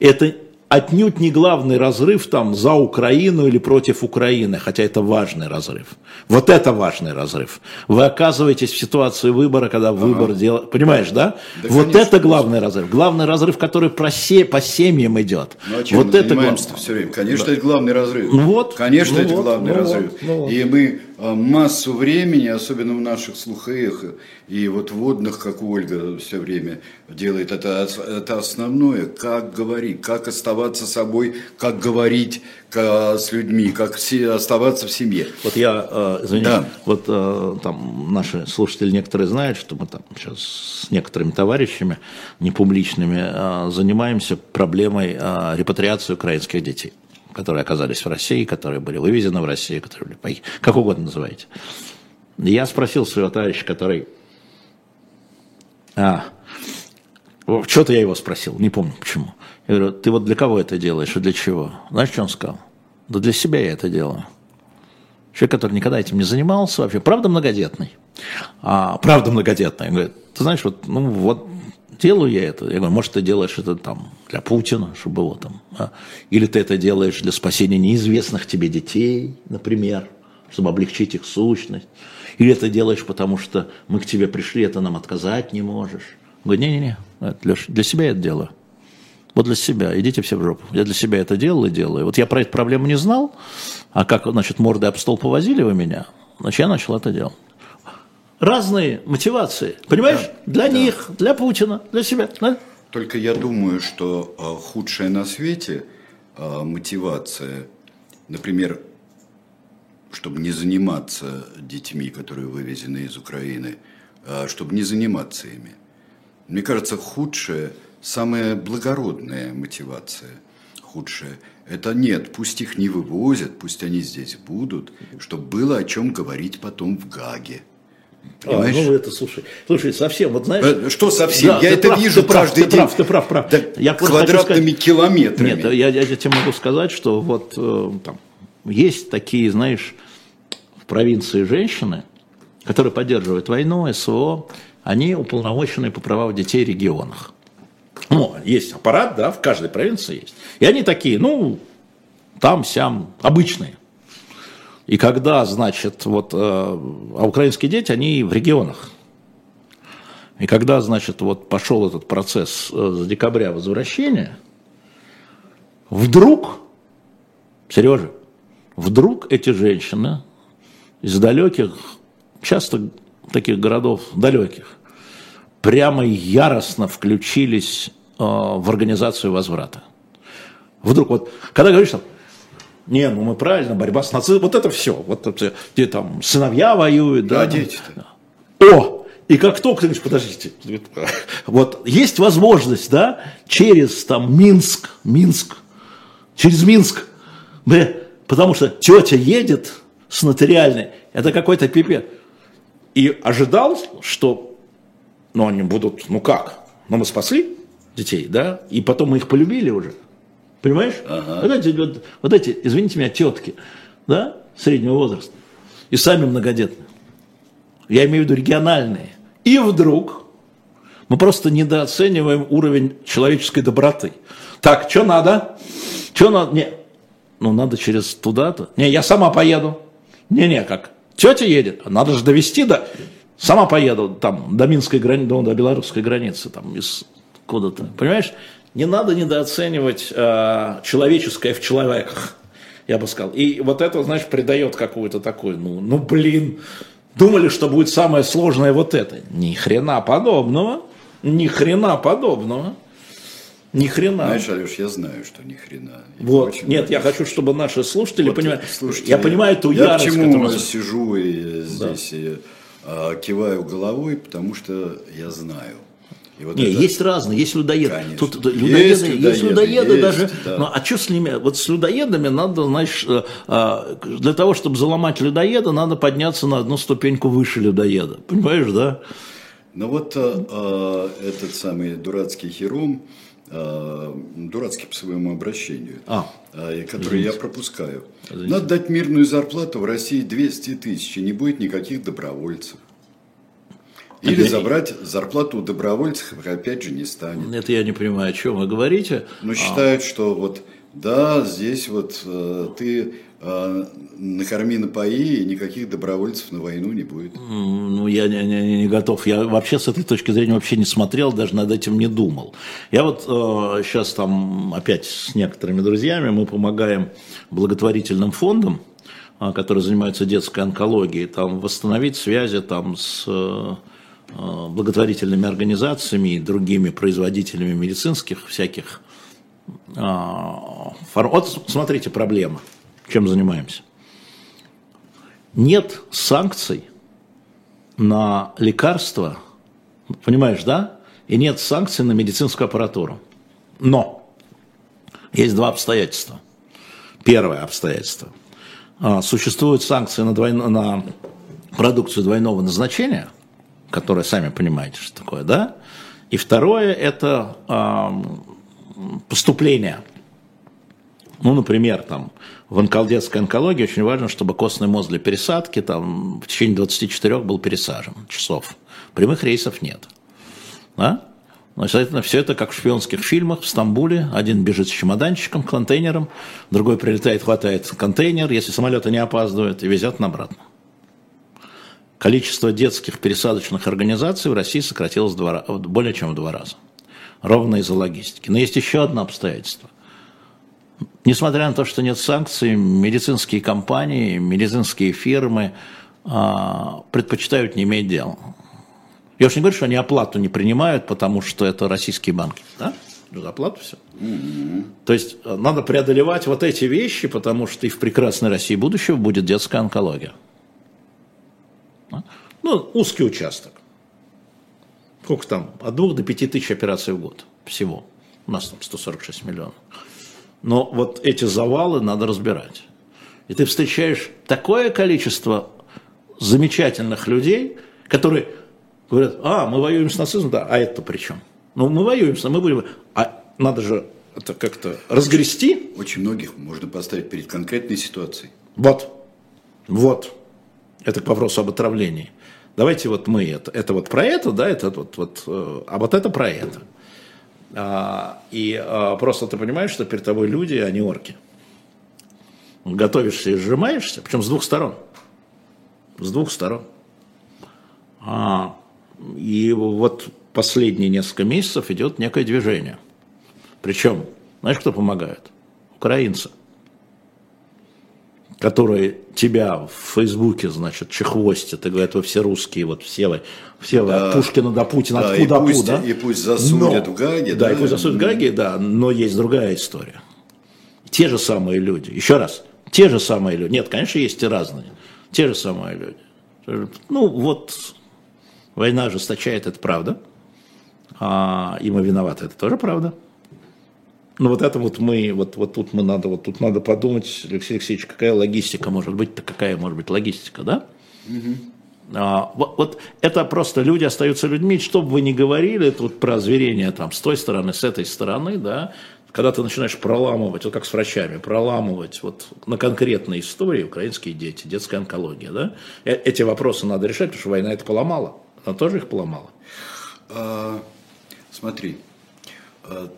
Это отнюдь не главный разрыв там за Украину или против Украины, хотя это важный разрыв. Вот это важный разрыв. Вы оказываетесь в ситуации выбора, когда ага. выбор делает... Понимаешь, да? да вот конечно, это главный разрыв. Главный разрыв, который про се... по семьям идет. Ну, а чем вот мы это глав... все время? Конечно, да. это главный разрыв. Ну, вот. Конечно, ну, это вот, главный ну, разрыв. Вот, ну, вот. И мы массу времени, особенно в наших слухах и вот водных, как Ольга все время делает, это, это основное, как говорить, как оставаться собой, как говорить с людьми, как оставаться в семье. Вот я, э, извините, да. вот э, там наши слушатели некоторые знают, что мы там сейчас с некоторыми товарищами непубличными э, занимаемся проблемой репатриации украинских детей которые оказались в России, которые были вывезены в Россию, которые были, как угодно называете. Я спросил своего товарища, который... А, что-то я его спросил, не помню почему. Я говорю, ты вот для кого это делаешь и для чего? Знаешь, что он сказал? Да для себя я это делаю. Человек, который никогда этим не занимался вообще, правда многодетный. А, правда многодетный. Он говорит, ты знаешь, вот, ну вот делаю я это. Я говорю, может, ты делаешь это там для Путина, чтобы его там, а? или ты это делаешь для спасения неизвестных тебе детей, например, чтобы облегчить их сущность. Или это делаешь, потому что мы к тебе пришли, это нам отказать не можешь. Говорит, не-не-не, Леша, для себя я это делаю. Вот для себя, идите все в жопу. Я для себя это делал и делаю. Вот я про эту проблему не знал, а как, значит, мордой об стол повозили вы меня, значит, я начал это делать. Разные мотивации, понимаешь? Да, для да. них, для Путина, для себя. Да? Только я думаю, что э, худшая на свете э, мотивация, например, чтобы не заниматься детьми, которые вывезены из Украины, э, чтобы не заниматься ими. Мне кажется, худшая, самая благородная мотивация, худшая, это нет, пусть их не вывозят, пусть они здесь будут, чтобы было о чем говорить потом в Гаге. Понимаешь? А, ну это, слушай, слушай, совсем, вот знаешь... Э, что совсем? Да, я это прав, вижу ты прав, каждый ты день. Прав, ты прав, прав. Да, я квадратными сказать, километрами. Нет, я, я тебе могу сказать, что вот э, там есть такие, знаешь, в провинции женщины, которые поддерживают войну, СВО, они уполномочены по правам детей в регионах. Ну, есть аппарат, да, в каждой провинции есть. И они такие, ну, там, сям, обычные. И когда, значит, вот, э, а украинские дети, они в регионах. И когда, значит, вот пошел этот процесс э, с декабря возвращения, вдруг, Сережа, вдруг эти женщины из далеких, часто таких городов далеких, прямо яростно включились э, в организацию возврата. Вдруг вот, когда говоришь там, не, ну мы правильно, борьба с нацизмом, вот это все. Вот это, где там сыновья воюют. Да, да дети-то. О, и как только ты говоришь, подождите, вот есть возможность, да, через там Минск, Минск, через Минск, потому что тетя едет с нотариальной, это какой-то пипец. И ожидал, что, ну, они будут, ну как, ну мы спасли детей, да, и потом мы их полюбили уже. Понимаешь? Ага. Вот, эти, вот, вот эти, извините меня, тетки, да, среднего возраста, и сами многодетные. Я имею в виду региональные. И вдруг мы просто недооцениваем уровень человеческой доброты. Так, что надо? Что надо? Не, ну надо через туда-то. Не, я сама поеду. Не-не, как? Тетя едет, надо же довести до... Сама поеду там до Минской границы, до белорусской границы, там из куда-то. Понимаешь? Не надо недооценивать э, человеческое в человеках, я бы сказал. И вот это, знаешь, придает какую-то такую, ну, ну блин, думали, что будет самое сложное вот это. Ни хрена подобного, ни хрена подобного. Ни хрена. Знаешь, Алеш, я знаю, что ни хрена. вот. Нет, я хочу, чтобы наши слушатели вот, понимали. Слушайте, я понимаю эту я ярость, почему которую... сижу и здесь да. и, а, киваю головой, потому что я знаю. И вот Не, это... есть разные, есть людоеды. Конечно. Тут людоеды, есть людоеды, есть людоеды есть, даже. Да. Ну, а что с ними? Вот с людоедами надо, значит, э, а, для того, чтобы заломать людоеда, надо подняться на одну ступеньку выше людоеда. Понимаешь, да? Ну вот а, а, этот самый дурацкий Хером, а, дурацкий по своему обращению, а, который извините. я пропускаю. Извините. Надо дать мирную зарплату в России 200 тысяч, и не будет никаких добровольцев. Или забрать зарплату у добровольцев, опять же, не станет. Это я не понимаю, о чем вы говорите. Но ну, считают, а... что вот, да, здесь вот э, ты э, накорми, напои, и никаких добровольцев на войну не будет. Ну, я не, не, не готов. Я вообще с этой точки зрения вообще не смотрел, даже над этим не думал. Я вот э, сейчас там опять с некоторыми друзьями мы помогаем благотворительным фондам, э, которые занимаются детской онкологией, там восстановить связи там с... Э, Э, благотворительными организациями и другими производителями медицинских всяких. А, вот смотрите, проблема. Чем занимаемся? Нет санкций на лекарства, понимаешь, да? И нет санкций на медицинскую аппаратуру. Но есть два обстоятельства. Первое обстоятельство. А, существуют санкции на, двойно, на продукцию двойного назначения – которое сами понимаете, что такое, да? И второе – это э, поступление. Ну, например, там, в онколдетской онкологии очень важно, чтобы костный мозг для пересадки там, в течение 24 был пересажен часов. Прямых рейсов нет. Да? Но, соответственно, все это как в шпионских фильмах в Стамбуле. Один бежит с чемоданчиком, контейнером, другой прилетает, хватает контейнер, если самолеты не опаздывают, и везет на обратно. Количество детских пересадочных организаций в России сократилось два, более чем в два раза. Ровно из-за логистики. Но есть еще одно обстоятельство. Несмотря на то, что нет санкций, медицинские компании, медицинские фирмы а, предпочитают не иметь дела. Я уж не говорю, что они оплату не принимают, потому что это российские банки. Да? За оплату все. Mm-hmm. То есть э, надо преодолевать вот эти вещи, потому что и в прекрасной России будущего будет детская онкология. Ну, узкий участок. Сколько там? От 2 до 5 тысяч операций в год всего. У нас там 146 миллионов. Но вот эти завалы надо разбирать. И ты встречаешь такое количество замечательных людей, которые говорят, а, мы воюем с нацизмом, да, а это при чем? Ну, мы воюем мы будем, а надо же это как-то разгрести. Очень многих можно поставить перед конкретной ситуацией. Вот, вот, это к вопросу об отравлении. Давайте вот мы это, это вот про это, да, это вот, вот, э, а вот это про это. А, и а, просто ты понимаешь, что перед тобой люди, а не орки. Готовишься и сжимаешься, причем с двух сторон. С двух сторон. А, и вот последние несколько месяцев идет некое движение. Причем, знаешь, кто помогает? Украинцы. Которые тебя в Фейсбуке, значит, чехвостят и говорят, вы все русские, вот все вы, все вы да, от Пушкина до Путина, да, от Пу до Пу, да? И пусть засудят но, в Гаге. Да, да, и пусть засудят в Гаге, да, но есть другая история. Те же самые люди, еще раз, те же самые люди, нет, конечно, есть и разные, те же самые люди. Ну, вот Война ожесточает, это правда. А, и мы виноваты, это тоже правда. Но вот это вот мы, вот, вот тут мы надо, вот тут надо подумать, Алексей Алексеевич, какая логистика может быть, какая может быть логистика, да? Угу. А, вот, вот это просто люди остаются людьми, что бы вы ни говорили тут про озверение там с той стороны, с этой стороны, да, когда ты начинаешь проламывать, вот как с врачами, проламывать вот на конкретные истории, украинские дети, детская онкология, да, э, эти вопросы надо решать, потому что война это поломала. Она тоже их поломала? А, смотри, а,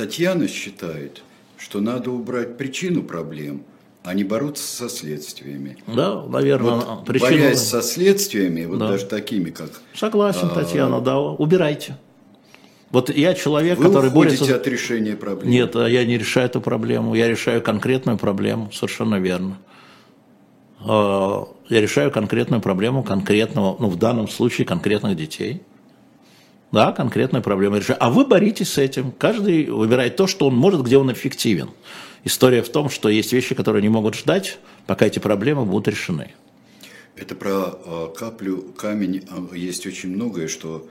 Татьяна считает, что надо убрать причину проблем, а не бороться со следствиями. Да, наверное, вот, причину... Борясь со следствиями, вот да. даже такими, как... Согласен, а, Татьяна, да, убирайте. Вот я человек, Вы который борется... от решения проблемы? Нет, а я не решаю эту проблему. Я решаю конкретную проблему, совершенно верно. А, я решаю конкретную проблему конкретного, ну в данном случае конкретных детей. Да, конкретная проблема решаю. А вы боритесь с этим. Каждый выбирает то, что он может, где он эффективен. История в том, что есть вещи, которые не могут ждать, пока эти проблемы будут решены. Это про э, каплю, камень. А, есть очень многое, что,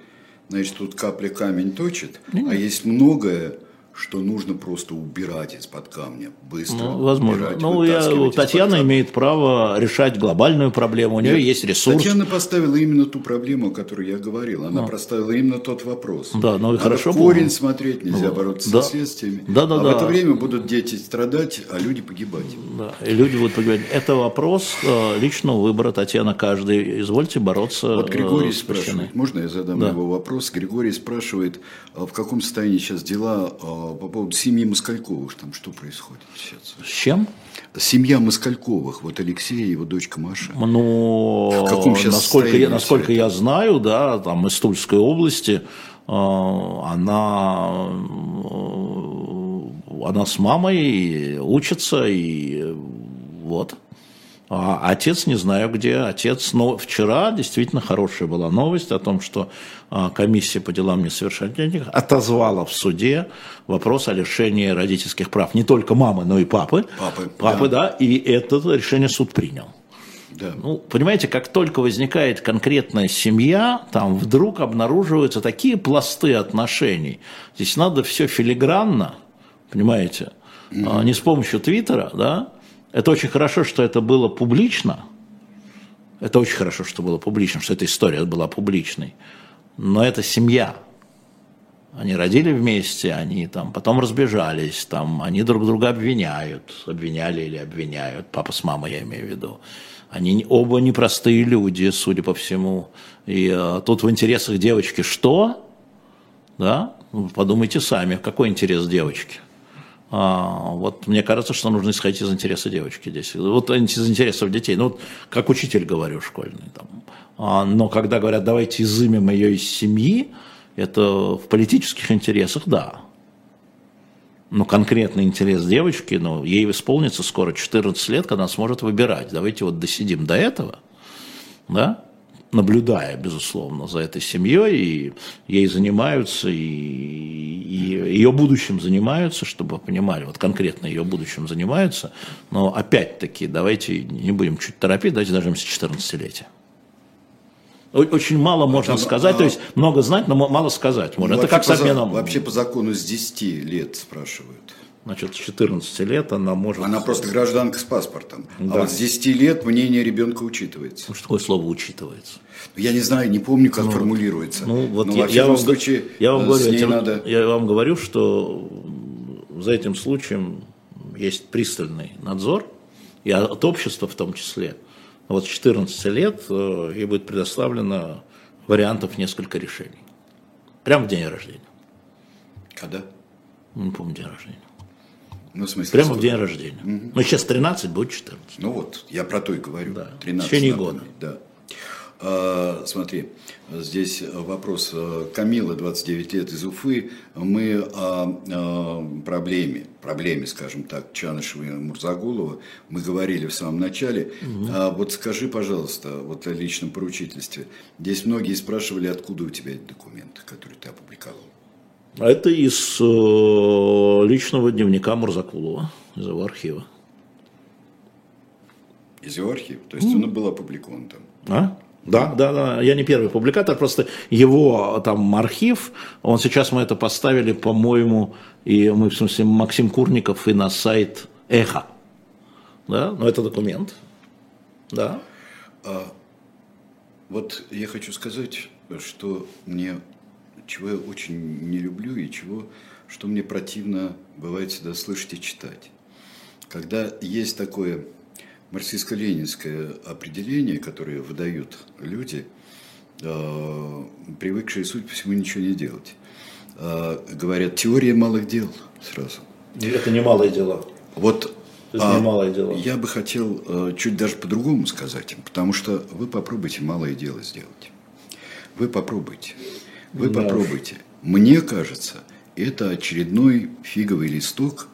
значит, тут капля камень точит, mm-hmm. а есть многое, что нужно просто убирать из-под камня быстро. Ну, возможно. Убирать, ну, я, Татьяна имеет право решать глобальную проблему, у нее Нет, есть ресурс. Татьяна поставила именно ту проблему, о которой я говорил. Она ну. поставила именно тот вопрос. Да, ну и Надо хорошо. корень было. смотреть, нельзя ну, бороться да. со следствиями. Да, да, а да. в это время будут дети страдать, а люди погибать. Да, и люди будут погибать. Это вопрос э, личного выбора Татьяна каждый. Извольте бороться. Вот Григорий э, спрашивает, можно я задам да. его вопрос? Григорий спрашивает, а в каком состоянии сейчас дела по поводу семьи Москальковых, там что происходит сейчас? С чем? Семья Москальковых, вот Алексей и его дочка Маша. Ну, в каком сейчас насколько, я, насколько я знаю, да, там из Тульской области, э, она, э, она с мамой учится, и вот. А отец не знаю где. Отец, но вчера действительно хорошая была новость о том, что а, комиссия по делам несовершеннолетних отозвала в суде вопрос о лишении родительских прав не только мамы, но и папы. Папы, папы да. да, и это решение суд принял. Да. Ну, понимаете, как только возникает конкретная семья, там вдруг обнаруживаются такие пласты отношений. Здесь надо все филигранно, понимаете, mm-hmm. не с помощью Твиттера, да, это очень хорошо, что это было публично. Это очень хорошо, что было публично, что эта история была публичной. Но это семья. Они родили вместе, они там потом разбежались, там, они друг друга обвиняют, обвиняли или обвиняют, папа с мамой я имею в виду. Они оба непростые люди, судя по всему. И а, тут в интересах девочки что? Да? Подумайте сами, какой интерес девочки. А, вот мне кажется, что нужно исходить из интереса девочки здесь. Вот из интересов детей. Ну, вот, как учитель говорю школьный. Там. А, но когда говорят, давайте изымем ее из семьи, это в политических интересах, да. Но конкретный интерес девочки, ну, ей исполнится скоро 14 лет, когда она сможет выбирать. Давайте вот досидим до этого, да, наблюдая, безусловно, за этой семьей, и ей занимаются, и, и ее будущим занимаются, чтобы вы понимали, вот конкретно ее будущим занимаются, но опять-таки давайте не будем чуть торопить, давайте дождемся 14-летия. Очень мало можно Там, сказать, а, то есть много знать, но мало сказать можно. Ну, Это как с обменом. Вообще по закону с 10 лет спрашивают. Значит, с 14 лет она может... Она просто гражданка с паспортом. А да. А вот с 10 лет мнение ребенка учитывается. Ну, что такое слово учитывается? Ну, я не знаю, не помню, как ну, формулируется. Ну, вот Но я, я, вам, случае я, вам говорю, этим, надо... я вам говорю, что за этим случаем есть пристальный надзор, и от общества в том числе. Вот с 14 лет э, ей будет предоставлено вариантов несколько решений. Прямо в день рождения. Когда? Не помню день рождения. Ну, в смысле, Прямо в день рождения. Угу. Ну, сейчас 13, будет 14. Ну вот, я про то и говорю. Да. 13 в течение года. Да. А, смотри, здесь вопрос. Камила, 29 лет из Уфы. Мы о, о проблеме, проблеме, скажем так, Чанышева и Мурзагулова, мы говорили в самом начале. Угу. А вот скажи, пожалуйста, вот о личном поручительстве. Здесь многие спрашивали, откуда у тебя эти документы, которые ты опубликовал. А это из э, личного дневника Мурзакулова, из его архива. Из его архива? То есть mm. он был опубликован там? А? Да, да, да. Я не первый публикатор, просто его там архив, он сейчас мы это поставили, по-моему, и мы, в смысле, Максим Курников и на сайт Эхо. Да, но это документ. Да. А, вот я хочу сказать, что мне чего я очень не люблю и чего, что мне противно бывает всегда слышать и читать. Когда есть такое марксистско-ленинское определение, которое выдают люди, э, привыкшие, суть по всему, ничего не делать. Э, говорят, теория малых дел сразу. Это не малое дело. Вот это а, не малое дело. Я бы хотел э, чуть даже по-другому сказать им, потому что вы попробуйте малое дело сделать. Вы попробуйте. Вы да. попробуйте. Мне кажется, это очередной фиговый листок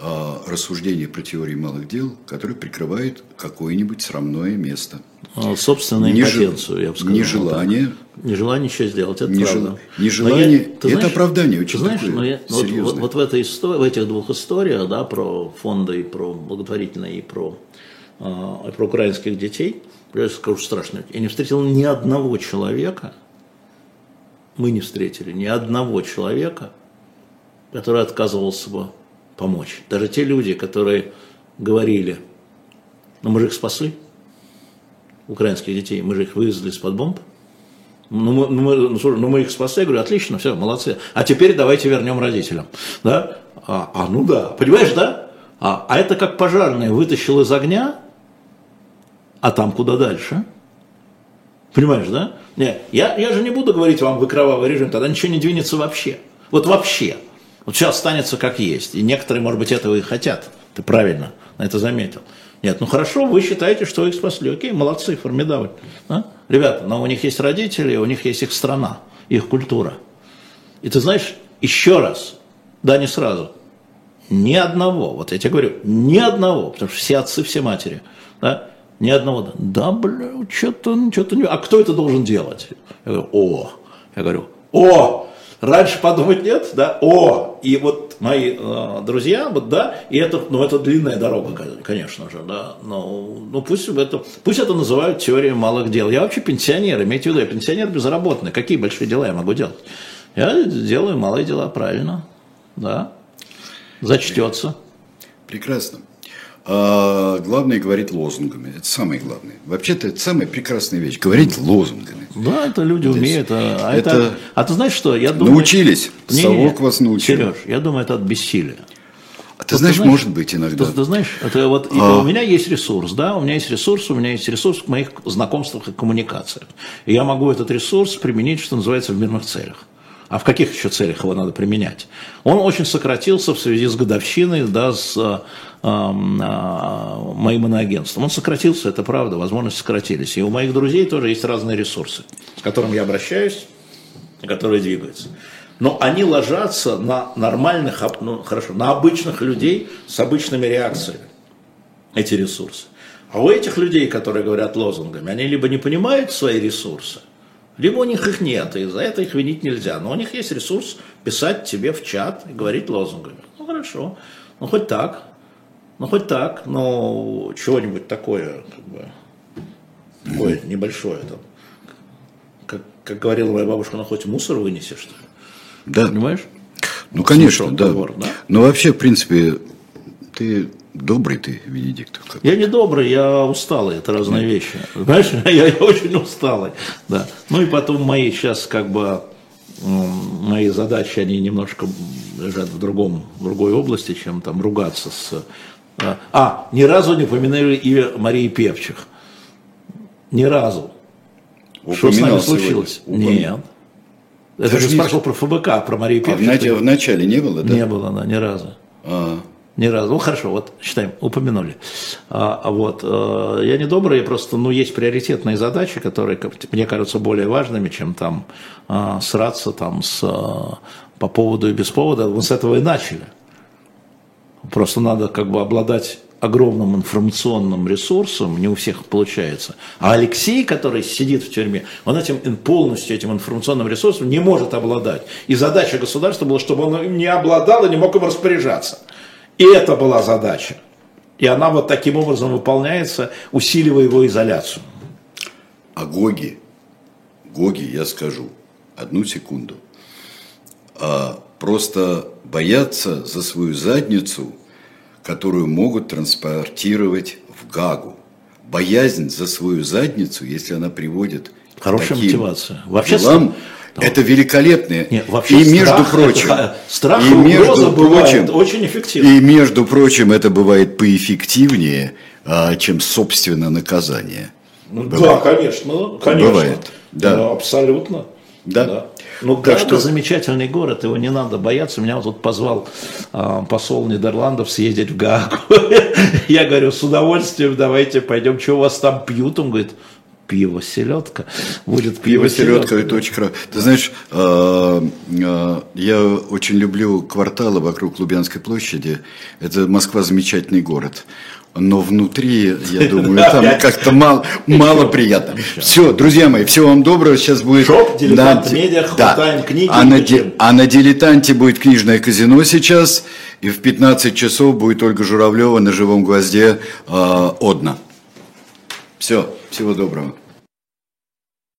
а, рассуждения про теории малых дел, который прикрывает какое-нибудь срамное место. А, собственную импотенцию, я бы сказал. Нежелание. Нежелание ничего сделать, это не правда. Нежелание, я, это знаешь, оправдание очень знаешь, такое но я, вот, вот, вот в, этой истории, в этих двух историях, да, про фонды и про благотворительные, и про, э, про украинских детей, я скажу страшно, я не встретил ни одного человека, мы не встретили ни одного человека, который отказывался бы помочь. Даже те люди, которые говорили, ну мы же их спасли, украинских детей, мы же их вывезли из-под бомб. Ну мы, ну, мы, ну, ну мы их спасли, я говорю, отлично, все, молодцы. А теперь давайте вернем родителям. Да? А, а ну да, понимаешь, да? А, а это как пожарный вытащил из огня, а там куда дальше? Понимаешь, да? Нет, я, я же не буду говорить вам, вы кровавый режим, тогда ничего не двинется вообще. Вот вообще. Вот все останется как есть. И некоторые, может быть, этого и хотят. Ты правильно на это заметил. Нет, ну хорошо, вы считаете, что их спасли. Окей, молодцы, формидабель. А? Ребята, но у них есть родители, у них есть их страна, их культура. И ты знаешь, еще раз, да не сразу, ни одного, вот я тебе говорю, ни одного, потому что все отцы, все матери, да, ни одного. Да, бля, что-то, что-то не... А кто это должен делать? Я говорю, о. Я говорю, о. Раньше подумать нет, да, о, и вот мои э, друзья, вот, да, и это, ну, это длинная дорога, конечно же, да, но, ну, пусть это, пусть это называют теорией малых дел. Я вообще пенсионер, имейте в виду, я пенсионер безработный, какие большие дела я могу делать? Я делаю малые дела правильно, да, зачтется. Прекрасно. А главное говорить лозунгами. Это самое главное. Вообще-то это самая прекрасная вещь. Говорить лозунгами. Да, это люди Здесь. умеют. А, это, это... а ты знаешь что? Я думаю... Научились. Не, Совок вас научил. Сереж, я думаю, это от бессилия. А ты вот знаешь, ты знаешь, может быть иногда. Ты, ты знаешь, это вот а... у меня есть ресурс, да, у меня есть ресурс, у меня есть ресурс в моих знакомствах и коммуникациях. И я могу этот ресурс применить, что называется, в мирных целях. А в каких еще целях его надо применять? Он очень сократился в связи с годовщиной, да, с э, моим иноагентством. Он сократился, это правда, возможности сократились. И у моих друзей тоже есть разные ресурсы, с которыми я обращаюсь, которые двигаются. Но они ложатся на нормальных, ну хорошо, на обычных людей с обычными реакциями, эти ресурсы. А у этих людей, которые говорят лозунгами, они либо не понимают свои ресурсы, либо у них их нет, и за это их винить нельзя. Но у них есть ресурс писать тебе в чат и говорить лозунгами. Ну хорошо, ну хоть так, ну хоть так, но чего-нибудь такое, как бы, такое небольшое там. Как, как говорила моя бабушка, ну хоть мусор вынеси, что ли. Да. Понимаешь? Ну, конечно, да. Говор, да. Но вообще, в принципе, ты Добрый ты, Венедиктов. Как я не добрый, я усталый, это разные Нет. вещи. Знаешь, я, я очень усталый. Да. Ну и потом мои сейчас как бы мои задачи, они немножко лежат в другом, в другой области, чем там ругаться с... А, а ни разу не упоминали имя Марии Певчих. Ни разу. Упоминал Что с нами случилось? Упоминал. Нет. Это же спрашивал про ФБК, про Марию Певчих. А в, в начале не было, да? Не было, да, ни разу. А. Ни разу. Ну хорошо, вот считаем, упомянули. А, а вот, а, я не добрый, просто, ну, есть приоритетные задачи, которые, мне кажутся, более важными, чем там а, сраться там с, а, по поводу и без повода. Мы с этого и начали. Просто надо как бы обладать огромным информационным ресурсом, не у всех получается. А Алексей, который сидит в тюрьме, он этим полностью этим информационным ресурсом не может обладать. И задача государства была, чтобы он им не обладал и не мог им распоряжаться. И это была задача. И она вот таким образом выполняется, усиливая его изоляцию. А Гоги, Гоги, я скажу, одну секунду, а просто боятся за свою задницу, которую могут транспортировать в Гагу. Боязнь за свою задницу, если она приводит Хорошая к таким мотивация. Вообще, делам, это великолепное. Нет, вообще и между страх, прочим, это, страх и между прочим, очень эффективно. И между прочим, это бывает поэффективнее, а, чем собственно наказание. Ну, да, конечно, конечно. Бывает, да. да абсолютно. Да. да. Ну, так что замечательный город, его не надо бояться. Меня вот тут позвал э, посол Нидерландов съездить в Гаагу. Я говорю, с удовольствием, давайте пойдем. Что у вас там пьют? Он говорит, пиво селедка. Будет пиво селедка, это очень хорошо. Ты знаешь, а, а, я очень люблю кварталы вокруг Лубянской площади. Это Москва замечательный город. Но внутри, я думаю, там как-то мало, мало приятно. Все, друзья мои, всего вам доброго. Сейчас будет... Шоп, дилетант, медиа, хватаем книги. А на, а на дилетанте будет книжное казино сейчас. И в 15 часов будет Ольга Журавлева на живом гвозде э, Одна. Все, всего доброго.